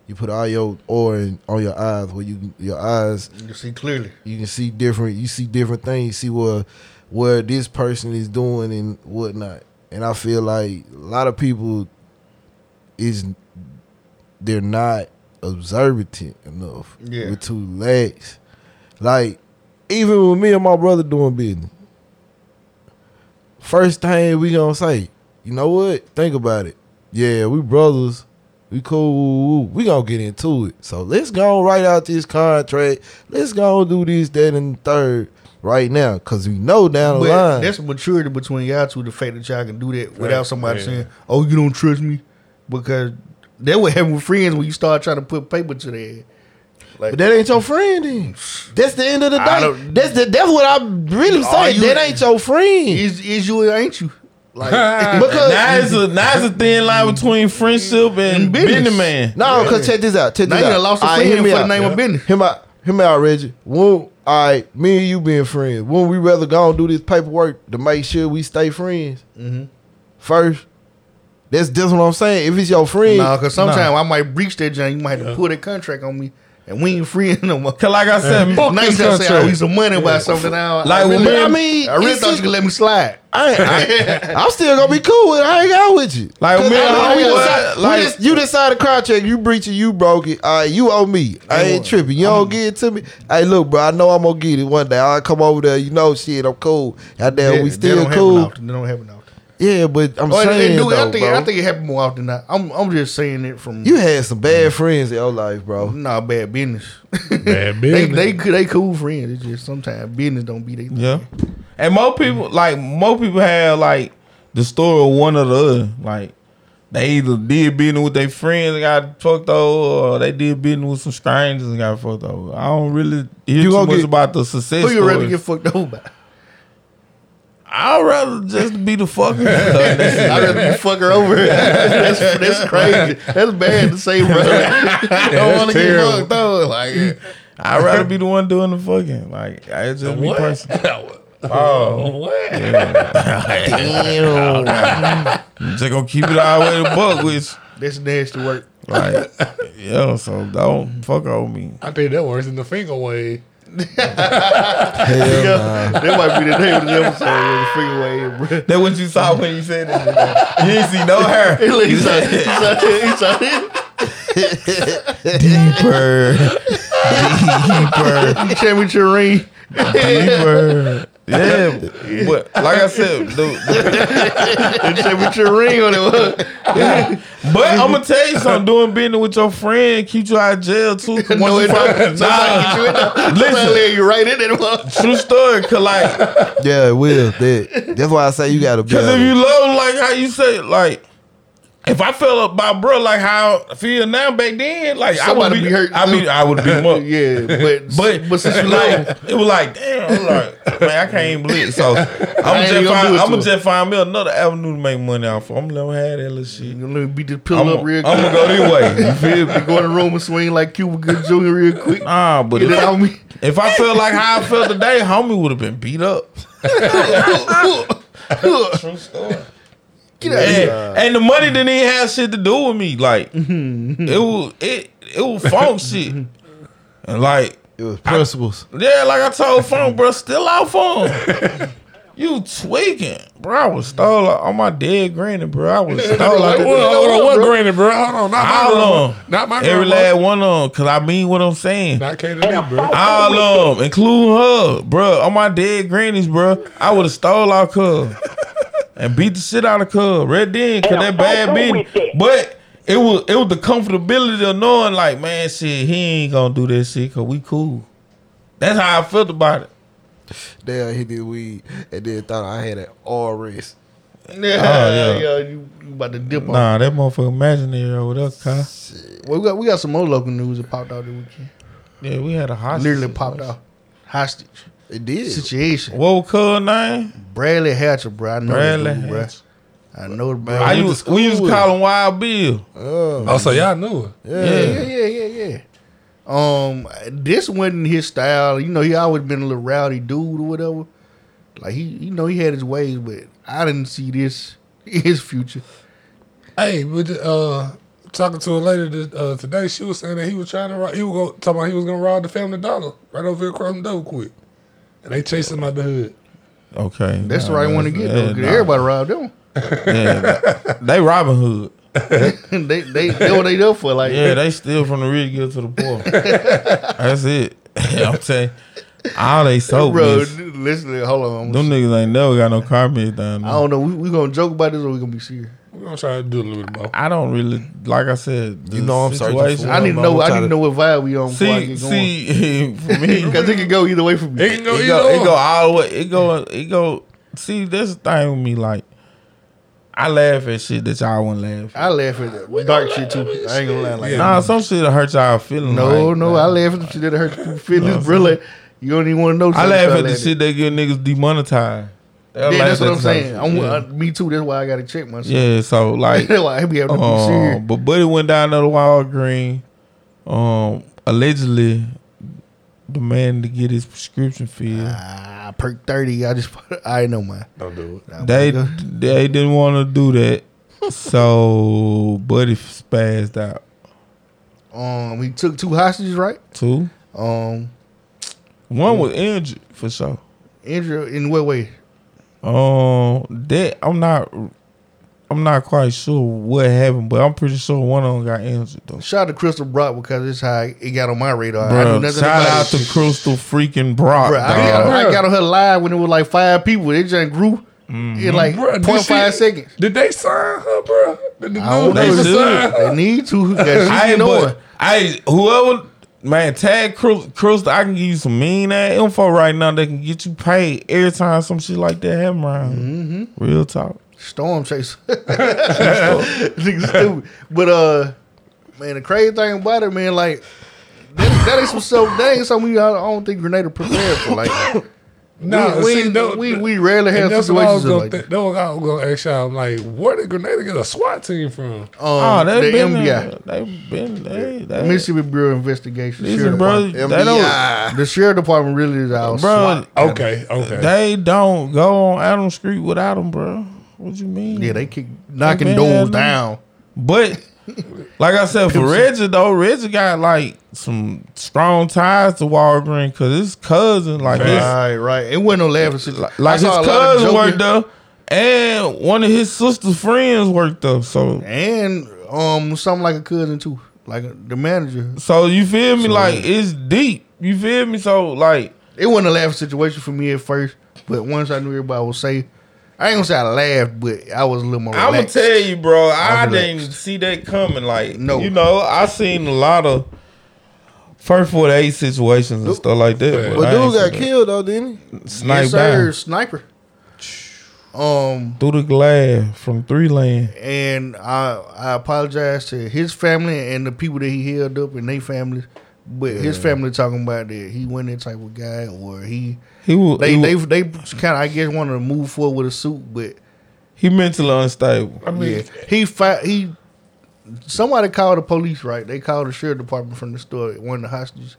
You put all your aura in, on your eyes, where you your eyes You can see clearly. you can see different you see different things you see what where this person is doing and whatnot. And i feel like a lot of people is they're not observant enough Yeah. we're too lax like even with me and my brother doing business first thing we gonna say you know what? Think about it. Yeah we brothers we cool. We gonna get into it. So let's go and write out this contract. Let's go do this, that, and third right now, cause we know down the But line. that's a maturity between y'all two. The fact that y'all can do that without somebody yeah. saying, "Oh, you don't trust me," because that what happen with friends when you start trying to put paper to their head. Like but that ain't your friend. Then that's the end of the day. That's the, that's what I'm really Are saying. you- that ain't your friend. is is you or ain't you? Like because now it's a now it's a thin line between friendship and business. man. no, cause check this out. Check Now this you out. done lost a All friend hear me for the out. name of business. Me out. Me out, Reggie. When, all right, me and you being friends. When we rather go and do this paperwork to make sure we stay friends Mm-hmm. first. That's that's what I'm saying. If it's your friend, no, because sometimes I might breach that joint. You might have to pull that contract on me, and we ain't friends no more. Cause like I said, Now you this trying to say I contract. owe you some money about something now. Like I really, me- I mean, I really thought you could let me slide. I, ain't- I, am still gonna be cool with it. I ain't out with you. Like man, I mean, decide- like- just- you decide a contract, you breach it, you broke it. All right, you owe me. I ain't tripping. You don't get it to me. Hey, look, bro, I know I'm gonna get it one day. I'll come over there. You know, shit, I'm cool. Out there, we still cool. That don't happen often. Yeah, but I'm Oh, it- it saying do- I though, think bro, I think it happened more often. Than not. I'm I'm just saying it from you had some bad friends in your life, bro. nah bad business. Bad business. they they cool friends. It's just sometimes business don't be they. Yeah. And more people like more people have like the story of one or the other. Like they either did business with their friends and got fucked over, or they did business with some strangers and got fucked over. I don't really hear You too gonna much get- about the success Who you stories. rather get fucked over by? I'd rather just be the fucker. I'd rather be fuck her over. that's, that's crazy. That's bad to say, bro. I don't want to get fucked over. Like I'd rather be the one doing the fucking. Like it's just me personally. Oh, what? Damn. Just gonna keep it all the way to buck, which that's nasty work. like yeah. So don't fuck over me. I think that works in the finger way. Yeah, that might be the name of the episode. The wave, bro. That what you saw when you said that. You didn't see no hair. He saw, he saw, he saw it. deeper, deeper, Championship ring. deeper. Yeah, but like I said, the, The your ring on it. the, but I'm gonna tell you something. Doing business with your friend keep you out of jail too. no, once it you find- don't. Somebody get you in there. Somebody listen, lay you right in it. mother- true story. Cause like, yeah, it will. That, that's why I say you gotta be. cause if you love like how you say it, like. If I felt about bro like how I feel now back then, like I would be, be hurt, I mean. I would him up. Yeah, but But but since you like, it was like, damn, I'm like, man, I can't even believe it. So I'm just gonna find, I'm gonna just find me another avenue to make money off. of. I'm gonna have that little shit. you let me beat this pillow I'm up gonna I'm gonna go this way. You feel me? Go in the room and swing like Cuba Good Jr. real quick. Nah, but Get if on me. if I felt like how I felt today, homie would have been beat up. True story. Get out of And, here. and the money didn't even have shit to do with me. Like it was it it was funk shit. And like it was principles. Yeah, like I told Funk, bro, still out Funk. you tweaking. bro, I was stole on my dead granny, bro. I was stole Like, out well, hold on, what granny, bro? Hold on, not my All grandma. of 'em. Not my Every grandma. last one of them, cause I mean what I'm saying. Not cater to me, bro. All of them, including her, bro. On my dead grannies, bro. I would have stole our cuz and beat the shit out of Cub right then, cause that bad business. But it was it was the comfortability of knowing, like, man, shit, he ain't gonna do that shit, cause we cool. That's how I felt about it. Damn, he did weed and then thought I had an RS. Yeah, oh, yeah. yeah, you, you about to dip on. Nah, that motherfucker imaginary over there, cuz. Well, we got we got some more local news that popped out this weekend. Yeah, we had a hostage. Literally popped out hostage It did. situation. What was cuz name? Bradley Hatcher, bro. I know Bradley dude, bro. Hatcher. I know the bro. I used, we used to school call him Wild Bill. Oh, so y'all knew it. Yeah, yeah, yeah, yeah, yeah. yeah. Um, this wasn't his style. You know, he always been a little rowdy dude or whatever. Like he, you know, he had his ways, but I didn't see this his future. Hey, but uh, talking to a lady that, uh, today, she was saying that he was trying to rob, he was go, talking about he was gonna rob the Family Dollar right over here across from Double Quick, and they chased him out the hood. Okay. That's the nah, right one to get though. 'cause yeah, nah. Everybody robbed them. Yeah, they Robin Hood. they they they what they there for? Like Yeah, they steal from the rich give to the poor. That's it. I'm saying, all they so bro. miss. Listen, hold on. Them niggas ain't never got no car miss down I don't know. We, we gonna joke about this or we gonna be serious? We're gonna try to do a little bit more. I don't really, like I said, You know I'm searching situation- I need to know. gonna I try need to to- know what vibe we on before I See, get going. see, for me, Because it can go either way for me. It can go it either go, it go all the way. It go, it go. See, that's the thing with me. Like, I laugh at shit that y'all wouldn't laugh. at. I laugh at that dark shit too. I ain't gonna lie like Nah, some shit that hurt y'all feeling. No, like, no, I laugh at the shit that hurt people's feelings, bro. Like, you don't even want to know. I laugh at the shit that get niggas demonetized. They'll Yeah, laugh that's what I'm saying. I'm, shit. uh, me too. That's why I gotta check myself. Yeah, so like, that's why I be having to be um, serious. but Buddy went down to the Walgreens, um, allegedly demanding to get his prescription filled. Ah, perk thirty. I just I know man. Don't do it. Nah, they they didn't want to do that, so Buddy spazzed out um we took two hostages, right? Two. Um, One was injured for sure. injured in what way? Um, that I'm not. I'm not quite sure what happened, but I'm pretty sure one of them got injured though. Shout out to Crystal Brock because it's how it got on my radar. I knew nothing shout about out to Crystal freaking Brock. Bro, I got, I got on her live when it was like five people. It just grew Mm-hmm. in like Bruh, 0.5 she- seconds. Did they sign her, bro? Did the I don't dude know. They sign her? They need to. I knowing. but I whoever man tag Crystal, I can give you some mean ass info right now that can get you paid every time some shit like that happen around. Mm-hmm. Real talk. Storm chaser. Stupid. But uh man, the crazy thing about it, man, like that, that ain't some so that ain't something we I don't think Grenada prepared for. Like No, we, see, we, no, we, we rarely have that's what I was situations gonna like think. that. That's what I was gonna ask y'all. I'm like, where did Grenada get a SWAT team from? Um, Oh, the they been MBI, there. They been they, they, Mississippi Bureau of Investigation, Listen, Sheriff bro, Department. they don't, MBI. The sheriff department really is our bro. SWAT. Okay, okay. They don't go on Adam Street without them, bro. What you mean? Yeah, they keep knocking been doors down. But like I said, for Reggie though, Reggie got like some strong ties to Walgreens because his cousin, like his, Right, right. It wasn't no laughing shit. like his cousin worked there, and one of his sister's friends worked there. So, and um, something like a cousin too, like the manager. so you feel me? Like it's deep. You feel me? So like, It wasn't a laughing situation for me at first, but once I knew everybody was say, I ain't gonna say I laughed, but I was a little more. I'm gonna tell you, bro. I I'm didn't see that coming. Like, No. you know, I seen a lot of first four to eight situations and stuff like that. But I ain't dude got seen killed though, didn't he? that. Sniped yes, sir, sniper. Um, through the glass from three lane. and I I apologize to his family and the people that he held up and their families. But his family talking about that he wasn't that type of guy, or he He was they he, they was- they kind of I guess wanted to move forward with a suit, but he mentally unstable. I mean, yeah, he fi- he somebody called the police, right? They called the sheriff department from the store, one of the hostages,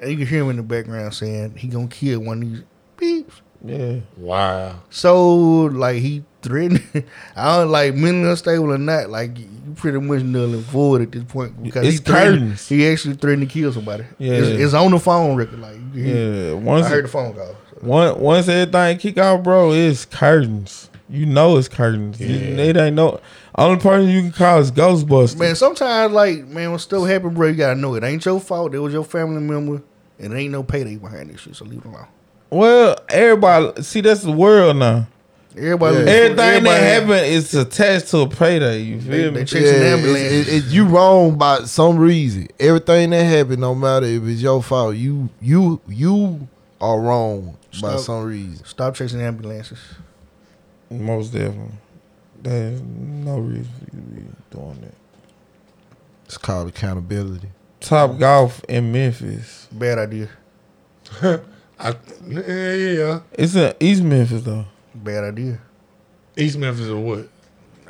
and you can hear him in the background saying he gonna kill one of these peeps. Yeah, wow. So like he threatened, I don't like mentally unstable or not. Like you pretty much nulling forward at this point because It's he curtains. he actually threatened to kill somebody. Yeah. it's, it's on the phone record. Like you can hear, yeah. Once I heard the phone call. So. once once everything kick out, bro, it's curtains. You know it's curtains. You, it ain't no. Only person you can call is Ghostbusters. Man, sometimes like man, when stuff happen, bro, you gotta know it ain't your fault. It was your family member, and it ain't no payday behind this shit. So leave it alone. Well, everybody see that's the world now. Everybody, Yeah. looking for- Everything that everybody- happen is attached to a payday. You They, feel they me? chasing Yeah, ambulance. it, it, it- you wrong by some reason. Everything that happened, no matter if it's your fault, you you you are wrong by some reason. Stop chasing ambulances. Most definitely. There's no reason for you to be doing that. It's called accountability. Top golf in Memphis. Bad idea. I, yeah, yeah. It's in East Memphis though. Bad idea. East Memphis or what?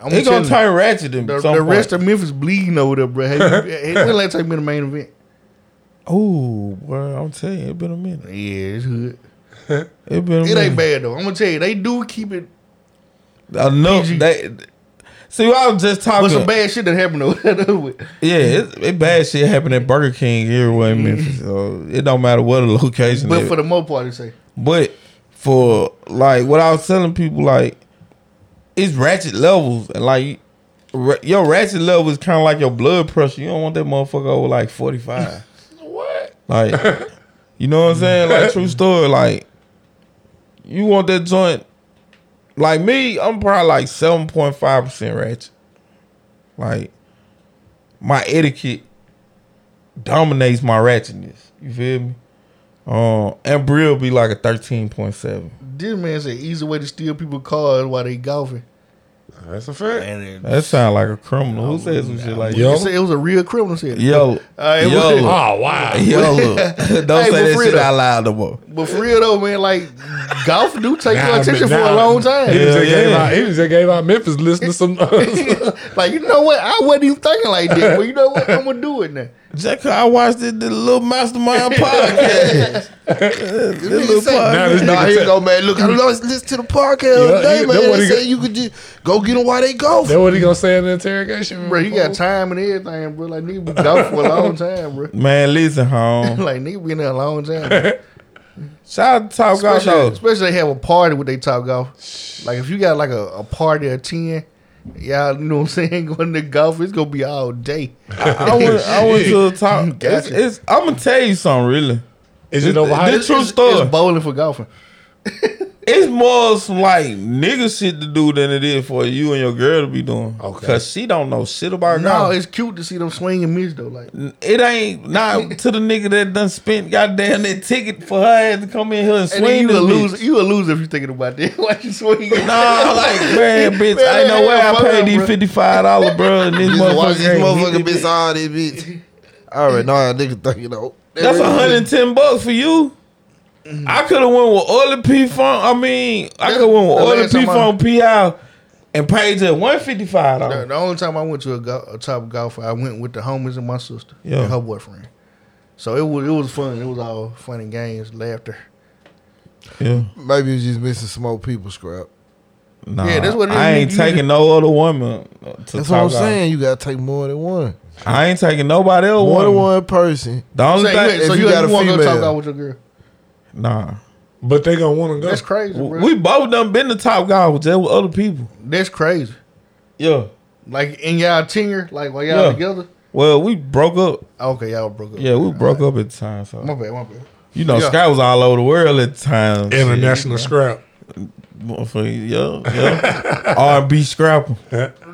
I'm It gonna you, turn ratchet in the, some the point. rest of Memphis bleeding over there, bro. Hey, hey, when last time you been the main event? Oh, boy, I'm telling you, it been a minute. Yeah, it's hood. It been a It minute. ain't bad though. I'm gonna tell you, they do keep it. Enough. PG. They, see, I was just But talking. some bad shit that happened over there. yeah, it, it bad shit happened at Burger King everywhere in Memphis. So it don't matter what the location but is. for the most part, they say But for like what I was telling people, like it's ratchet levels, and like your ratchet level is kind of like your blood pressure. You don't want that motherfucker over like forty five. What? Like, you know what I'm saying? Like true story. Like, you want that joint? Like me, I'm probably like seven point five percent ratchet. Like, my etiquette dominates my ratchetness. You feel me? Um, and Brill be like a thirteen point seven. this man said easy way to steal people cars while they golfing. That's a fact. And That sound like a criminal. Who says some shit like Yo. it, said it was a real criminal said it. Yo, Uh, yo, was- Oh wow. yo, look. don't Hey, say that for shit real out loud no more. But for real though, man, like golf do take Nah, your attention but for a long time. He Yeah. just gave yeah. out. He just gave out Memphis listening to some. like you know what? I wasn't even thinking like that. But you know what? I'm gonna do it now. Just 'cause I watched it, the little mastermind podcast. This little Now podcast. Nah, here tell- you go, man. Look, I listen listen to the podcast Yeah, today, he- man. They he say got- you could just go get them while they go. That what he gonna say in the interrogation? Bro, you got time and everything, bro. Like nigga be golf for a long time, bro. Man, listen, home. like nigga be in there a long time. bro. Shout out to Top Golf Especially, though. especially they have a party with they top golf. Like if you got like a, a party of ten, y'all you know what I'm saying, going to golf, it's gonna be all day. I went, I went to the talk. It's, Gotcha. it's, I'm gonna tell you something, really. Is it This- over high? this true It's- story. It's bowling for golfing. It's more some like nigga shit to do than it is for you and your girl to be doing. Okay. Cause she don't know shit about No, golf. it's cute to see them swing and miss though. Like It ain't not to the nigga that done spent goddamn that ticket for her to come in here and and swing then you this a loser. You a loser if you thinking about that. Why you swing? Nah, like man, bitch, Man, ain't no way I fuck paid these fifty five dollars, bro. And this Just watch motherfucker, this ain't motherfucker hit bitch the all this bitch. All right, nah, nigga think you know. That's hundred and ten bucks for you. I could have went with oily P funk. I mean, I could have went with all The oily last P Funk P out and paid just one fifty five The, dollars. the only time I went to a, go- a top golfer, I went with the homies and my sister Yeah. and her boyfriend. So it was it was fun. It was all fun and games, laughter. Yeah, Maybe it's just missing smoke people scrap. nah, Yeah, that's what it is. I ain't You- taking no other woman. To That's what I'm out. saying. You gotta take more than one. I ain't taking nobody else. More than woman. one person. The So, only you, thing, so if you, you got a you want to go top female. with your girl? Nah. But they gonna want to go. That's crazy, bro. We both done been the top golf just with other people. That's crazy. Yeah. Like in y'all tenure, like while y'all Yeah. together. Well, we broke up. Okay, y'all broke up. Yeah, we broke up at the time. So My bad, my bad. you know, Yeah. Scott was all over the world at the time. International scrap. Motherfucker, yeah, yeah. R and B scrapper.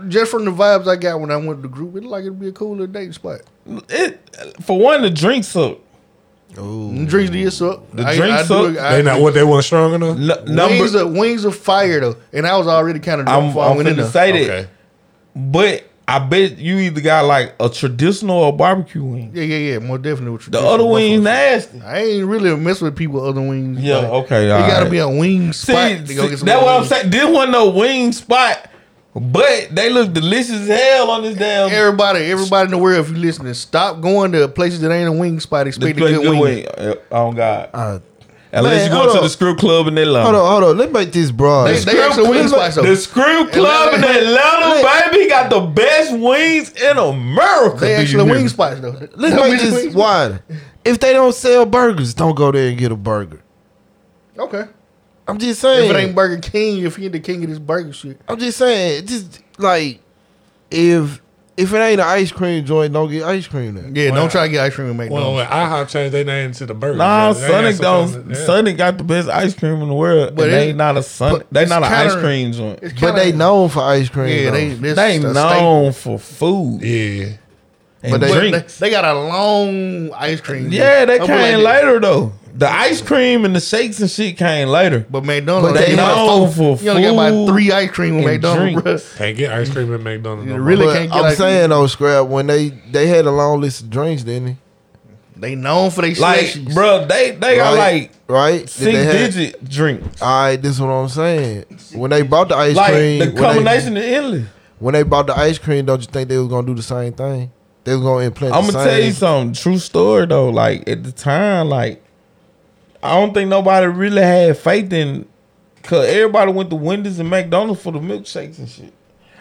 Just from the vibes I got when I went to the group, it looked like it'd be a cool little date spot. It for one, the drinks up. Oh, the drinks did suck. The I, drinks I do- suck. I- They not what they want strong enough. N- number, wings of wings of fire though, and I was already kind of drunk I'm, before I I'm went in finna there. say that, but I bet you either got like a traditional or barbecue wing. Yeah, yeah, yeah. More definitely. With The other wings nasty. I ain't really mess with people with other wings. Yeah, okay, It gotta right. be a wing See, spot to go see, get some. that's more what I'm saying. This wasn't no wing spot, but they look delicious as hell on this damn. Everybody, everybody in the world, if you're listening, stop going to places that ain't a wing spot. Expecting place good good wings. wing. Uh, Oh God! Uh, Unless man, you go to the Screw club in Atlanta. hold on, hold on. Let's make this broad. They, they actually wing spots though. The Screw Club in Atlanta, baby, got the best wings in America. They actually wing me? spots though. Let's make this wider. If they don't sell burgers, don't go there and get a burger. Okay. I'm just saying. If it ain't Burger King, if he ain't the king of this burger shit, I'm just saying. Just like if if it ain't an ice cream joint, don't get ice cream there. yeah, Well, don't try to get ice cream and make Well, no. when IHOP changed their name to the burger. Nah, They Sonic don't. to- yeah. Sonic got the best ice cream in the world, But but they it- ain't not a Sonic. They it's not an ice cream joint. But they known for ice cream. Yeah, though. they this They a staple. known for food Yeah. And But they, drinks. They, they got a long ice cream. yeah, they came later though. The ice cream and the shakes and shit came later. But McDonald's, But they you only known got four- for you only got about three ice cream with and McDonald's, bro. drinks. Can't get ice cream at McDonald's. You no really more. Can't get I'm ice cream. saying though, scrap when they they had a long list of drinks, didn't they? They known for their Like, slushies. bro, they they got like Right? Did six they have- digit drinks. All right, this is what I'm saying. When they bought the ice Like cream, the when they- combination of endless. when they bought the ice cream, don't you think they was gonna do the same thing? They was gonna implant. I'm gonna tell you something. True story though. Like at the time, like I don't think nobody really had faith in, cause everybody went to Wendy's and McDonald's for the milkshakes and shit.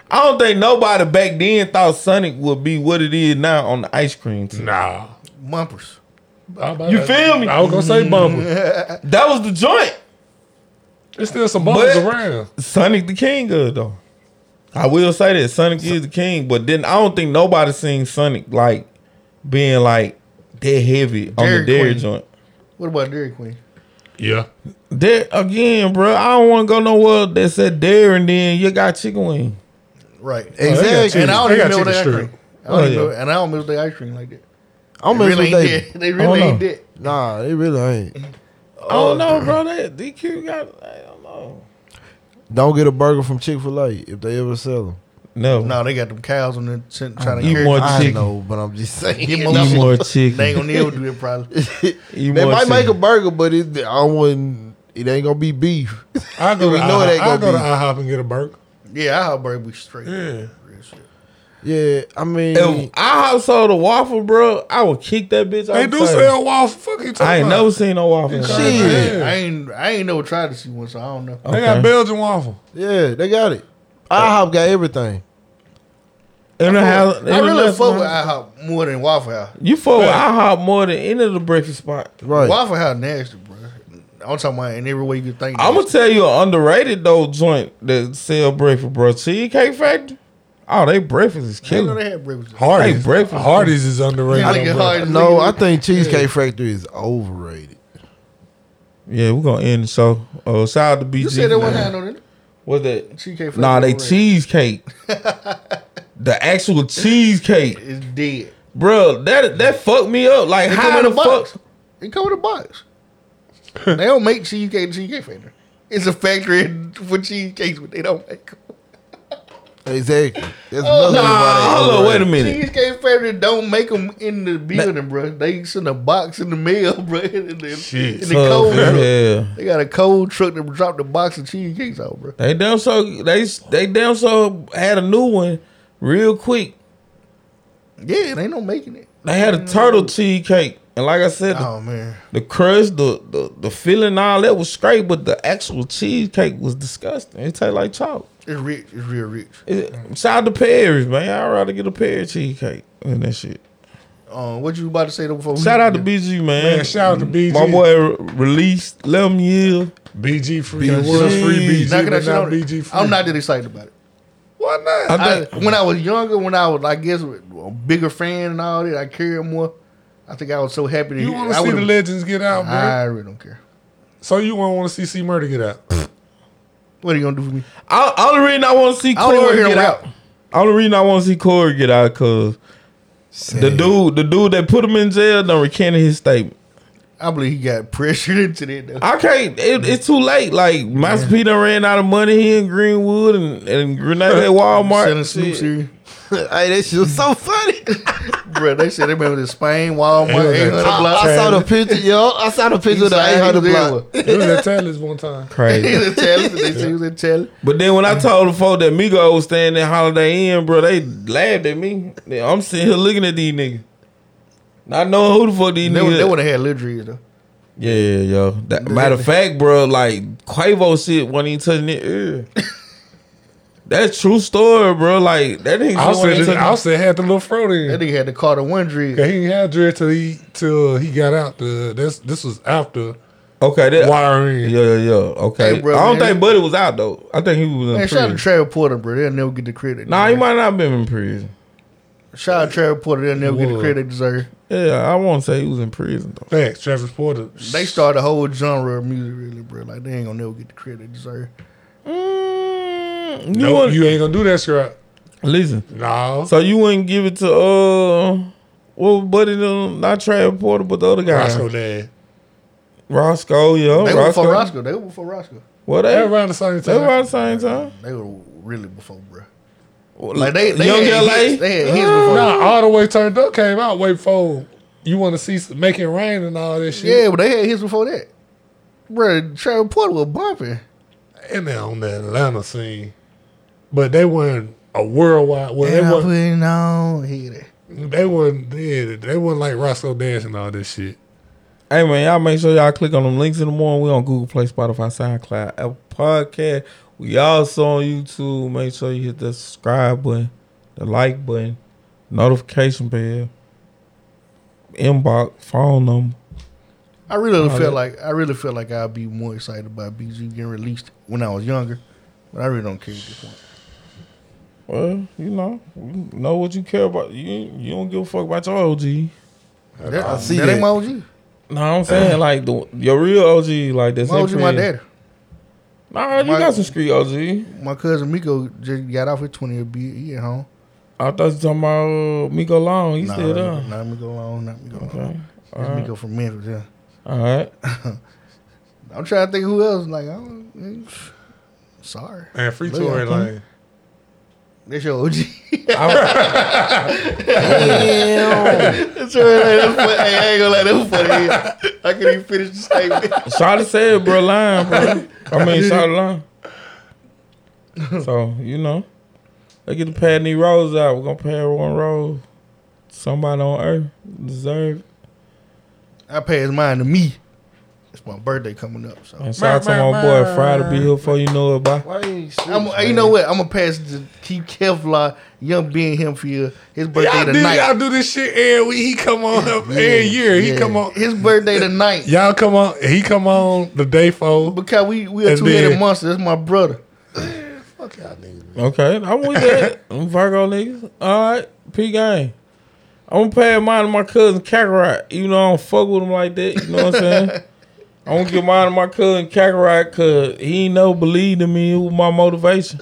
I don't think nobody back then thought Sonic would be what it is now on the ice cream. tip. Nah. Bumpers. I- I- You feel me? I was gonna say bumper. That was the joint. There's still some bumpers But- around. Sonic the king of though. I will say that Sonic is the king, but then I don't think nobody seen Sonic like being like that heavy on Dairy the dairy Queen. joint. What about Dairy Queen? Yeah. There again, bro. I don't want to go nowhere that said dairy and then you got chicken wing. Right. Exactly. And I don't They even got know chicken their ice strip. cream. I don't Oh, even yeah. know, and I don't miss the ice cream like that. I'm They really really ain't they. They really ain't know. that. Nah, they really ain't. I don't know, oh, bro. That DQ got. I don't know. Don't get a burger from Chick Fil A if they ever sell them. No, No, they got them cows on there sent- trying to Eat carry. more I chicken. know, but I'm just saying. Get more Eat chicken. more They ain't gonna never do it probably. Eat They more might make a chicken. burger, but it I wouldn't. It ain't gonna be beef. I go We to know it ain't IHOP. I gonna go to be. IHOP and get a burger. Yeah, I hope burger be straight. Yeah. Real shit. Yeah, I mean, If I sold a waffle, bro, I would kick that bitch. They off do the table. sell waffle. Fuck you talking I ain't about? never seen no waffle. Shit. shit. I ain't I ain't never tried to see one, so I don't know. They got Belgian waffle. Yeah, they got it. IHOP got everything. In the house, I really fuck with house. IHOP more than Waffle House. You fuck with IHOP more than any of the breakfast spots. Right. Waffle House nasty, bro. I'm talking about in every way you can think. I'm gonna tell you an underrated though joint that sell breakfast, bro. Cheesecake Factory. Oh, they breakfast is I didn't know killer. they had breakfast. Hardee's. Hey, breakfast. Hardee's is underrated. Yeah, on like. Hardee's. No, I think Cheesecake Factory is overrated. Yeah, we're gonna end the show. Oh, shout out to BG. You said that one man. time, though, didn't you? What that? Cheesecake Nah, they Factory cheesecake. the actual cheesecake, is dead. bro. That that fucked me up. Like It how come in the a box. fuck? It come in a box. they don't make cheesecake at Cheesecake Factory. It's a factory for cheesecakes, but they don't make them. Exactly. That's Oh, another reason why Nah, hold on, wait a overrated. minute. Cheesecake Factory don't make them in the building, bro. They send a box in the mail, bro. In the, Shit. in the cold Tough, truck. yeah. They got a cold truck that drop the box of cheesecakes out, bro. They damn so they they damn so had a new one real quick. Yeah, they don't making it. They had a mm. turtle cheesecake, and like I said, the, Oh man, the crust, the, the the filling, all that was straight, but the actual cheesecake was disgusting. It tastes like chalk. It's rich. It's real rich. It, shout out to Perry's, man. I'd rather get a Perry cheesecake than that shit. Um, what you about to say though before? we- Shout out to BG, man. Man, shout out to BG. My boy released 11 years. BG free. BG. Was free BG, Knocking that but shit. BG free. I'm not that excited about it. Why not? I I, when I was younger, when I was, I guess, a bigger fan and all that, I cared more. I think I was so happy to you want to see the legends get out, bro? I really don't care. so you won't want to see C Murder get out? What are you gonna do for me? I, only reason I want to see Corey get out. Only reason I want to see Corey get out because the dude, the dude that put him in jail, done recanted his statement. I believe he got pressured into that. Though. I can't. It, it's too late. Like Master P done ran out of money here in Greenwood and, and Grenada Walmart. Selling Snoop Shit. series. hey, that shit was so funny. Bro, they said they remember the Spain Walmart Yeah, 800 that- block. I saw the picture, yo. I saw the picture of the Inside, he 800 was block. there. He was at Taylor's one time. He Crazy. was in Telly. They said he was in Telly. But then when I told the folk that Migo was staying at Holiday Inn, bro, they laughed at me. I'm sitting here looking at these niggas. Not knowing who the fuck these They, niggas. they would have had Lil Dreads though. Yeah, yo. That, matter of fact, bro, like Quavo shit wasn't even touching it. ear. That's true story, bro. Like that nigga I wasn't said, even touching- I said had the little fro That in. nigga had to the Carter One dread. Cause he ain't had dread till he till he got out. The this this was after Okay, that, wiring. yeah, yeah, yeah. Okay, Hey, bro, I don't man. think Buddy was out though. I think he was in Man, shout out to prison. Travis Porter, bro. They'll never get the credit. Nah, he might not have been in prison. Shout out to Travis Porter. They'll never get the credit they deserve. Yeah, I won't say he was in prison though. Facts. Travis Porter. They started a whole genre of music, really, bro. Like they ain't gonna never get the credit they deserve. Mm, you No, wouldn't- you ain't gonna do that, scrap. listen. No. So you wouldn't give it to uh, well, Buddy, them, not Travis Porter, but the other guy, Roscoe Dash. Roscoe, yeah, They were Roscoe. before Roscoe. They were before Roscoe. Well, They they, around the same time. they were around the same time. They were really before, bro. Like they, they Young had LA. hits, they had hits before. Nah, all the way turned up came out way before you want to see some- make it rain and all that shit. Yeah, but they had hits before that. Bro, Travis Porter was bumping. and they're on the Atlanta scene, but they weren't a worldwide. Well, they And I weren't. putting on here. They weren't. Yeah, they weren't like Roscoe Dash and all this shit. Hey man, y'all make sure y'all click on them links in the morning. We on Google Play, Spotify, SoundCloud, Apple Podcast. We also on YouTube. Make sure you hit the subscribe button, the like button, notification bell, inbox, phone number. I really felt that- like I really felt like I'd be more excited about BG getting released when I was younger, but I really don't care at this point. Well, you know, you know what you care about. You you don't give a fuck about your OG. That, I see that, that. ain't my OG. No, I'm saying like the your real OG, like that's My in OG, my prison. daddy. Nah, you My- got some street OG. My cousin Miko just got off at 20 a bit. He at home. I thought you talking about uh, Miko Long. He Nah, still there. Not Miko Long, not Miko Long. Okay. That's All right. Miko from Memphis, yeah. All right. I'm trying to think who else. Like, I don't, sorry. And free Look, Tory I like That's your OG. That's all right. That's funny. Hey, I ain't gonna let that funny. I can't even finish the statement. Shawty said, bro, lying, bro. I mean, Shawty line. So, you know, they get to pay these rolls out. We're going to pay her one roll. Somebody on earth deserve it. I pass mine to me. It's my birthday coming up, so And shout out to my boy Friday be here before you know it, bye. Why you I'm, you know what? I'm gonna pass it to keep Kevlar, young Ben Hemfield. His birthday y'all do, tonight. y'all do this shit every week. He come on up every year. He Yeah. come on. His birthday tonight. Y'all come on. He come on the day for. Because we we a And two headed monster. That's my brother. Fuck y'all niggas. Okay, I'm with that. I'm Virgo niggas. All right, P game. I'm gonna pay mine to my cousin Kakarot. You know I don't fuck with him like that. You know what I'm saying? I'm gonna give mine to my cousin Kakarot because he ain't never believed in me. It was my motivation.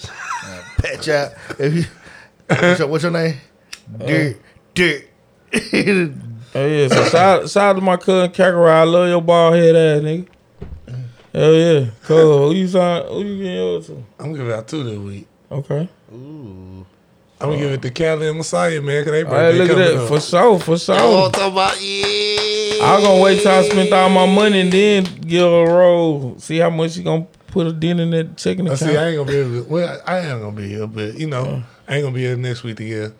Pat y'all. If you, what's, your, what's your name? Uh, Dirt. Dirt. Oh yeah, so shout, shout out to my cousin Kakarot. I love your bald head ass nigga. Hell yeah, cool. Who you sign? Who you getting yours to? I'm gonna give it out two this week. Okay. Ooh. I'm gonna give it to Cali and Messiah, man, because they All right, birthday look at coming that. up. For sure, for sure. Oh, talking about yeah. I'm gonna wait till I spend all my money and then give a roll. See how much she gonna put a dent in that checking I account. see, I ain't gonna be able to. Well, I am gonna be here, but you know, I ain't gonna be here next week to get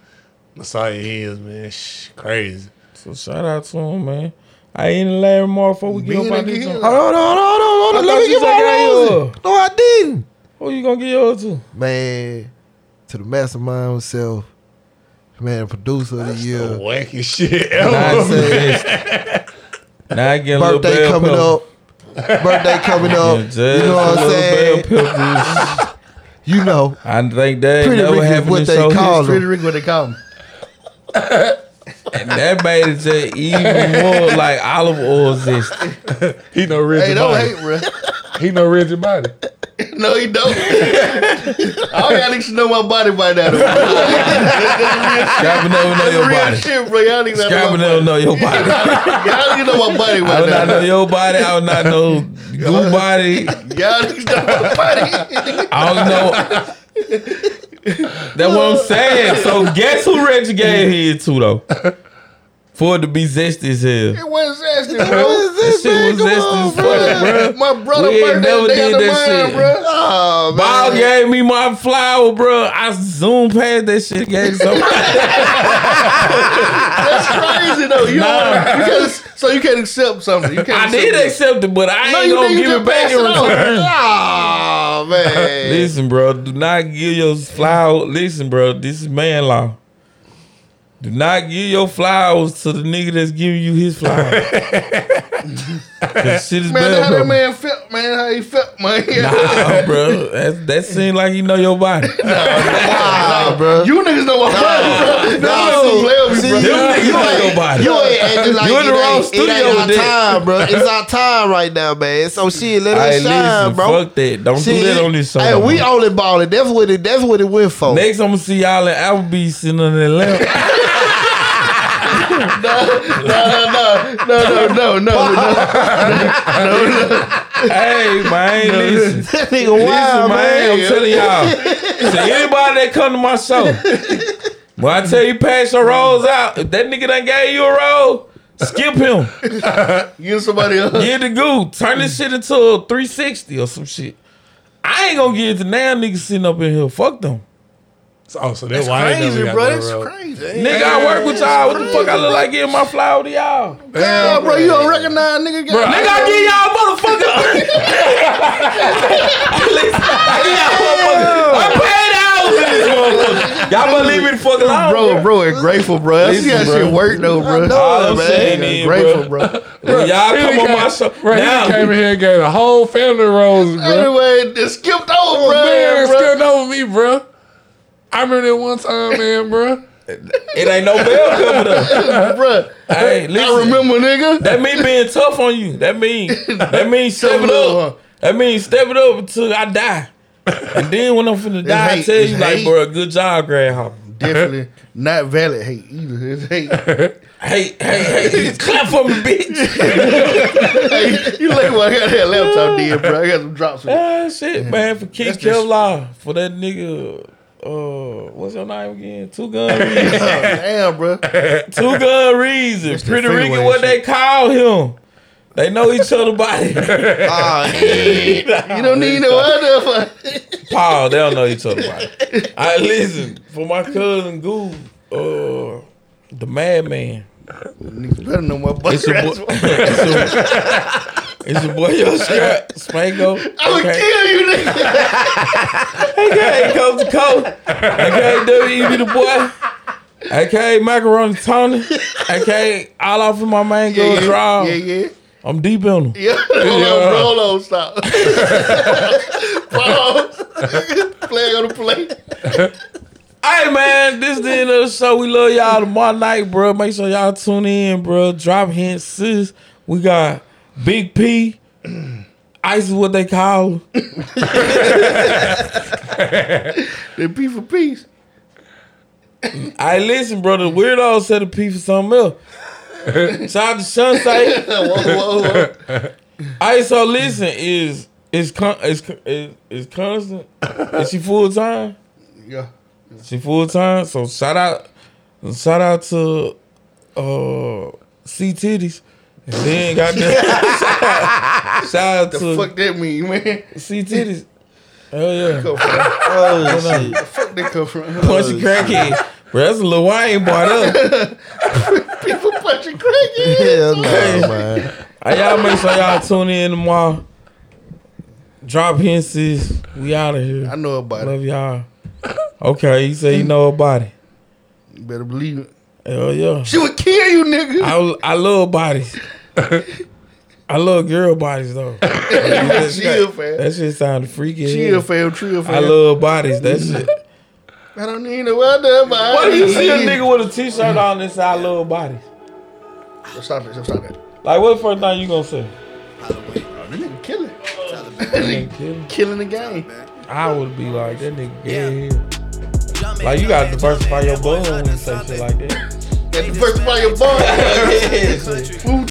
Messiah his man. Shh, crazy. So shout out to him, man. I ain't in Larry Moore before we get Being up out a this kid. joint. Hold on, hold on, hold on, hold I on. Let thought me you get said my you roses. No, I didn't. Who you gonna get yours to? Man, to the mastermind himself, man, producer of the The year. wacky shit Now I ever. say Now I get a Birthday bell coming pepper. up. Birthday coming up. Yeah, you know what a I'm saying? You know. I think that Pretty never Rick is happened what they call history. Pretty Rick, what they call him. And that made it just even more like olive oil zest. he know Reggie Hey, don't hate, bro. He know Reggie Body. No, he don't. All y'all niggas know my body by now. though. Scrapping never know your real body. shit, bro. Y'all niggas know Scrapping my never body. know your body. Y'all niggas know my body by that? I by would not know your body. I would not know goo body. Y'all niggas know my body. I don't know. That's what I'm saying. So guess who Reggie gave head to though? For it to be zesty as hell. It wasn't zesty, What bro. is That this, shit man? was Come zesty on, as fuck, bro. My brother We ain't birthday never did that mind, shit. bro. Oh, Bob gave me my flower, bro. I zoomed past that shit. Gave somebody. That's crazy though. You Nah. don't, you can't, so you can't accept something. You can't I did accept accept it, but I No, ain't gonna give it back in return. Oh, man. Listen, bro. Do not give your flower. Listen, bro. This is man law. Do not give your flowers to the nigga that's giving you his flowers. Cause shit is Man, bell how that pepper. man felt, man, how he felt, man. Nah, bro. That, that seemed like he know your body. Nah, bro. You niggas know my body, bro. Nah, Y'all see- play with me, see, bro. you- niggas know ain't- your body. You ain't acting like You in the wrong ain't, studio it ain't our time, bro. It's our time right now, man. So shit, let Hey, us shine, listen, bro. fuck that. Don't See, do that on this show. Hey, we only balling. That's what it. That's what it went for. Next, I'm gonna see y'all in Applebee's sitting on that lamp. No, no, no, no, no. No, no, no, no. Hey, man, listen. that nigga Listen, wild, man, man. I'm telling y'all. To anybody that come to my show, when I tell you pass your rolls out, if that nigga done gave you a roll, skip him. Give somebody else. Get the goo. Turn this shit into a 360 or some shit. I ain't gonna give it to now niggas sitting up in here. Fuck them. Oh, so that's That's why I ain't crazy, never got bro. no That's crazy. Nigga, I work with y'all. What the fuck I look like giving my flower to y'all? Yeah, bro, you don't recognize nigga. Bro, Nigga, I give y'all motherfucker. Listen, I give y'all motherfucker. I paid out for this motherfucker. Y'all better leave me the fuck alone. bro, bro, it's grateful, bro. I see Listen, how bro. shit work though, bro. All I'm man. saying is, grateful, bro. bro. When y'all He come on my show. Bro, now, he came in here and gave a whole family roses, bro. Anyway, it skipped over, Oh, bro. man, bro. skipped over me, bro. I remember that one time, man, bro. it ain't no bell pepper though. bro. Hey, I remember, nigga. That mean being tough on you. That mean that mean step it little, up. That mean step it up until I die. And then when I'm finna die, I tell It's you like, hate. bro, good job, Grandhopper. Definitely not valid hate either. It's hate. Hey, hey, hey, clap for me, bitch. hey, you like what I got that laptop did, bro. I got some drops. with it. Ah, shit, man, for Keith That's just- Kevlar, for that nigga, uh, what's your name again? Two Gun Reason. Damn, bro. Two Gun Reason. That's Pretty freeway Rican, what shit. they call him. They know each other body. Ah, You don't need no other. Paul, they don't know each other body. I listen for my cousin Goo, uh, the Madman. Niggas better know my butt. It's your boy. it's, your, it's your boy, your Scrap Spanko. I would Okay, kill you, nigga. okay, coast to coast. Okay, WEB the boy. Okay, macaroni Tony. Okay, all off of my mango Yeah, draw. yeah, yeah. I'm deep in them. Yeah, hold on, bro, hold on, stop. Pause. Flag on the plate. Hey man, this the end of the show. We love y'all tomorrow night, bro. Make sure y'all tune in, bro. Drop hints, sis. We got Big P. Ice is what they call. her. The P for peace. I listen, bro. The weirdo said a P for something else. Shout out to Sunset. Whoa, whoa, whoa. Ice, so listen, is is con- is is, is constant? Is she full time? Yeah. She full time. So shout out, shout out to uh C titties. And then got that. shout out The to fuck that mean, man? C titties. Hell yeah. Come from? oh shit. The fuck that come from? Punchy oh, crackhead. Bro, that's a little Wayne bought up. People punching crazy. Hell no, man. Hey, y'all make sure y'all tune in tomorrow. Drop hints. sis. We out of here. I know about Love it. y'all. Okay, you say you know about it. You better believe it. Hell yeah. She would kill you, nigga. I, I love bodies. I love girl bodies though. that, Chill, fam. that shit sounded freaky. as Chill, hell. fam. Chill, fam. I love bodies. That shit. I don't need no other body. Why do you see a nigga with a t-shirt on that say I love bodies? Stop it. Stop it. Like what the first thing you gonna say? Oh, this nigga killing. Ain't kidding. Killing the game. I would be like that nigga gay as hell. Like you gotta diversify your bone when you say shit like that. Got the first by your ball. Yeah, shit. Who